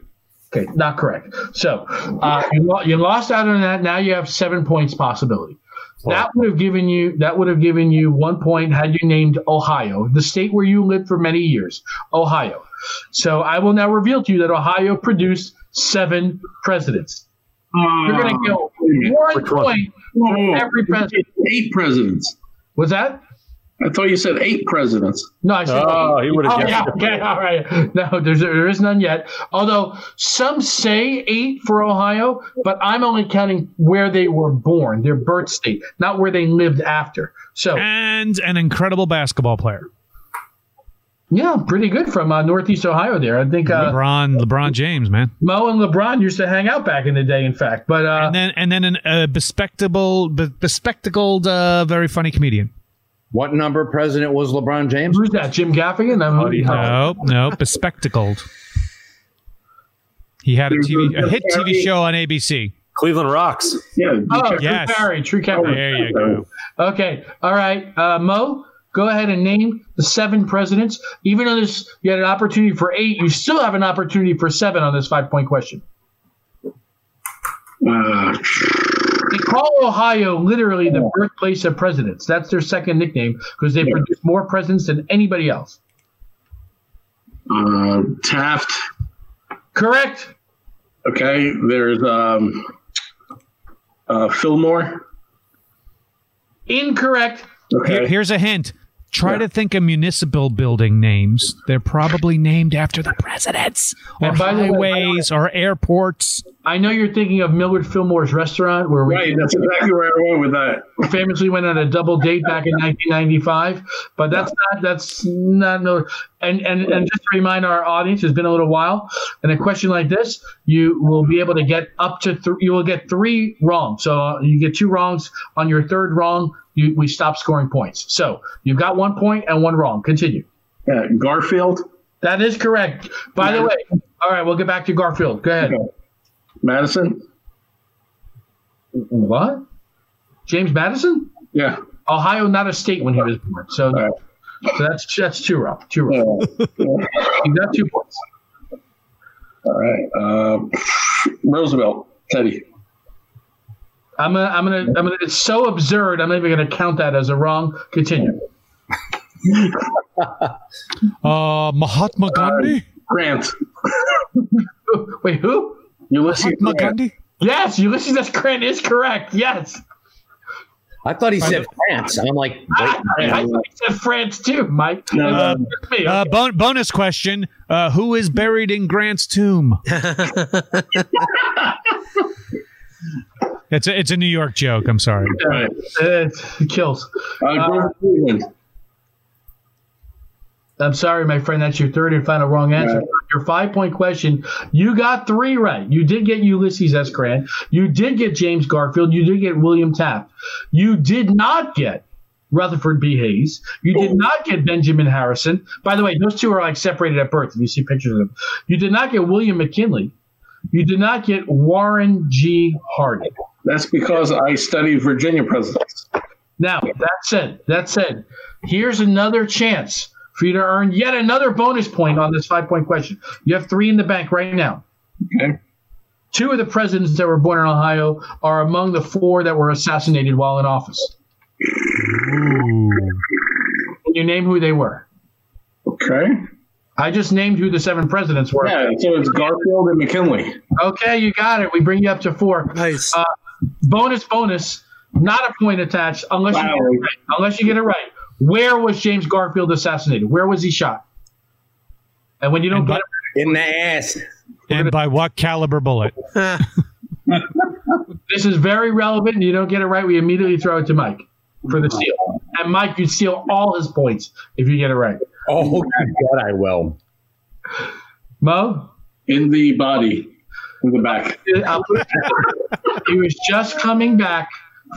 Okay, not correct. So uh, you, lo- you lost out on that. Now you have seven points possibility. That would have given you that would have given you one point had you named Ohio, the state where you lived for many years, Ohio. So I will now reveal to you that Ohio produced seven presidents. You're going to go one one? point for every president. Eight presidents. Was that? I thought you said eight presidents. No, I said. Oh, he would have Oh, yeah, okay, all right. No, there's there is none yet. Although some say eight for Ohio, but I'm only counting where they were born, their birth state, not where they lived after. So And an incredible basketball player. yeah, pretty good from uh, Northeast Ohio. There, I think uh, LeBron LeBron James, man. Mo and LeBron used to hang out back in the day. In fact, but uh, And then and then an uh, bespectable bespectacled uh, very funny comedian. What number president was LeBron James? who's that? Jim Gaffigan? I'm, Buddy No, no, bespectacled. He had a TV a hit TV show on ABC. Cleveland Rocks. Yeah. Oh, Yes. Drew Carey, Drew Carey. There you go. Okay, all right, uh, Mo, go ahead and name the seven presidents. Even though this, you had an opportunity for eight, you still have an opportunity for seven on this five point question. Uh, They call Ohio literally the birthplace of presidents. That's their second nickname because they produce more presidents than anybody else. uh, Taft. Correct. Okay. There's um, uh, Fillmore. Incorrect. Okay. Here- here's a hint. Try Yeah. to think of municipal building names. They're probably named after the presidents, or And by the way- highways, or airports. I know you're thinking of Millard Fillmore's restaurant where we Right. That's exactly where I went with that. famously went on a double date back in 1995. But that's not that's not no. And and and just to remind our audience, it's been a little while. And a question like this, you will be able to get up to three. You will get three wrong. So uh, you get two wrongs on your third wrong. You, we stop scoring points. So you've got one point and one wrong. Continue. Yeah. Garfield. That is correct. By the way, all right, we'll get back to Garfield. Go ahead. Okay. Madison. What? James Madison? Yeah. Ohio, not a state when he was born. So, right. so that's that's two wrong. Two wrong. Uh, You got two points. all right. Um, Roosevelt. Teddy. I'm gonna, I'm gonna, I'm gonna. It's so absurd. I'm not even gonna count that as a wrong. Continue. Uh, Mahatma Gandhi. Grant. Wait, who? Ulysses Mahatma Grant. Gandhi. Yes, Ulysses S. Grant is correct. Yes, I thought he said France. I'm like, I, I, I thought he said France too, Mike. No, Uh, no. that's me. Uh, bon- bonus question: uh, Who is buried in Grant's tomb? it's a it's a New York joke. I'm sorry. Uh, it kills. Uh, Grover I'm sorry, my friend. That's your third and final wrong answer. Right. Your five point question. You got three right. You did get Ulysses S. Grant. You did get James Garfield. You did get William Taft. You did not get Rutherford B. Hayes. You did not get Benjamin Harrison. By the way, those two are like separated at birth. If you see pictures of them, you did not get William McKinley. You did not get Warren G. Harding. That's because I studied Virginia presidents. Now, that said, that said, here's another chance for you to earn yet another bonus point on this five point question. You have three in the bank right now. Okay. Two of the presidents that were born in Ohio are among the four that were assassinated while in office. Can you name who they were? Okay. I just named who the seven presidents were. Yeah. So it's Garfield and McKinley. Okay, you got it. We bring you up to four. Nice. Uh, bonus, bonus, not a point attached unless you, get it right. unless you get it right. Where was James Garfield assassinated? Where was he shot? And when you don't And get it, in the ass. And by what caliber bullet? this is very relevant, and you don't get it right, we immediately throw it to Mike for the steal. And Mike, you steal all his points if you get it right. Oh, God, I will. Mo, In the body. In the back. I'll put it this way. he was just coming back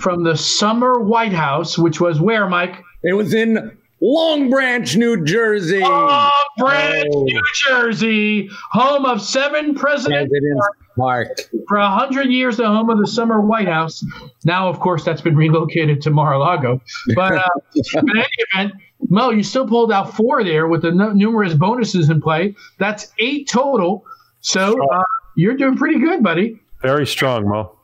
from the summer White House, which was where, Mike? It was in Long Branch, New Jersey. Long Branch, Oh. New Jersey, home of seven presidents. President's Park. For a hundred years, the home of the summer White House. Now, of course, that's been relocated to Mar-a-Lago. But, uh, in any event, Mo, you still pulled out four there with the nu- numerous bonuses in play. That's eight total. So uh, you're doing pretty good, buddy. Very strong, Mo.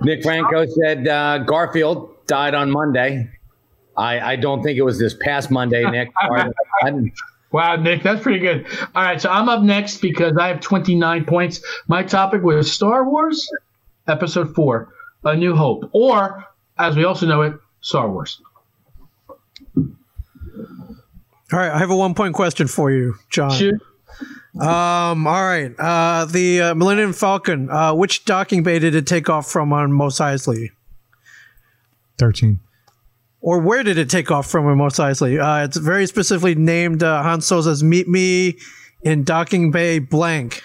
Nick Franco said uh, Garfield died on Monday. I, I don't think it was this past Monday, Nick. I- Wow, Nick, that's pretty good. All right, so I'm up next because I have 29 points. My topic was Star Wars, Episode 4, A New Hope, or, as we also know it, Star Wars. All right, I have a one point question for you, John. Shoot. Um, all right. Uh, the uh, Millennium Falcon, uh, which docking bay did it take off from on Mos Eisley? Thirteen. Or where did it take off from on Mos Eisley? Uh, it's very specifically named uh, Han Solo says, Meet me in docking bay blank.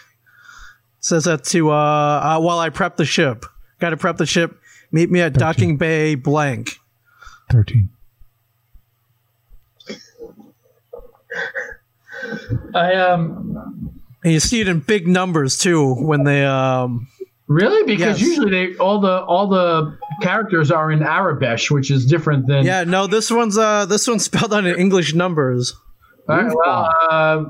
Says that to, uh, uh, while I prep the ship. Got to prep the ship. Meet me at docking bay blank. Thirteen. I um And you see it in big numbers too when they um Really? Because Yes. usually they all the all the characters are in Arabic, which is different than. Yeah, no, this one's uh this one's spelled out in English numbers. All right, well, uh,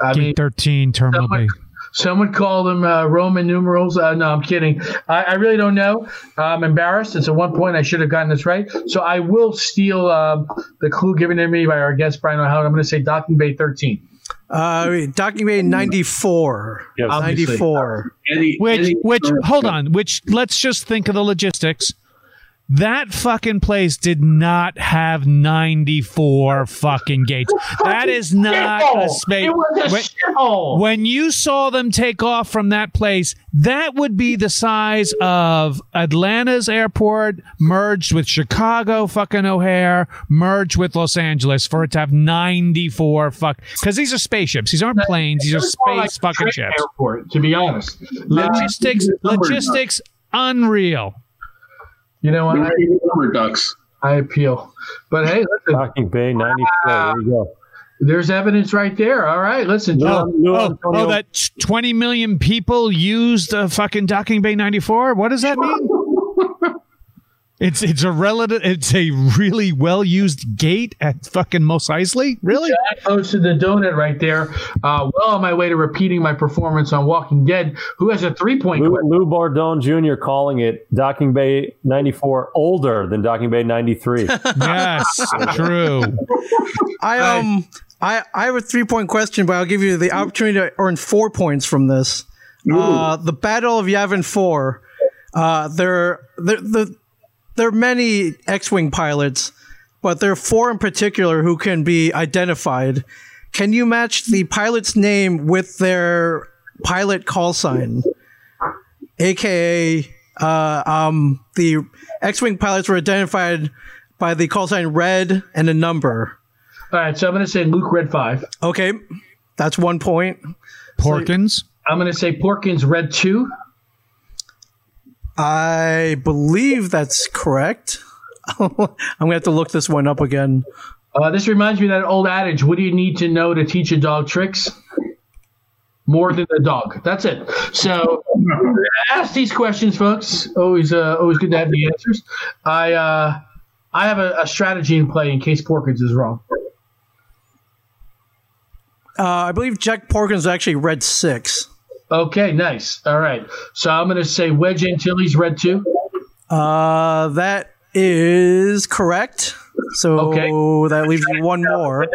I mean, 13, Terminal B. Someone called them uh, Roman numerals. Uh, no, I'm kidding. I, I really don't know. I'm embarrassed. It's at one point. I should have gotten this right. So I will steal uh, the clue given to me by our guest Brian O'Halloran. I'm going to say Docking Bay 13. Uh Docking Bay 94. Yes. 94. Any, Which, any- which, hold on, which, let's just think of the logistics. That fucking place did not have 94 fucking gates. That is not a space. It was a When- shithole. When you saw them take off from that place, that would be the size of Atlanta's airport merged with Chicago fucking O'Hare merged with Los Angeles for it to have 94 fuck. Because these are spaceships. These aren't planes. These are was more like space fucking ships. Airport, to be honest. Logistics, logistics, unreal. You know what? I, Rubber ducks. I appeal. But hey, listen, Docking Bay 94. There you go. there's evidence right there. All right, listen, Lou- Joe. Lou Oh, oh, that 20 million people used uh, fucking Docking Bay 94? What does that mean? It's it's a relative. It's a really well used gate at fucking Mos Eisley. Really? I posted the donut right there. Uh, well on my way to repeating my performance on Walking Dead. Who has a three point Lou, Lou Bardone Jr. calling it Docking Bay 94 older than Docking Bay 93. yes, true. I um I I have a three point question, but I'll give you the opportunity to earn four points from this. Uh, the Battle of Yavin Four. Uh, there there the there are many X-wing pilots, but there are four in particular who can be identified. Can you match the pilot's name with their pilot call sign, aka uh, um, the X-wing pilots were identified by the call sign red and a number. All right, so I'm going to say Luke Red Five. Okay, that's one point. Porkins. I'm going to say Porkins Red Two. I believe that's correct. I'm gonna have to look this one up again. Uh, this reminds me of that old adage: "What do you need to know to teach a dog tricks?" More than the dog. That's it. So ask these questions, folks. Always, uh, always good to have the answers. I, uh, I have a, a strategy in play in case Porkins is wrong. Uh, I believe Jack Porkins actually Red six. Okay, nice. All right. So I'm going to say Wedge Antilles Red Two. Uh, that is correct. So Okay. that leaves you one more.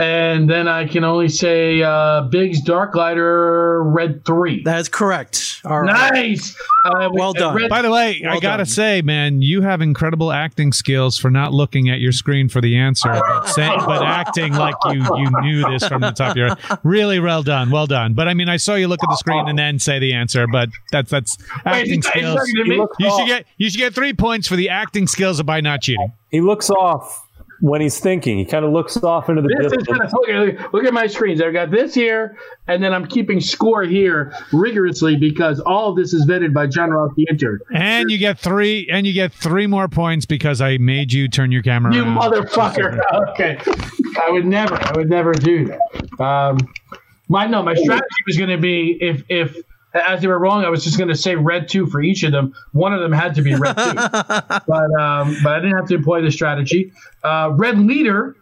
And then I can only say uh, Biggs Darklighter Red Three. That is correct. All right. Nice. Uh, Well done. Red- By the way, I gotta say, man, you have incredible acting skills for not looking at your screen for the answer, but, saying, but acting like you you knew this from the top of your head. Really well done, well done. But I mean, I saw you look at the screen and then say the answer, but that's that's acting he's- he's skills. looking at me. You should get you should get three points for the acting skills of by not cheating. He looks off when he's thinking. He kind of looks off into the This is distance. gonna, look, at, look at my screens. I've got this here, and then I'm keeping score here rigorously because all of this is vetted by John Ross the intern. And you get three and you get three more points because I made you turn your camera You around. motherfucker. Okay. I would never, I would never do that. Um, my no, my strategy was going to be if if as they were wrong, I was just going to say red two for each of them. One of them had to be red two, but um, but I didn't have to employ the strategy. Uh, red leader,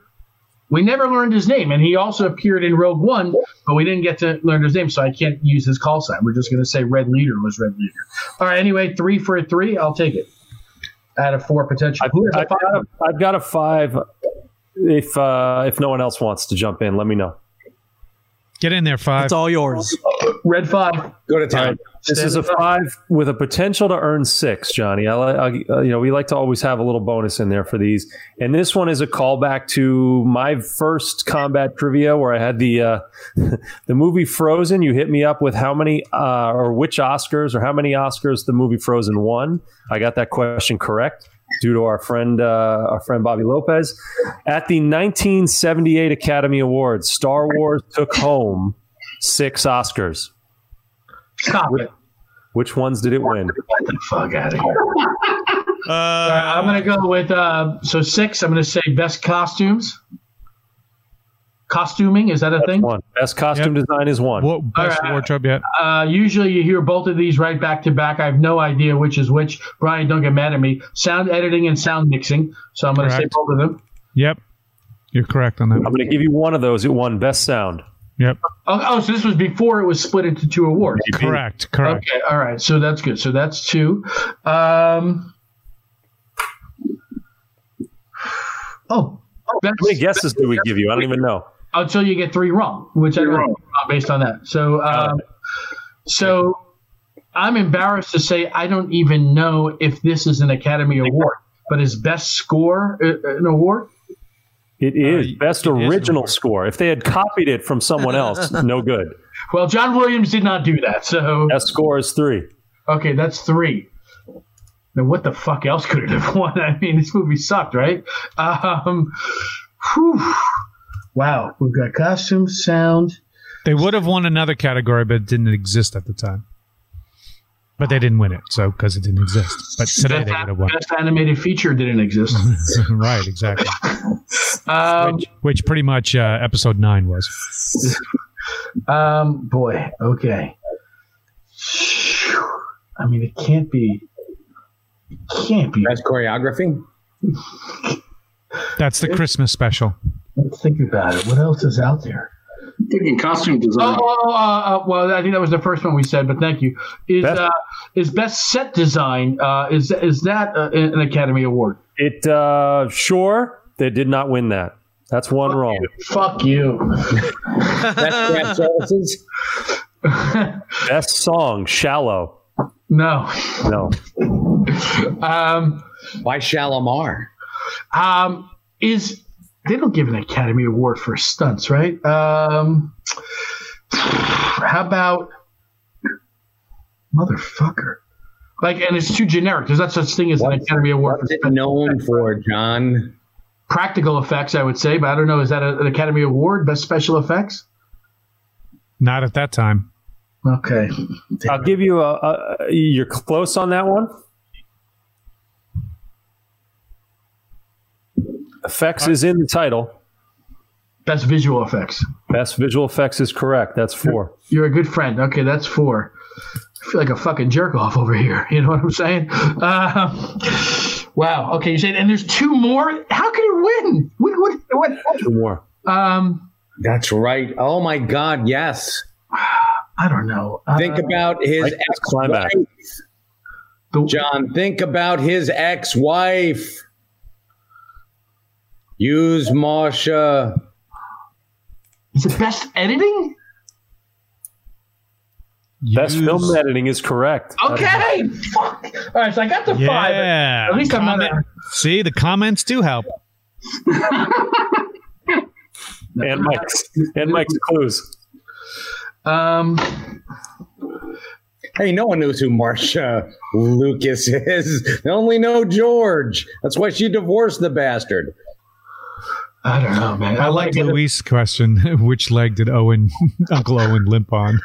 we never learned his name, and he also appeared in Rogue One, but we didn't get to learn his name, so I can't use his call sign. We're just going to say red leader was red leader. All right. Anyway, three for a three. I'll take it. Out of four potential. I've, Who has a I've five? got a, I've got a five. If uh, if no one else wants to jump in, let me know. Get in there, five. It's all yours. Red five. Go to town. This is a five with a potential to earn six, Johnny. I, li- I, uh, you know, we like to always have a little bonus in there for these, and this one is a callback to my first combat trivia where I had the uh, the movie Frozen. You hit me up with how many uh, or which Oscars or how many Oscars the movie Frozen won. I got that question correct due to our friend uh, our friend Bobby Lopez at the 1978 Academy Awards. Star Wars took home six Oscars. Stop it. Which ones did it win? Get the fuck out of here. Uh, I'm gonna go with uh, so six. I'm gonna say best costumes. Costuming. Is that a That's thing? one. Best costume design is one. What best All right. wardrobe yet? Uh, usually you hear both of these right back to back. I have no idea which is which. Brian, don't get mad at me. Sound editing and sound mixing. So I'm going to say both of them. Yep, you're correct on that. I'm going to give you one of those. It won best sound. Yep, Oh, oh, so this was before it was split into two awards. correct, correct. Okay, all right. So that's good. So that's two. Um, oh, best, How many guesses did we give you? I don't even know. Until you get three wrong, which I don't know based on that. So, um, so I'm embarrassed to say I don't even know if this is an Academy Award, but is Best Score uh, an award? It is best it is original award. score. If they had copied it from someone else, no good. Well, John Williams did not do that. So, Best score is three. okay, that's three. Now, what the fuck else could it have won? I mean, this movie sucked, right? Um, whew. Wow, we've got costumes, sound. They would have won another category, but it didn't exist at the time. But they didn't win it, so because it didn't exist. But today Best, they would have won. best animated feature didn't exist. right, exactly. Um, Which, which pretty much uh, episode nine was. Um, boy, okay. I mean, it can't be. It can't be. Best choreography. That's the Christmas special. Let's think about it. What else is out there? Thinking costume Oh, design. oh, oh, uh, uh, well, I think that was the first one we said, but thank you. Is Best- uh, is best set design? Uh, is is that uh, an Academy Award? It uh sure they did not win that. That's one wrong. Fuck you. Best craft services. Best song, Shallow. no. No. Um, By Shalimar. um, is they don't give an Academy Award for stunts, right? Um, how about motherfucker? Like, and it's too generic. There's not such thing as an Academy Award for What's it stunts. known for, John? practical effects, I would say, but I don't know. Is that a, an Academy Award, best special effects? Not at that time. Okay. I'll give you a, a you're close on that one. Effects is in the title. Best visual effects. Best visual effects is correct. That's four. You're a good friend. Okay, that's four. I feel like a fucking jerk off over here. You know what I'm saying? Um, wow. Okay, you said, and there's two more. How can you win? What? What? what Two more. um, That's right. Oh my God, yes. I don't know. Uh, Think about his ex-wife. the, John, think about his ex wife. Use Marsha. is it best editing? Best Use- film editing is correct. Okay. Fuck. All right, so I got the five. Yeah. At least I'm not. Comment- See, the comments do help. And Mike's and Mike's clues. Um, Hey, no one knows who Marsha Lucas is. They only know George. That's why she divorced the bastard. I don't know, man. I like it. Luis' question: Which leg did Owen, Uncle Owen, limp on?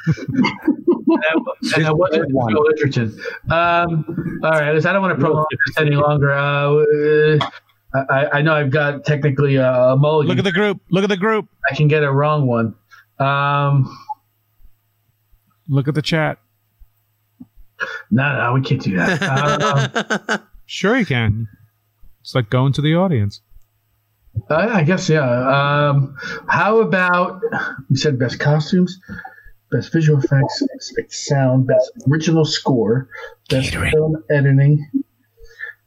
and I wasn't one. Joel Um, all right, listen, I don't want to prolong this any longer. Uh, I, I know I've got technically a, a mulligan. Look at the group. Look at the group. I can get a wrong one. Um, Look at the chat. no, no, we can't do that. Um, Sure, you can. It's like going to the audience. I, I guess yeah. Um, how about we said best costumes, best visual effects, best sound, best original score, best film editing.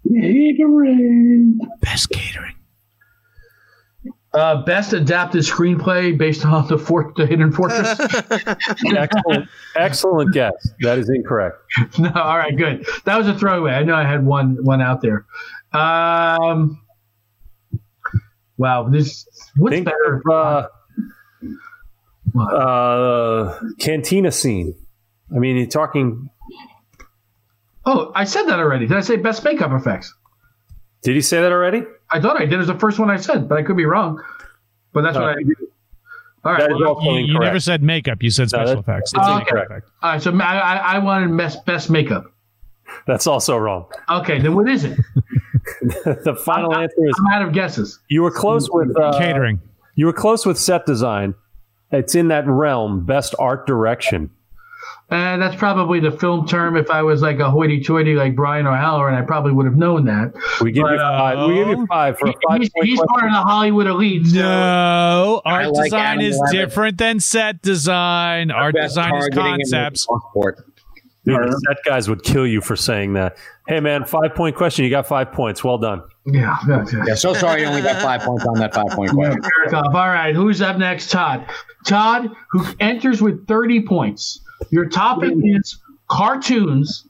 Catering. Best catering. Uh, best adapted screenplay based on the fort, the Hidden Fortress. Excellent, excellent guess. That is incorrect. no, all right, good. That was a throwaway. I know I had one one out there. Um, wow, this what's Think better? of uh, uh, cantina scene. I mean, you're talking. oh, I said that already. Did I say best makeup effects? Did he say that already? I thought I did. It was the first one I said, but I could be wrong. But that's No. what I. All right. That is well, also You, you never said makeup. You said No, special that- effects. it's Oh, okay. incorrect. all right. So I, I I wanted best best makeup. That's also wrong. Okay, then what is it? the final answer is I'm out of guesses. you were close with uh, Catering. You were close with set design. It's in that realm. Best art direction. Uh, that's probably the film term. If I was like a hoity-toity like Brian O'Halloran, I probably would have known that. We give But, you five. We give you five for a five. He's, he's part of the Hollywood elite. so- No, art like design Adam is Levin. different than set design. Art design is targeting in the concepts. Sport. Dude, the set guys would kill you for saying that. Hey, man, five point question. You got five points. Well done. Yeah. Yeah, so sorry you only got five points on that five point question. Fair enough. All right, who's up next? Todd. Todd, who enters with 30 points. Your topic is cartoons.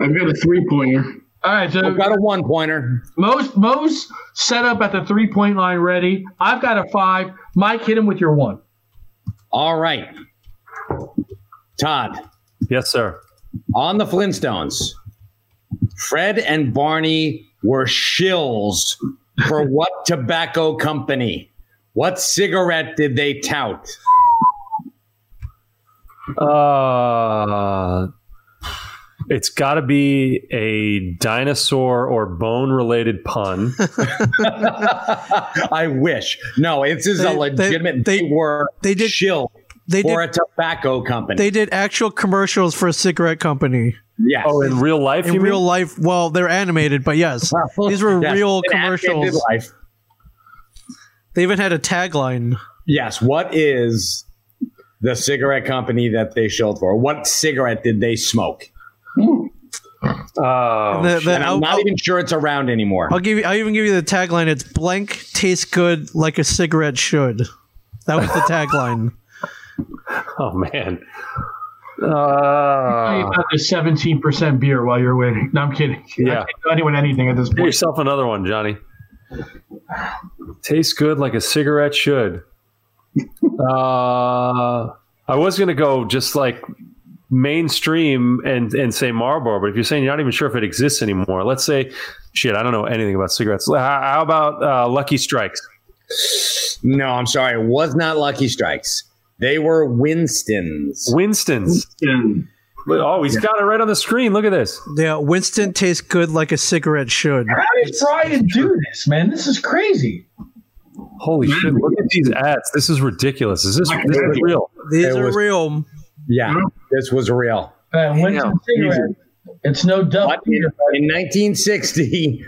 I've got a three pointer. All right, so I've got a one pointer. Mo's Mo's set up at the three point line ready. I've got a five. Mike, hit him with your one. All right. Todd, Yes, sir. on the Flintstones, Fred and Barney were shills for what tobacco company? What cigarette did they tout? Uh, it's got to be a dinosaur or bone related pun. I wish. No, it's is They- a legitimate. They, they- were they did- shill They for did. a tobacco company. They did actual commercials for a cigarette company yes. oh, in real life? in you real mean? life. Well, they're animated, but yes, these were Yes, real in commercials. life. They even had a tagline. Yes. What is the cigarette company that they shilled for? What cigarette did they smoke? Hmm. Oh, The- the- And I'm I'll, not I'll- even sure it's around anymore. I'll give you. I'll even give you the tagline. It's blank tastes good like a cigarette should. That was the tagline. oh man. Tell you Uh, about this 17% beer while you're waiting. No, I'm kidding. Yeah. I can't tell anyone anything at this get point. yourself another one, Johnny. Tastes good like a cigarette should. Uh, I was gonna go just like mainstream and and say Marlboro, but if you're saying you're not even sure if it exists anymore, let's say, shit, I don't know anything about cigarettes. How, how about uh, Lucky Strikes? No, I'm sorry. It was not Lucky Strikes. They were Winston's. Winston's. And Oh, he's got it right on the screen. Look at this. Yeah, Winston tastes good like a cigarette should. How did Brian do this, man? This is crazy. Holy shit! Look at these ads. This is ridiculous. Is this, this is real? These It are was- real. Yeah, this was real. Uh, Winston cigarette. It's no duff But in, in 1960,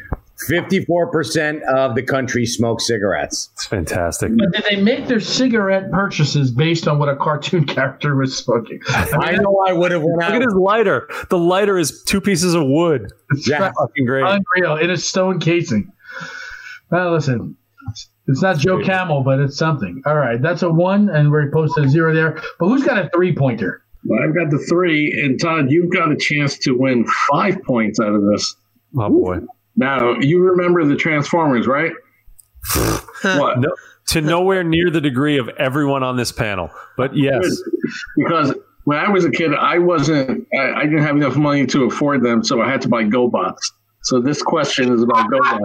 54% of the country smoked cigarettes. It's fantastic. But did they make their cigarette purchases based on what a cartoon character was smoking? I know I would have went Look at his lighter. The lighter is two pieces of wood. Yeah. Fucking great. Unreal in a stone casing. Now, listen, it's not Joe Camel, but it's something. All right, that's a one, and we're posted a zero there. But who's got a three pointer? I've got the three, and Todd, you've got a chance to win five points out of this. Oh boy. Now, you remember the Transformers, right? what? No, to nowhere near the degree of everyone on this panel. But yes. Because when I was a kid, I wasn't, I, I didn't have enough money to afford them, so I had to buy GoBots. So this question is about GoBots.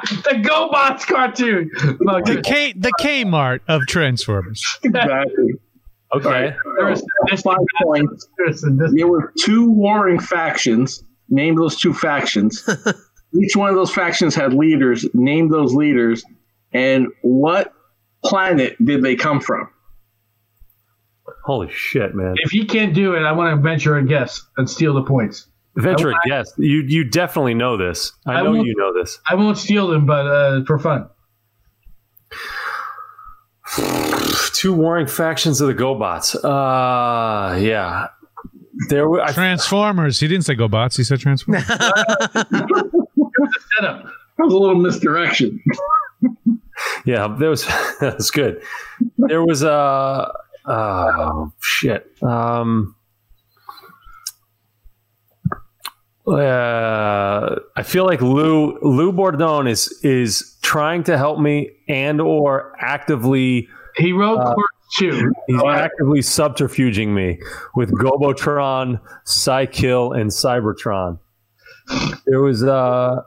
the GoBots cartoon. Look, The K the Kmart of Transformers. exactly. Okay. there's- there's- Five points. there's- there's- There were two warring factions. Name those two factions. Each one of those factions had leaders. Name those leaders. And what planet did they come from? Holy shit, man. If you can't do it, I want to venture a guess and steal the points. Venture a guess. You you definitely know this. I I know you know this. I won't steal them, but uh, for fun. Two warring factions of the GoBots. Uh yeah. There were I, Transformers. He didn't say GoBots. He said Transformers. Setup. That was a little misdirection. yeah, there was that was good. There was a oh shit. Um uh, I feel like Lou Lou Bordone is is trying to help me and or actively He wrote Clerks too. he's actively subterfuging me with Gobotron, Cy-Kill, and Cybertron. There was uh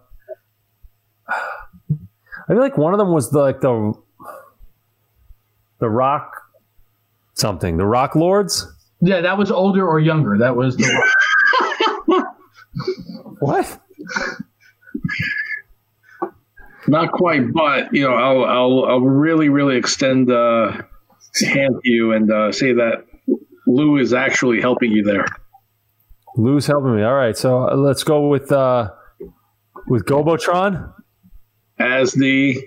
I feel like one of them was the, like the the rock something, the rock lords. Yeah, that was older or younger. That was the What? Not quite, but you know, I'll I'll, I'll really really extend uh, hand to you and uh, say that Lou is actually helping you there. Lou's helping me. All right, so uh, let's go with uh, with Gobotron as the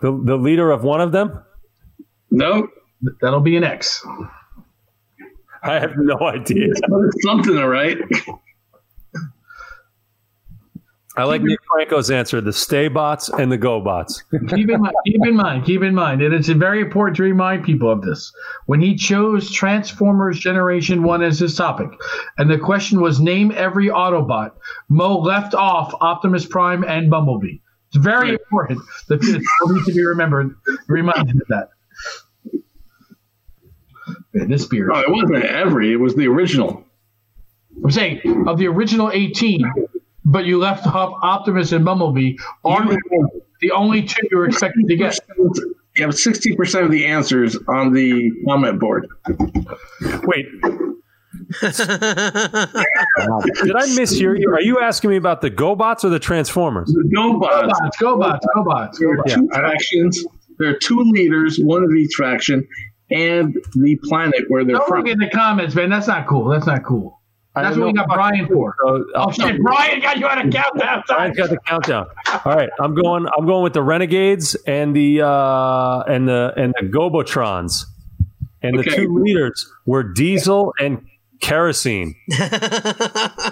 the the leader of one of them. No, that'll be an X. I have no idea. Something, all right. I like Nick Franco's answer: the stay bots and the go bots. keep in mind, keep in mind, keep in mind, and it's very important to remind people of this. When he chose Transformers Generation One as his topic, and the question was name every Autobot, Mo left off Optimus Prime and Bumblebee. It's very important that this needs to be remembered, reminded of that. Man, this beer. Oh, it wasn't every; it was the original. I'm saying of the original 18 but you left off Optimus and Bumblebee are the only two you were expected to get. You have sixty percent of the answers on the comment board. Wait. Did I miss your? Are you asking me about the GoBots or the Transformers? The GoBots. GoBots. GoBots. There are two factions. There are two leaders, one of each faction, and the planet where they're Don't from. look in the comments, man. That's not cool. That's not cool. That's what we got Brian for. So, oh shit, Brian got you on a countdown. Brian's got the countdown. All right, I'm going. I'm going with the Renegades and the uh, and the and the Gobotrons, and Okay. the two leaders were Diesel and Kerosene.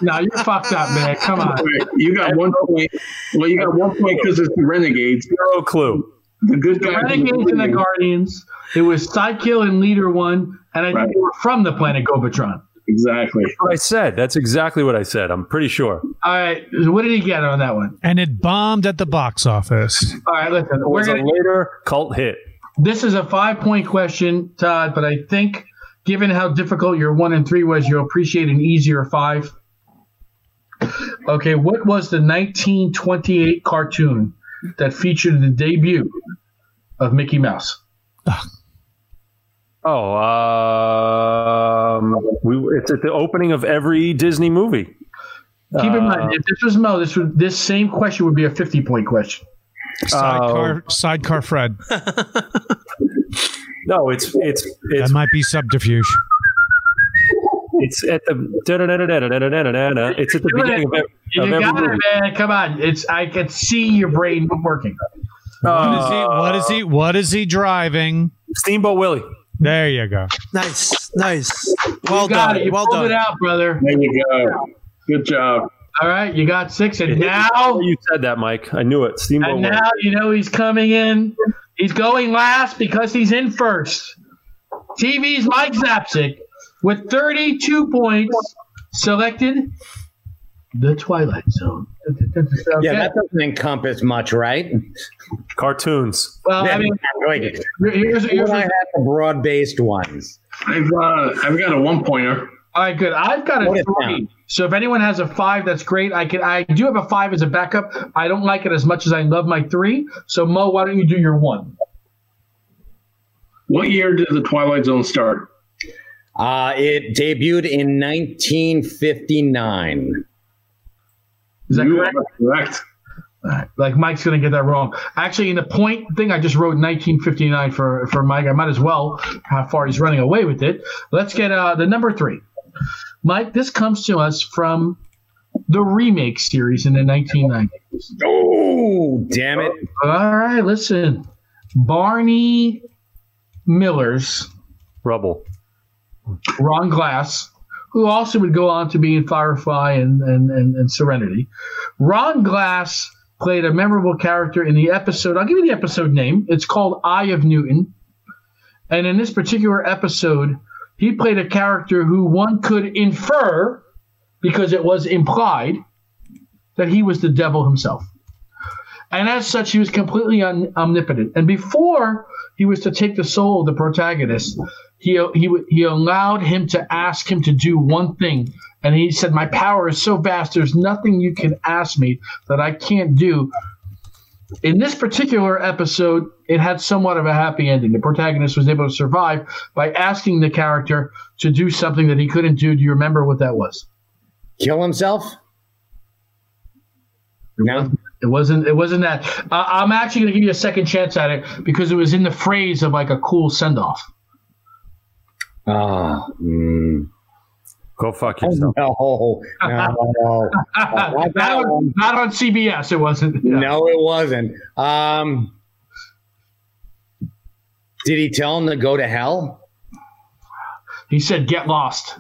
no, you're fucked up, man. Come on. You got one point. Well, you got one point because it's the Renegades. Zero clue. The good The guys. Renegades and the Guardians. It was Cy-Kill and Leader One, and I think they were from the planet Gobotron. Exactly. That's what I said. That's exactly what I said. I'm pretty sure. All right, what did he get on that one? And it bombed at the box office. All right, listen. It We're was a gonna, later cult hit. this is a five point question, Todd, but I think given how difficult your one and three was, you'll appreciate an easier five. Okay, what was the 1928 cartoon that featured the debut of Mickey Mouse? Oh, um, we, it's at the opening of every Disney movie. Keep in mind, if this was Mo, this would this same question would be a fifty point question. Sidecar, uh, sidecar Fred. no, it's, it's it's that might be subterfuge. It's at the it's at the beginning of, every, you got movie. It, man. Come on, it's I can see your brain working. Uh, he? What is he? What is he driving? Steamboat Willie. There you go. Nice, nice. Well you got done. it. You well pulled done. it out, brother. There you go. Good job. All right, you got six, and now Oh, you said that, Mike. I knew it. Steamboat and Willie. now you know he's coming in. He's going last because he's in first. TV's Mike Zapcic with 32 points selected the Twilight Zone. Yeah, that doesn't encompass much, right? Cartoons. well, I mean, Like, here's, here's, when I have the broad-based ones. I've uh, I've got a one pointer. All right, good. I've got a What three. So if anyone has a five, that's great. I can. I do have a five as a backup. I don't like it as much as I love my three. So Mo, why don't you do your one? What year did the Twilight Zone start? Uh, it debuted in 1959. Is that You correct? are correct. All right. Like Mike's gonna get that wrong. Actually, in the point thing, I just wrote 1959 for for Mike. I might as well how far he's running away with it. Let's get uh, the number three. Mike, this comes to us from the remake series in the 1990s. Oh, damn it. All right, listen. Barney Miller's Rubble. Ron Glass, who also would go on to be in Firefly and, and, and, and Serenity. Ron Glass played a memorable character in the episode. I'll give you the episode name. It's called I of Newton. And in this particular episode, he played a character who one could infer, because it was implied, that he was the devil himself. And as such, he was completely un- omnipotent. And before he was to take the soul of the protagonist, he, he, he allowed him to ask him to do one thing. And he said, My power is so vast, there's nothing you can ask me that I can't do. In this particular episode, it had somewhat of a happy ending. The protagonist was able to survive by asking the character to do something that he couldn't do. Do you remember what that was? Kill himself? No. It wasn't. It wasn't that. Uh, I'm actually going to give you a second chance at it because it was in the phrase of like a cool send off. Ah, mm. Go fuck yourself. No, no, no. Not that not, on, not on CBS. It wasn't. Yeah. No, it wasn't. Um, did he tell him to go to hell? He said, "Get lost."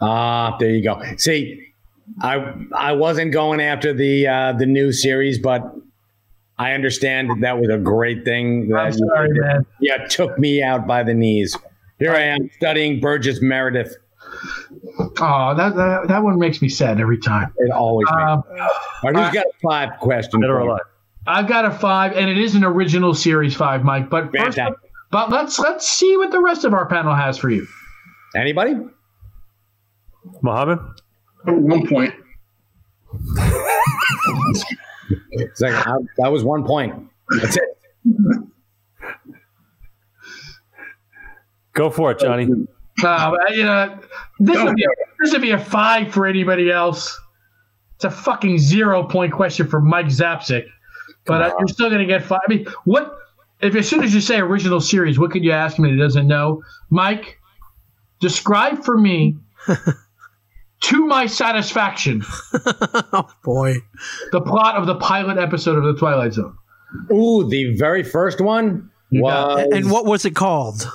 Ah, there you go. See, I I wasn't going after the uh, the new series, but I understand that that was a great thing. That I'm sorry, man. Yeah, took me out by the knees. Here I am studying Burgess Meredith. Oh, that, that that one makes me sad every time. It always. makes Um, me- All right, who's got a five question? Dead or for me? alive. I've got a five, and it is an original series five, Mike. But first, Fantastic. but let's let's see what the rest of our panel has for you. Anybody? Mohammed? At one point. It's like, I- that was one point. That's it. Go for it, Johnny. Uh, you know, this would be a, this would be a five for anybody else. It's a fucking zero point question for Mike Zapcic, but uh, you're still going to get five. I mean, what if as soon as you say original series, what could you ask me that doesn't know? Mike, describe for me, to my satisfaction, oh boy. the plot of the pilot episode of the Twilight Zone. Ooh, the very first one was. And what was it called?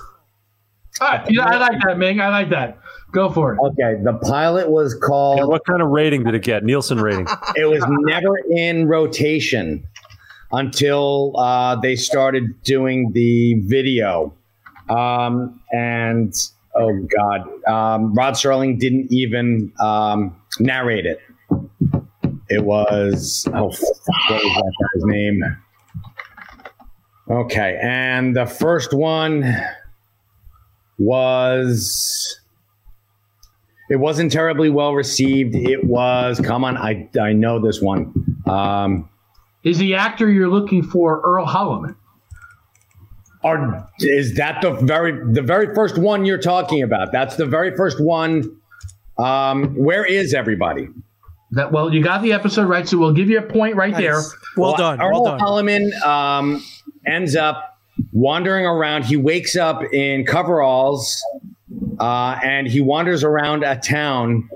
All right, you know, I like that, Ming. I like that. Go for it. Okay, the pilot was And called. what kind of rating did it get? Nielsen rating. It was never in rotation until uh, they started doing the video. Um, and oh god, um, Rod Serling didn't even um, narrate it. It was oh fuck, what was that guy's name? Okay, and the first one was it wasn't terribly well received. It was come on, I I know this one. Um, Is the actor you're looking for Earl Holliman? are is that the very the very first one you're talking about? That's the very first one. Um, where is everybody? That well, you got the episode right, so we'll give you a point right there. Nice. Well, done. Earl Well done. Holliman um, ends up wandering around. He wakes up in coveralls uh, and he wanders around a town,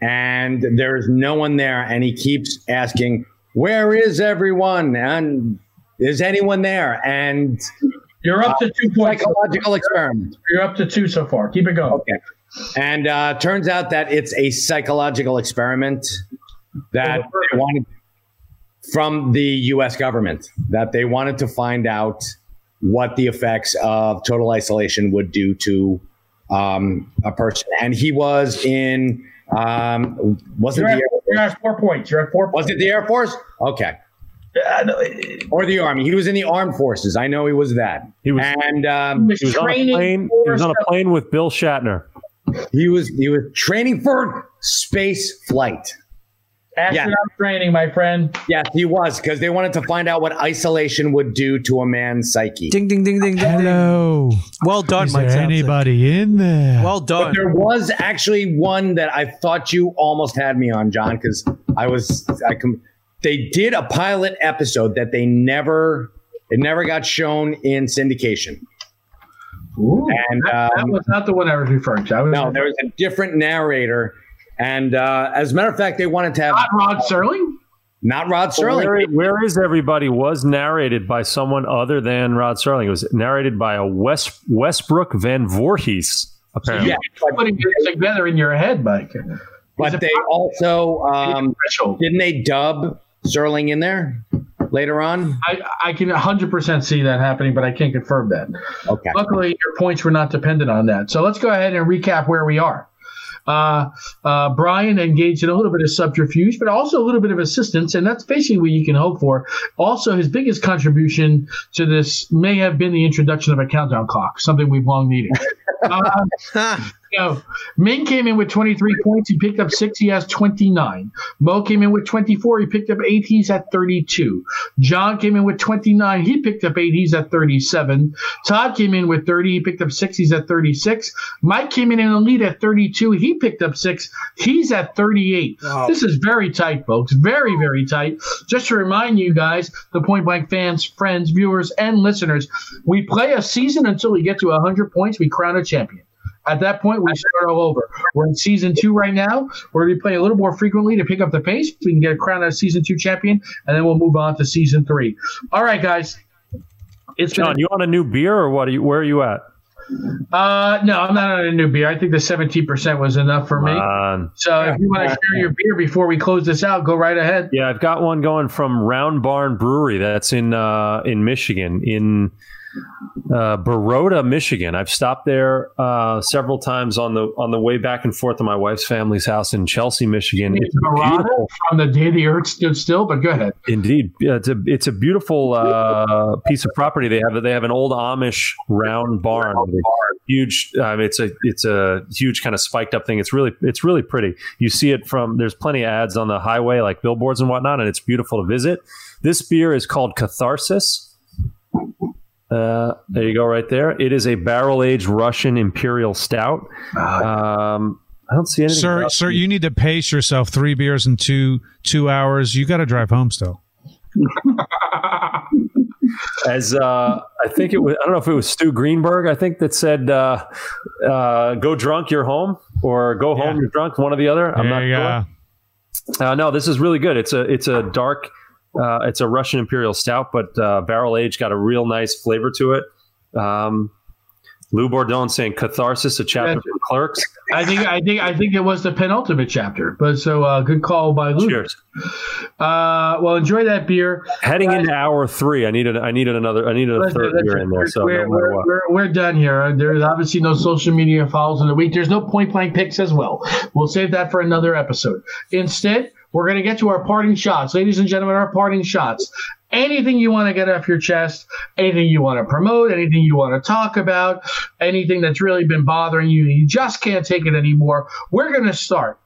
and there's no one there. And he keeps asking, "Where is everyone?" And is anyone there? And You're up to two points. psychological experiment. You're up to two so far. Keep it going. Okay. And uh, turns out that it's a psychological experiment that they wanted from the U.S. government that they wanted to find out what the effects of total isolation would do to um, a person. And he was in um, wasn't You're the at, Air you're at four points. You're at four was it the Air Force? Okay. Uh, no, Or the Army. He was in the Armed Forces. I know he was that. He was- and um, he He was on a plane. He was on a plane with Bill Shatner. he was he was training for space flight. Astronaut training, my friend. Yes, he was because they wanted to find out what isolation would do to a man's psyche. Ding ding ding ding ding. ding. Hello. Well done, Is Mike. there Sampson. anybody in there? Well done. There was actually one that I thought you almost had me on, John, because I was I com- they did a pilot episode that they never it never got shown in syndication. Ooh, And that, that um, was not the one I was referring to. I was no, there was a different narrator. And uh, as a matter of fact, they wanted to have not Rod Serling. not Rod Serling. Where, where is everybody? Was narrated by someone other than Rod Serling. It was narrated by a West Westbrook Van Voorhees. Apparently, Yeah, but, Putting it together in your head, Mike. but they also um, didn't they dub Serling in there later on? I, I can 100% see that happening, but I can't confirm that. Okay. Luckily, your points were not dependent on that. So let's go ahead and recap where we are. Uh, uh, Brian engaged in a little bit of subterfuge, but also a little bit of assistance, and that's basically what you can hope for. Also, his biggest contribution to this may have been the introduction of a countdown clock, something we've long needed. No, Ming came in with 23 points. He picked up six. He has 29. Mo came in with 24. He picked up eight. He's at 32. John came in with 29. He picked up eight. He's at 37. Todd came in with 30. He picked up six. He's at 36. Mike came in in the lead at 32. He picked up six. He's at 38. Wow. This is very tight, folks. Very, very tight. Just to remind you guys, the point blank fans, friends, viewers, and listeners, we play a season until we get to 100 points. We crown a champion. At that point, we start all over. We're in season two right now. We're going to be playing a little more frequently to pick up the pace. We can get a crown as season two champion, and then we'll move on to season three. All right, guys. It's John, you want a new beer or what? Are you, where are you at? Uh, no, I'm not on a new beer. I think the 17% was enough for me. so if you want to share your beer before we close this out, go right ahead. Yeah, I've got one going from Round Barn Brewery. That's in uh, in Michigan. In uh, Baroda, Michigan. I've stopped there uh, several times on the on the way back and forth to my wife's family's house in Chelsea, Michigan. It's Baroda on the day the earth stood still, but go ahead. Indeed, it's a it's a beautiful uh, piece of property. They have they have an old Amish round barn, huge. Um, it's a it's a huge kind of spiked up thing. It's really it's really pretty. You see it from there's plenty of ads on the highway, like billboards and whatnot, and it's beautiful to visit. This beer is called Catharsis. Uh, there you go, right there. It is a barrel aged Russian Imperial Stout. Um, I don't see anything. Sir, sir, you need to pace yourself. Three beers in two two hours. You got to drive home still. As uh, I think it was, I don't know if it was Stu Greenberg. I think that said, uh, uh, "Go drunk, you're home," or "Go home, yeah. you're drunk." One or the other. I'm there not sure. Uh, no, this is really good. It's a it's a dark uh, it's a Russian Imperial Stout, but uh, barrel aged, got a real nice flavor to it. Um, Lou Bordone saying catharsis, a chapter yeah. from Clerks. I think I think I think it was the penultimate chapter. But so uh, good call by Lou. Cheers. Uh, well, enjoy that beer. Heading uh, into hour three, I needed I needed another I needed a third beer in there. So we're, no we're, we're, we're, done here. There's obviously no social media follows in the week. There's no point blank picks as well. We'll save that for another episode. Instead we're going to get to our parting shots. Ladies and gentlemen, our parting shots. Anything you want to get off your chest, anything you want to promote, anything you want to talk about, anything that's really been bothering you, you just can't take it anymore. We're going to start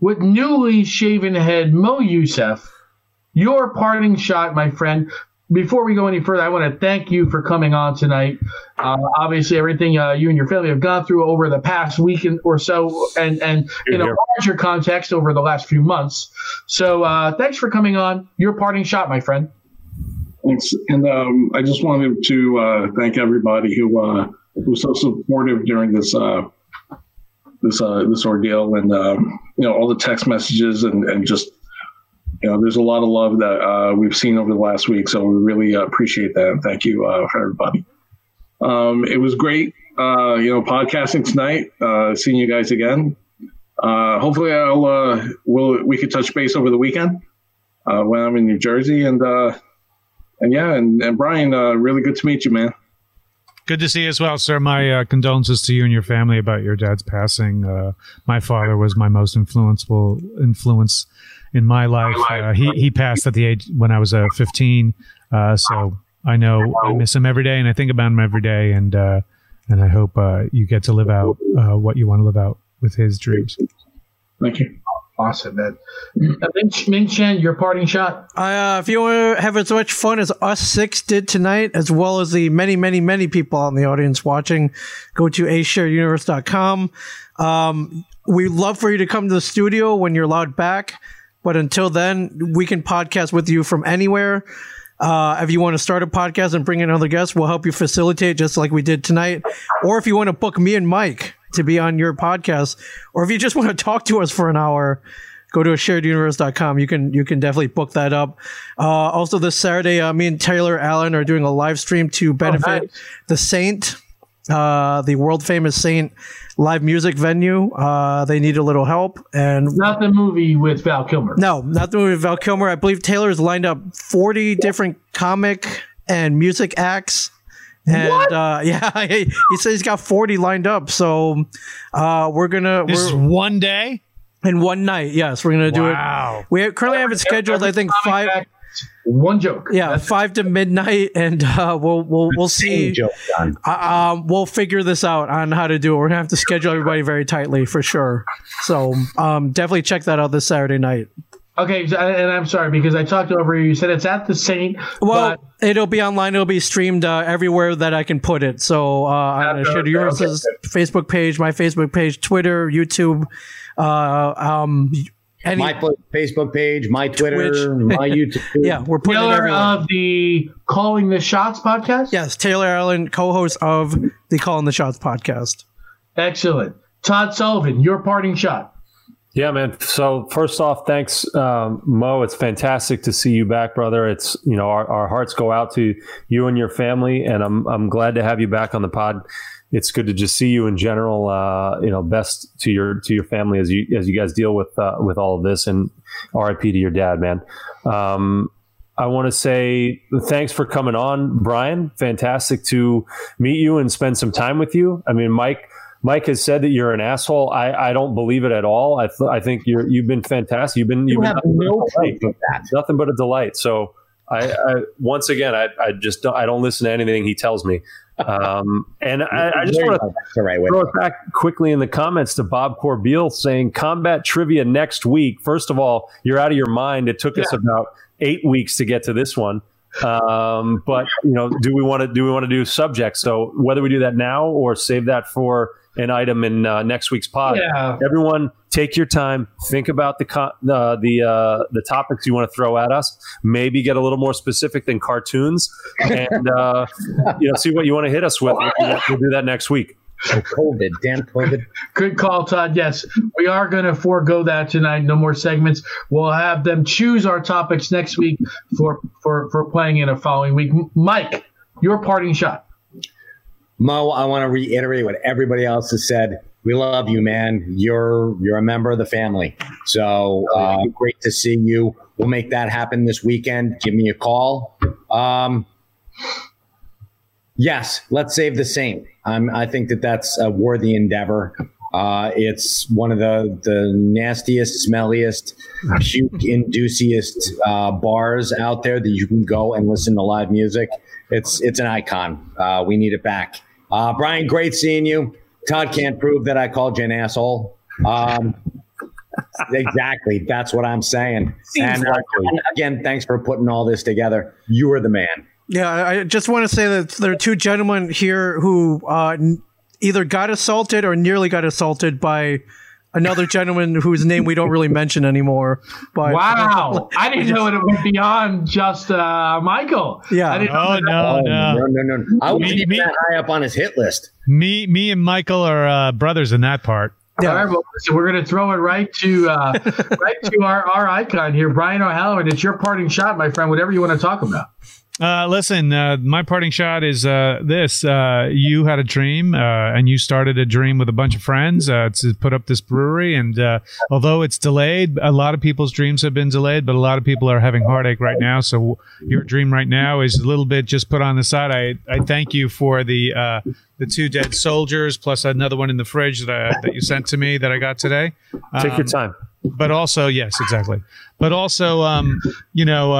with newly shaven head Mo Youssef. Your parting shot, my friend before we go any further, I want to thank you for coming on tonight. Uh, obviously, everything uh, you and your family have gone through over the past week or so, and and in a larger context over the last few months. So, uh, thanks for coming on. Your parting shot, my friend. Thanks, and um, I just wanted to uh, thank everybody who uh, who was so supportive during this uh, this this ordeal, and um, you know all the text messages and and just you know, there's a lot of love that uh, we've seen over the last week. So we really uh, appreciate that. Thank you uh, for everybody. Um, it was great, uh, you know, podcasting tonight, uh, seeing you guys again. Uh, hopefully, I'll we'll, we could touch base over the weekend when I'm in New Jersey. And and yeah, and, and Brian, really good to meet you, man. Good to see you as well, sir. My uh, condolences to you and your family about your dad's passing. Uh, my father was my most influential influence in my life. Uh, he he passed at the age when I was uh, 15. Uh, so I know I miss him every day, and I think about him every day. And uh, and I hope uh, you get to live out uh, what you want to live out with his dreams. Thank you. Awesome, man. Ming, Ming Chen, your parting shot. Uh, if you want to have as much fun as us six did tonight, as well as the many, many, many people in the audience watching, go to ashareduniverse.com. Um, we'd love for you to come to the studio when you're allowed back. But until then, we can podcast with you from anywhere. Uh, if you want to start a podcast and bring in other guests, we'll help you facilitate just like we did tonight. Or if you want to book me and Mike to be on your podcast, or if you just want to talk to us for an hour, go to shareduniverse.com. You can you can definitely book that up. Uh, also, this Saturday, uh, me and Taylor Allen are doing a live stream to benefit oh, nice. the Saint, uh, the world famous Saint live music venue. Uh, they need a little help, and not the movie with Val Kilmer. No, not the movie with Val Kilmer. I believe Taylor's lined up forty different comic and music acts. And uh, yeah, he, he said he's got forty lined up. So uh, we're gonna. This we're, one day in one night. Yes, we're gonna do wow. it. We currently have it scheduled. I think five. One joke. Yeah, That's five to midnight, and uh, we'll we'll we'll see. Joke done. Uh, um, we'll figure this out on how to do it. We're gonna have to schedule everybody very tightly for sure. So um, definitely check that out this Saturday night. Okay, and I'm sorry because I talked over you. You said it's at the Saint. Well, it'll be online. It'll be streamed uh, everywhere that I can put it. So uh, I'm going to share yours okay. Facebook page, my Facebook page, Twitter, YouTube. Uh, um, any, my Facebook page, my Twitter, Twitch. my YouTube. yeah, we're putting Taylor of the Calling the Shots podcast. Yes, Taylor Allen, co-host of the Calling the Shots podcast. Excellent. Todd Sullivan, your parting shot. Yeah, man. So first off, thanks, um, Mo. It's fantastic to see you back, brother. It's you know our, our hearts go out to you and your family, and I'm I'm glad to have you back on the pod. It's good to just see you in general. Uh, you know, best to your to your family as you as you guys deal with uh, with all of this, and RIP to your dad, man. Um, I want to say thanks for coming on, Brian. Fantastic to meet you and spend some time with you. I mean, Mike Mike has said that you're an asshole. I, I don't believe it at all. I, th- I think you're you've been fantastic. You've been you've you been no nothing but a delight. So I, I once again I, I just don't, I don't listen to anything he tells me. Um, and I, I, just want to right throw it back quickly in the comments to Bob Corbeil saying combat trivia next week. First of all, you're out of your mind. It took yeah. us about eight weeks to get to this one. Um, but you know, do we want to do we want to do subjects? So whether we do that now or save that for an item in uh, next week's pod. Yeah. Everyone, take your time. Think about the co- uh, the uh, the topics you want to throw at us. Maybe get a little more specific than cartoons, and uh, you know, see what you want to hit us with. We'll, we'll do that next week. Oh, COVID, damn COVID. Good call, Todd. Yes, we are going to forego that tonight. No more segments. We'll have them choose our topics next week for for for playing in a following week. Mike, your parting shot. Mo, I want to reiterate what everybody else has said. We love you, man. You're you're a member of the family. So uh, great to see you. We'll make that happen this weekend. Give me a call. Um, yes, let's save the. Um, I think that that's a worthy endeavor. Uh, it's one of the the nastiest, smelliest, puke induciest uh, bars out there that you can go and listen to live music. It's it's an icon. Uh, we need it back. Uh, Brian, great seeing you. Todd can't prove that I called you an asshole. Um, exactly. That's what I'm saying. And, uh, again, thanks for putting all this together. You are the man. Yeah, I just want to say that there are two gentlemen here who uh, either got assaulted or nearly got assaulted by another gentleman whose name we don't really mention anymore. But wow, I didn't know it went beyond just uh, Michael. Yeah. I didn't oh, no, no, no, no, no. I was me, me, that high up on his hit list. Me, me, and Michael are uh, brothers in that part. Yeah. All right, well, so we're going to throw it right to uh, right to our, our icon here, Brian O'Halloran. It's your parting shot, my friend. Whatever you want to talk about. Uh, listen, uh, my parting shot is uh, this: uh, you had a dream, uh, and you started a dream with a bunch of friends uh, to put up this brewery. And although it's delayed, a lot of people's dreams have been delayed, but a lot of people are having heartache right now. So your dream right now is a little bit just put on the side. I, I thank you for the the two dead soldiers, plus another one in the fridge that I, that you sent to me that I got today. Take um, your time. But also, yes, exactly. But also, um, you know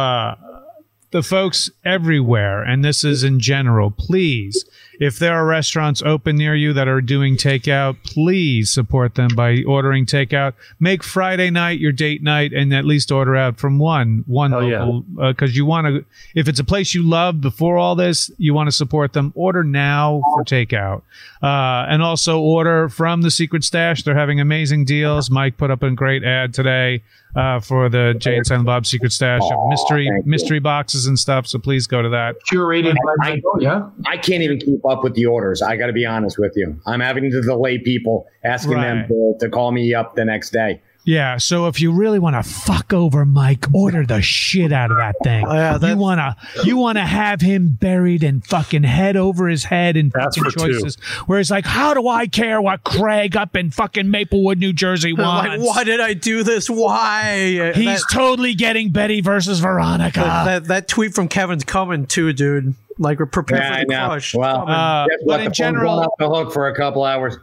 the folks everywhere, and this is in general, please, if there are restaurants open near you that are doing takeout, please support them by ordering takeout. Make Friday night your date night, and at least order out from one one Hell local because yeah. uh, you want to. If it's a place you love before all this, you want to support them. Order now for takeout, uh, and also order from the Secret Stash. They're having amazing deals. Mike put up a great ad today uh, for the Jay and Silent Bob Secret Stash of mystery mystery boxes and stuff. So please go to that. Curated by I, yeah. I can't even keep up with the orders. I got to be honest with you. I'm having to delay people, asking right. them to, to call me up the next day. Yeah, so if you really want to fuck over Mike, order the shit out of that thing. Oh, yeah, you wanna you wanna have him buried and fucking head over his head in fucking choices. Two. Where it's like, how do I care what Craig up in fucking Maplewood, New Jersey wants? Like, why did I do this? Why? He's that, totally getting Betty versus Veronica. That, that, that tweet from Kevin's coming too, dude. Like we're prepared yeah, for the crush. Well, uh, but in general, off the hook for a couple hours.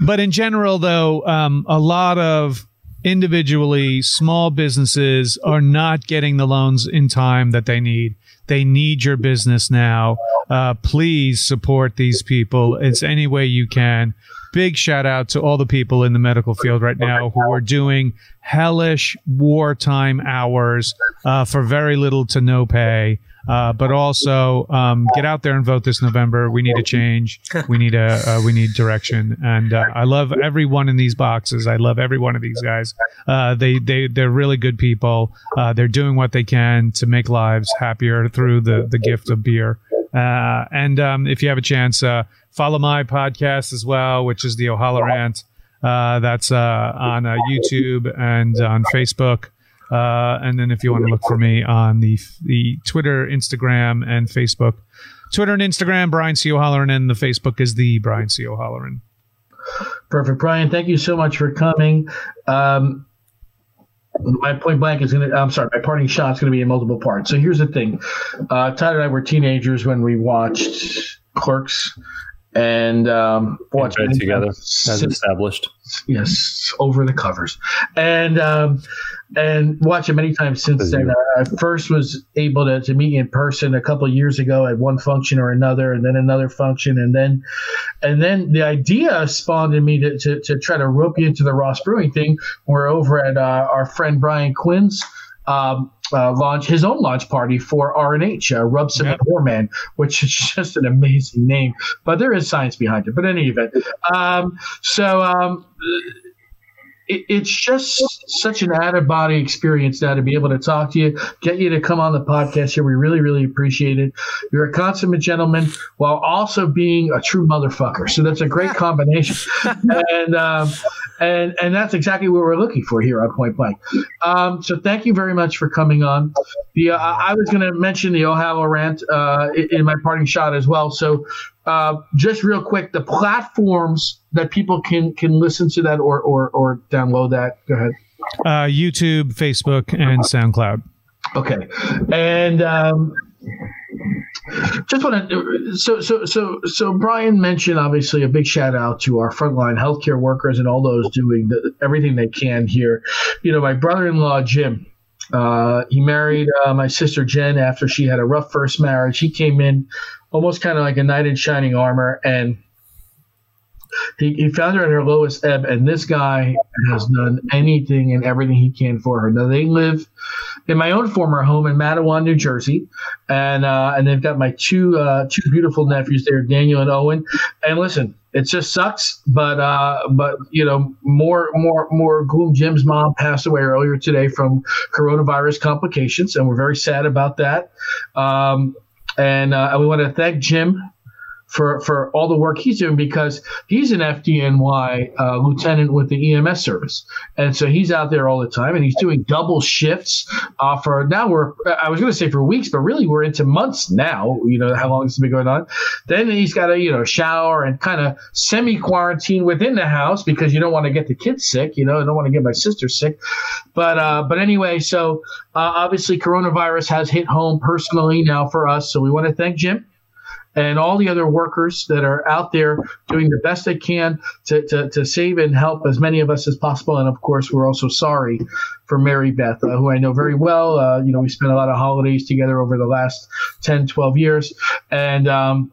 But in general, though, um, a lot of individually, small businesses are not getting the loans in time that they need. They need your business now. Uh, please support these people. It's any way you can. Big shout out to all the people in the medical field right now who are doing hellish wartime hours uh, for very little to no pay. Uh, but also um, get out there and vote this November. We need a change. We need a uh, we need direction. And uh, I love every one in these boxes. I love every one of these guys. Uh, they they they're really good people. Uh, they're doing what they can to make lives happier through the the gift of beer. Uh, and um, if you have a chance, follow my podcast as well, which is the O'Halloran. that's on YouTube and on Facebook. Uh, and then if you want to look for me on the the Twitter, Instagram, and Facebook, Twitter and Instagram, Brian C. O'Halloran, and the Facebook is the Brian C. O'Halloran. Perfect, Brian. Thank you so much for coming. Um, my point blank is going to, I'm sorry, my parting shot is going to be in multiple parts. So here's the thing. Uh, Todd and I were teenagers when we watched Clerks and um, watched it together as established. Yes, over the covers. And um, and watched it many times since then. I first was able to, to meet in person a couple years ago at one function or another, and then another function, and then and then the idea spawned in me to, to, to try to rope you into the Ross Brewing thing. We're over at uh, our friend Brian Quinn's um, uh, launch his own launch party for RNH, uh, Rub Some yep. Man, which is just an amazing name. But there is science behind it. But in any event, um, so um, it, it's just such an out of body experience now to be able to talk to you, get you to come on the podcast here. We really, really appreciate it. You're a consummate gentleman while also being a true motherfucker. So that's a great combination. and, um, and, and that's exactly what we're looking for here on Point Blank. Um, so thank you very much for coming on. The, uh, I was going to mention the O'Halloran uh, in my parting shot as well. So uh, just real quick, the platforms that people can can listen to that or or, or download that. Go ahead. Uh, YouTube, Facebook, and SoundCloud. Okay, and um, just want to so so so so Brian mentioned obviously a big shout out to our frontline healthcare workers and all those doing the, everything they can here. You know, my brother-in-law Jim. Uh, he married uh, my sister Jen after she had a rough first marriage. He came in almost kind of like a knight in shining armor, and he, he found her at her lowest ebb, and this guy has done anything and everything he can for her. Now they live in my own former home in Matawan, New Jersey, and uh, and they've got my two uh, two beautiful nephews there, Daniel and Owen. And listen, it just sucks, but uh, but you know more more more gloom. Jim's mom passed away earlier today from coronavirus complications, and we're very sad about that. Um, and uh, we want to thank Jim for, for all the work he's doing because he's an FDNY uh, lieutenant with the EMS service. And so he's out there all the time and he's doing double shifts uh, for now we're, I was going to say for weeks, but really we're into months now, you know, how long it's been going on. Then he's got to, you know, shower and kind of semi quarantine within the house because you don't want to get the kids sick, you know, I don't want to get my sister sick. But, uh, but anyway, so uh, obviously coronavirus has hit home personally now for us. So we want to thank Jim and all the other workers that are out there doing the best they can to, to, to save and help as many of us as possible. And of course, we're also sorry for Mary Beth, uh, who I know very well. Uh, you know, we spent a lot of holidays together over the last 10, 12 years. And, um,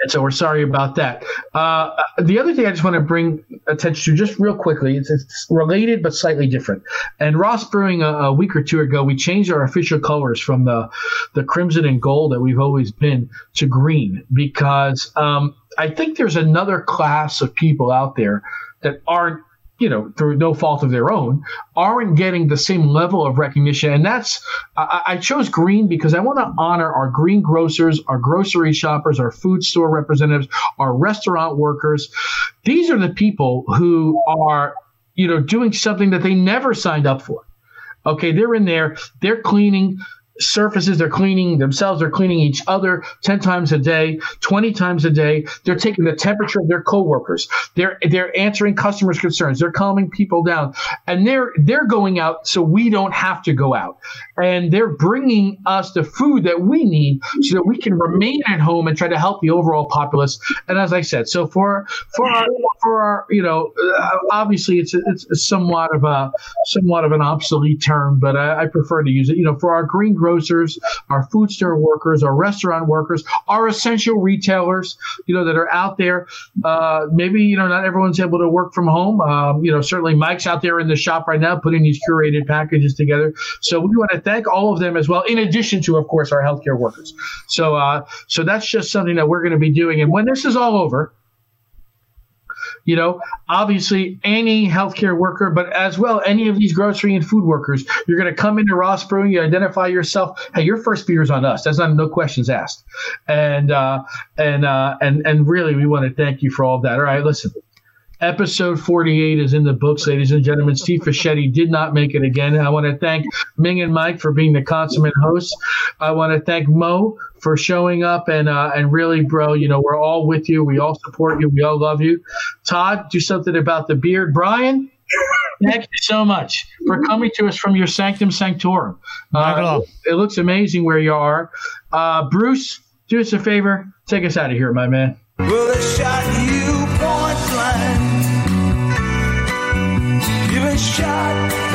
and so we're sorry about that. Uh, the other thing I just want to bring attention to, just real quickly, it's, it's related but slightly different. And Ross Brewing a, a, week or two ago, we changed our official colors from the the crimson and gold that we've always been to green because um, I think there's another class of people out there that aren't you know, through no fault of their own, aren't getting the same level of recognition. And that's, I, I chose green because I want to honor our green grocers, our grocery shoppers, our food store representatives, our restaurant workers. These are the people who are, you know, doing something that they never signed up for. Okay, they're in there, they're cleaning surfaces. They're cleaning themselves. They're cleaning each other 10 times a day, 20 times a day. They're taking the temperature of their coworkers. They're, they're answering customers' concerns. They're calming people down and they're, they're going out so we don't have to go out. And they're bringing us the food that we need so that we can remain at home and try to help the overall populace. And as I said, so for, for our, for our, you know, uh, obviously it's, it's somewhat of a, somewhat of an obsolete term, but I, I prefer to use it, you know, for our green grocers, our food store workers, our restaurant workers, our essential retailers, you know, that are out there. Uh, maybe, you know, not everyone's able to work from home. Um, you know, certainly Mike's out there in the shop right now putting these curated packages together. So we want to thank all of them as well, in addition to, of course, our healthcare workers. So, uh, so that's just something that we're going to be doing. And when this is all over, you know, obviously any healthcare worker, but as well any of these grocery and food workers, you're going to come into Ross Brewing, you identify yourself. Hey, your first beer is on us. That's not no questions asked. And uh, and uh, and and really, we want to thank you for all of that. All right, listen. Episode 48 is in the books, ladies and gentlemen. Steve Fischetti did not make it again. I want to thank Ming and Mike for being the consummate hosts. I want to thank Mo for showing up and uh, and really, bro, you know, we're all with you. We all support you. We all love you. Todd, do something about the beard. Brian, thank you so much for coming to us from your sanctum sanctorum. Uh, it looks amazing where you are. Uh, Bruce, do us a favor. Take us out of here, my man. Shot.